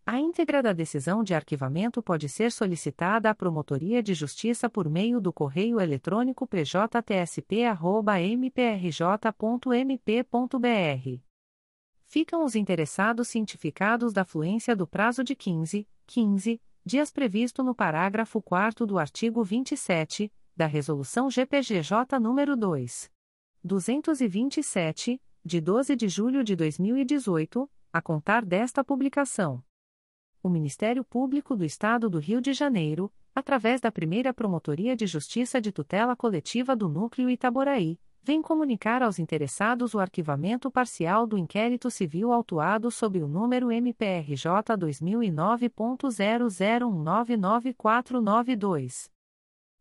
A íntegra da decisão de arquivamento pode ser solicitada à Promotoria de Justiça por meio do correio eletrônico pjtsp.mprj.mp.br. Ficam os interessados cientificados da fluência do prazo de 15, 15 dias previsto no parágrafo 4 do artigo 27 da Resolução GPGJ nº 2. 227, de 12 de julho de 2018, a contar desta publicação o Ministério Público do Estado do Rio de Janeiro, através da primeira Promotoria de Justiça de Tutela Coletiva do Núcleo Itaboraí, vem comunicar aos interessados o arquivamento parcial do inquérito civil autuado sob o número MPRJ 2009.00199492.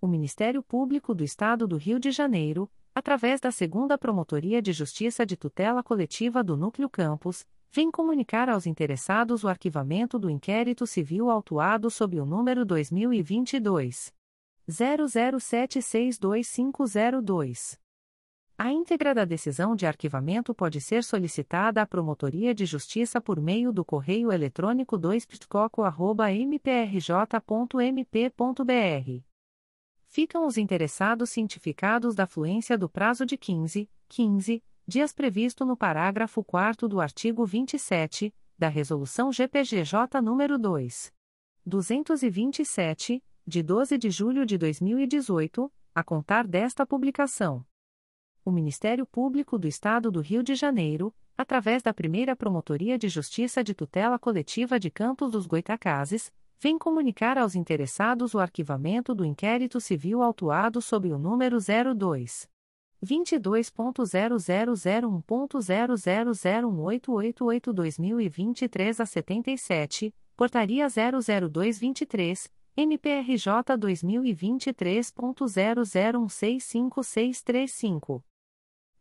o Ministério Público do Estado do Rio de Janeiro, através da Segunda Promotoria de Justiça de Tutela Coletiva do Núcleo Campos, vem comunicar aos interessados o arquivamento do inquérito civil autuado sob o número 2022 00762502. A íntegra da decisão de arquivamento pode ser solicitada à Promotoria de Justiça por meio do correio eletrônico 2ptcoco.mprj.mp.br ficam os interessados cientificados da fluência do prazo de 15, 15 dias previsto no parágrafo 4 do artigo 27 da Resolução GPGJ nº 2. 227, de 12 de julho de 2018, a contar desta publicação. O Ministério Público do Estado do Rio de Janeiro, através da primeira Promotoria de Justiça de Tutela Coletiva de Campos dos Goitacazes, vem comunicar aos interessados o arquivamento do inquérito civil autuado sob o número 02 22.0001.0001888-2023 a 77, Portaria 00223, MPRJ 2023.00165635.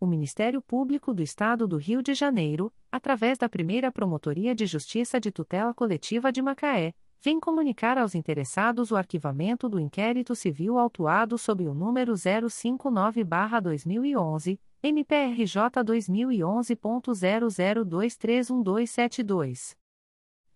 o Ministério Público do Estado do Rio de Janeiro, através da primeira Promotoria de Justiça de Tutela Coletiva de Macaé, vem comunicar aos interessados o arquivamento do inquérito civil autuado sob o número 059-2011, MPRJ 2011.00231272.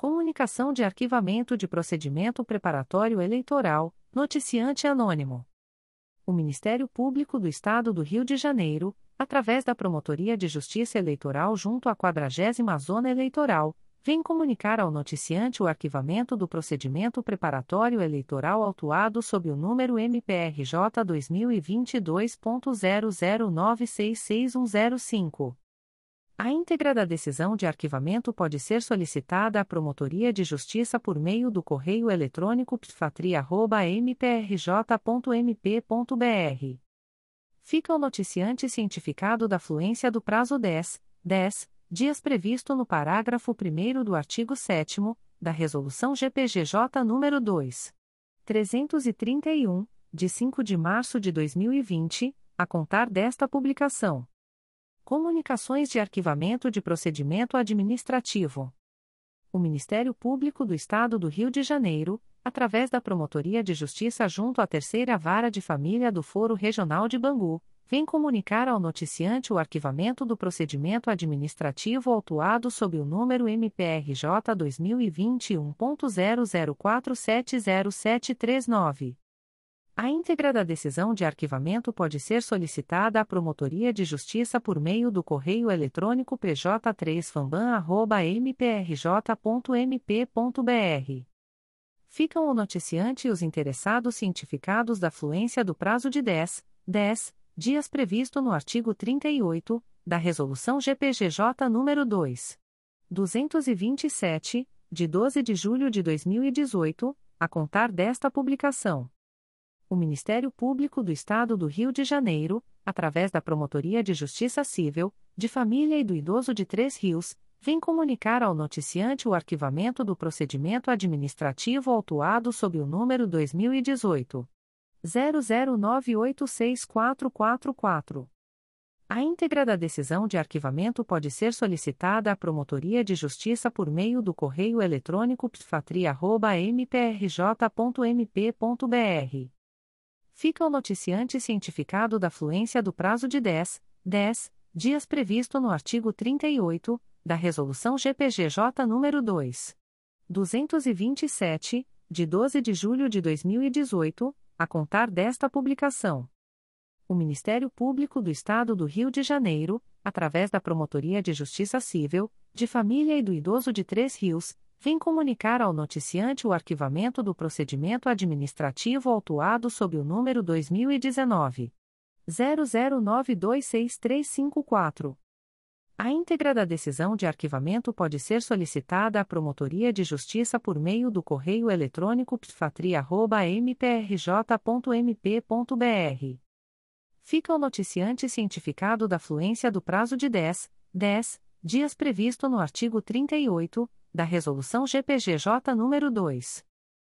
Comunicação de arquivamento de procedimento preparatório eleitoral, noticiante anônimo. O Ministério Público do Estado do Rio de Janeiro, através da Promotoria de Justiça Eleitoral junto à 40 Zona Eleitoral, vem comunicar ao noticiante o arquivamento do procedimento preparatório eleitoral autuado sob o número MPRJ 2022.00966105. A íntegra da decisão de arquivamento pode ser solicitada à Promotoria de Justiça por meio do correio eletrônico pfatria.mprj.mp.br. Fica o noticiante cientificado da fluência do prazo 10, 10 dias previsto no parágrafo 1 do artigo 7 da Resolução GPGJ nº 2. 331, de 5 de março de 2020, a contar desta publicação. Comunicações de Arquivamento de Procedimento Administrativo. O Ministério Público do Estado do Rio de Janeiro, através da Promotoria de Justiça junto à Terceira Vara de Família do Foro Regional de Bangu, vem comunicar ao noticiante o arquivamento do procedimento administrativo autuado sob o número MPRJ 2021.00470739. A íntegra da decisão de arquivamento pode ser solicitada à Promotoria de Justiça por meio do correio eletrônico pj3famban.mprj.mp.br. Ficam o noticiante e os interessados cientificados da fluência do prazo de 10, 10 dias previsto no artigo 38 da Resolução GPGJ nº 2. 227, de 12 de julho de 2018, a contar desta publicação o Ministério Público do Estado do Rio de Janeiro, através da Promotoria de Justiça Civil, de Família e do Idoso de Três Rios, vem comunicar ao noticiante o arquivamento do procedimento administrativo autuado sob o número 2018 00986444. A íntegra da decisão de arquivamento pode ser solicitada à Promotoria de Justiça por meio do correio eletrônico pfatria.mprj.mp.br fica o noticiante cientificado da fluência do prazo de 10, 10 dias previsto no artigo 38 da Resolução GPGJ nº 2. 227, de 12 de julho de 2018, a contar desta publicação. O Ministério Público do Estado do Rio de Janeiro, através da Promotoria de Justiça Civil, de Família e do Idoso de Três Rios, vem comunicar ao noticiante o arquivamento do procedimento administrativo autuado sob o número 2019 00926354. A íntegra da decisão de arquivamento pode ser solicitada à Promotoria de Justiça por meio do correio eletrônico pfatria.mprj.mp.br. Fica o noticiante cientificado da fluência do prazo de 10, 10 dias previsto no artigo 38 da Resolução GPGJ nº 2.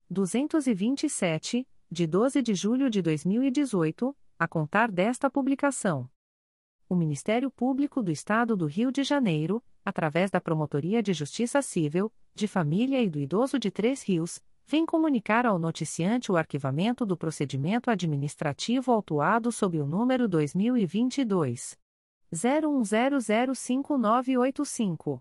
227, de 12 de julho de 2018, a contar desta publicação. O Ministério Público do Estado do Rio de Janeiro, através da Promotoria de Justiça Civil, de Família e do Idoso de Três Rios, vem comunicar ao noticiante o arquivamento do procedimento administrativo autuado sob o número 2022 01005985.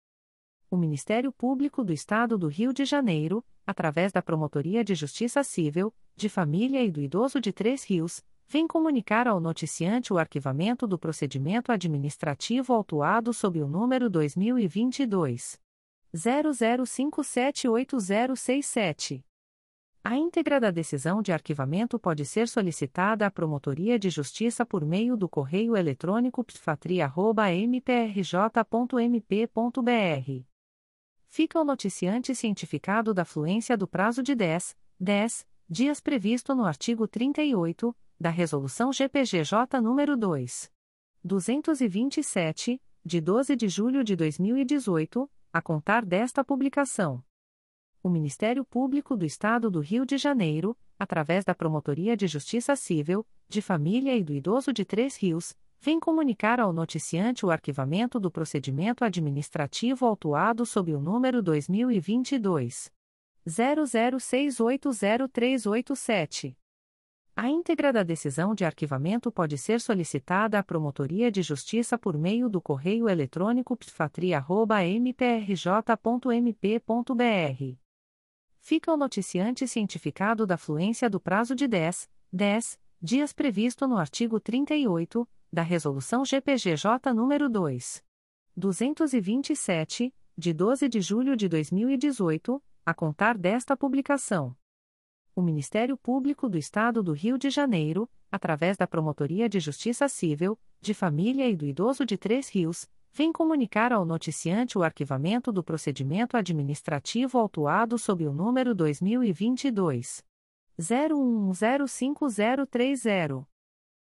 o Ministério Público do Estado do Rio de Janeiro, através da Promotoria de Justiça Civil, de Família e do Idoso de Três Rios, vem comunicar ao noticiante o arquivamento do procedimento administrativo autuado sob o número 2022 00578067. A íntegra da decisão de arquivamento pode ser solicitada à Promotoria de Justiça por meio do correio eletrônico pfatria.mprj.mp.br fica o noticiante cientificado da fluência do prazo de 10, 10 dias previsto no artigo 38 da Resolução GPGJ nº 2. 227, de 12 de julho de 2018, a contar desta publicação. O Ministério Público do Estado do Rio de Janeiro, através da Promotoria de Justiça Civil, de Família e do Idoso de Três Rios, vem comunicar ao noticiante o arquivamento do procedimento administrativo autuado sob o número 2022 00680387. A íntegra da decisão de arquivamento pode ser solicitada à Promotoria de Justiça por meio do correio eletrônico pfatria.mprj.mp.br. Fica o noticiante cientificado da fluência do prazo de 10, 10 dias previsto no artigo 38 da Resolução GPGJ nº 2. 227, de 12 de julho de 2018, a contar desta publicação. O Ministério Público do Estado do Rio de Janeiro, através da Promotoria de Justiça Civil, de Família e do Idoso de Três Rios, vem comunicar ao noticiante o arquivamento do procedimento administrativo autuado sob o número 2022 01105030.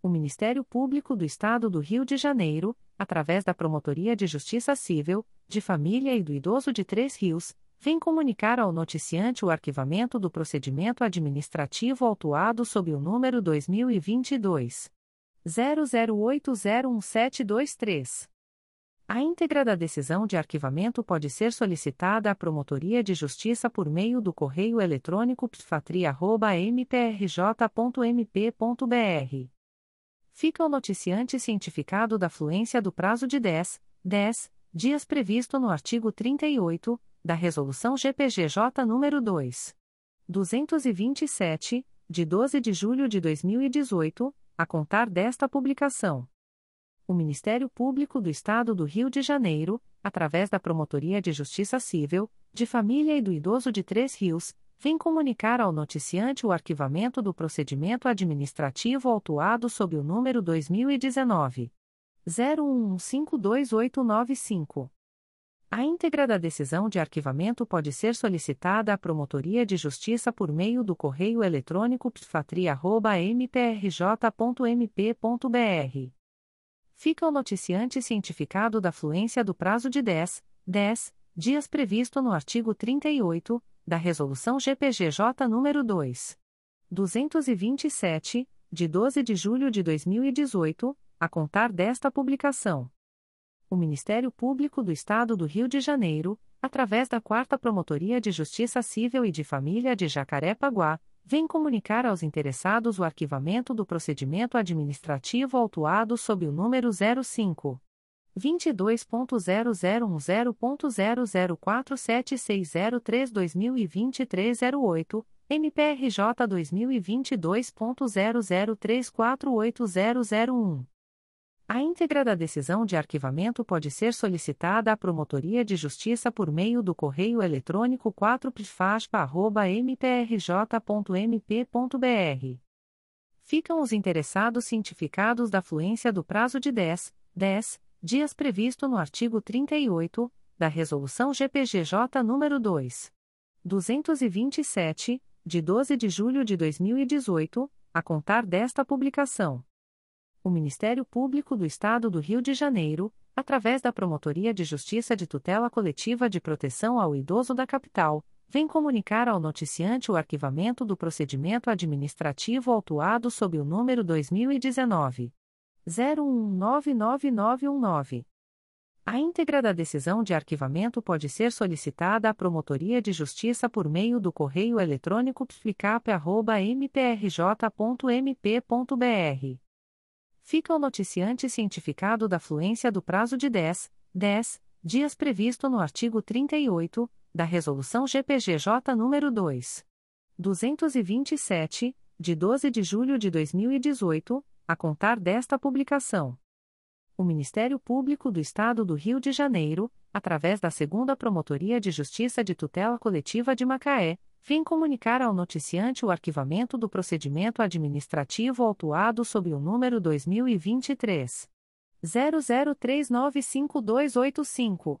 O Ministério Público do Estado do Rio de Janeiro, através da Promotoria de Justiça Civil, de Família e do Idoso de Três Rios, vem comunicar ao noticiante o arquivamento do procedimento administrativo autuado sob o número 2022 00801723. A íntegra da decisão de arquivamento pode ser solicitada à Promotoria de Justiça por meio do correio eletrônico pfatria.mprj.mp.br. Fica o noticiante cientificado da fluência do prazo de 10, 10 dias previsto no artigo 38 da Resolução GPGJ nº 2. 227, de 12 de julho de 2018, a contar desta publicação o Ministério Público do Estado do Rio de Janeiro, através da Promotoria de Justiça Civil, de Família e do Idoso de Três Rios, vem comunicar ao noticiante o arquivamento do procedimento administrativo autuado sob o número 2019 01152895. A íntegra da decisão de arquivamento pode ser solicitada à Promotoria de Justiça por meio do correio eletrônico pfatria.mprj.mp.br fica o noticiante cientificado da fluência do prazo de 10, 10 dias previsto no artigo 38 da Resolução GPGJ nº 2. 227, de 12 de julho de 2018, a contar desta publicação. O Ministério Público do Estado do Rio de Janeiro, através da 4 Promotoria de Justiça Civil e de Família de Jacaré-Paguá, vem comunicar aos interessados o arquivamento do procedimento administrativo autuado sob o número 05 22.0010.0047603-2023 08, MPRJ 2022.00348001. A íntegra da decisão de arquivamento pode ser solicitada à Promotoria de Justiça por meio do correio eletrônico 4pfaspa.mprj.mp.br. Ficam os interessados cientificados da fluência do prazo de 10, 10 dias previsto no artigo 38 da Resolução GPGJ nº 2. 227, de 12 de julho de 2018, a contar desta publicação o Ministério Público do Estado do Rio de Janeiro, através da Promotoria de Justiça de Tutela Coletiva de Proteção ao Idoso da Capital, vem comunicar ao noticiante o arquivamento do procedimento administrativo autuado sob o número 2019 01199919. A íntegra da decisão de arquivamento pode ser solicitada à Promotoria de Justiça por meio do correio eletrônico psicap.mprj.mp.br fica o noticiante cientificado da fluência do prazo de 10, 10 dias previsto no artigo 38 da Resolução GPGJ nº 2. 227, de 12 de julho de 2018, a contar desta publicação. O Ministério Público do Estado do Rio de Janeiro, através da Segunda Promotoria de Justiça de Tutela Coletiva de Macaé, vem comunicar ao noticiante o arquivamento do procedimento administrativo autuado sob o número 2023 00395285.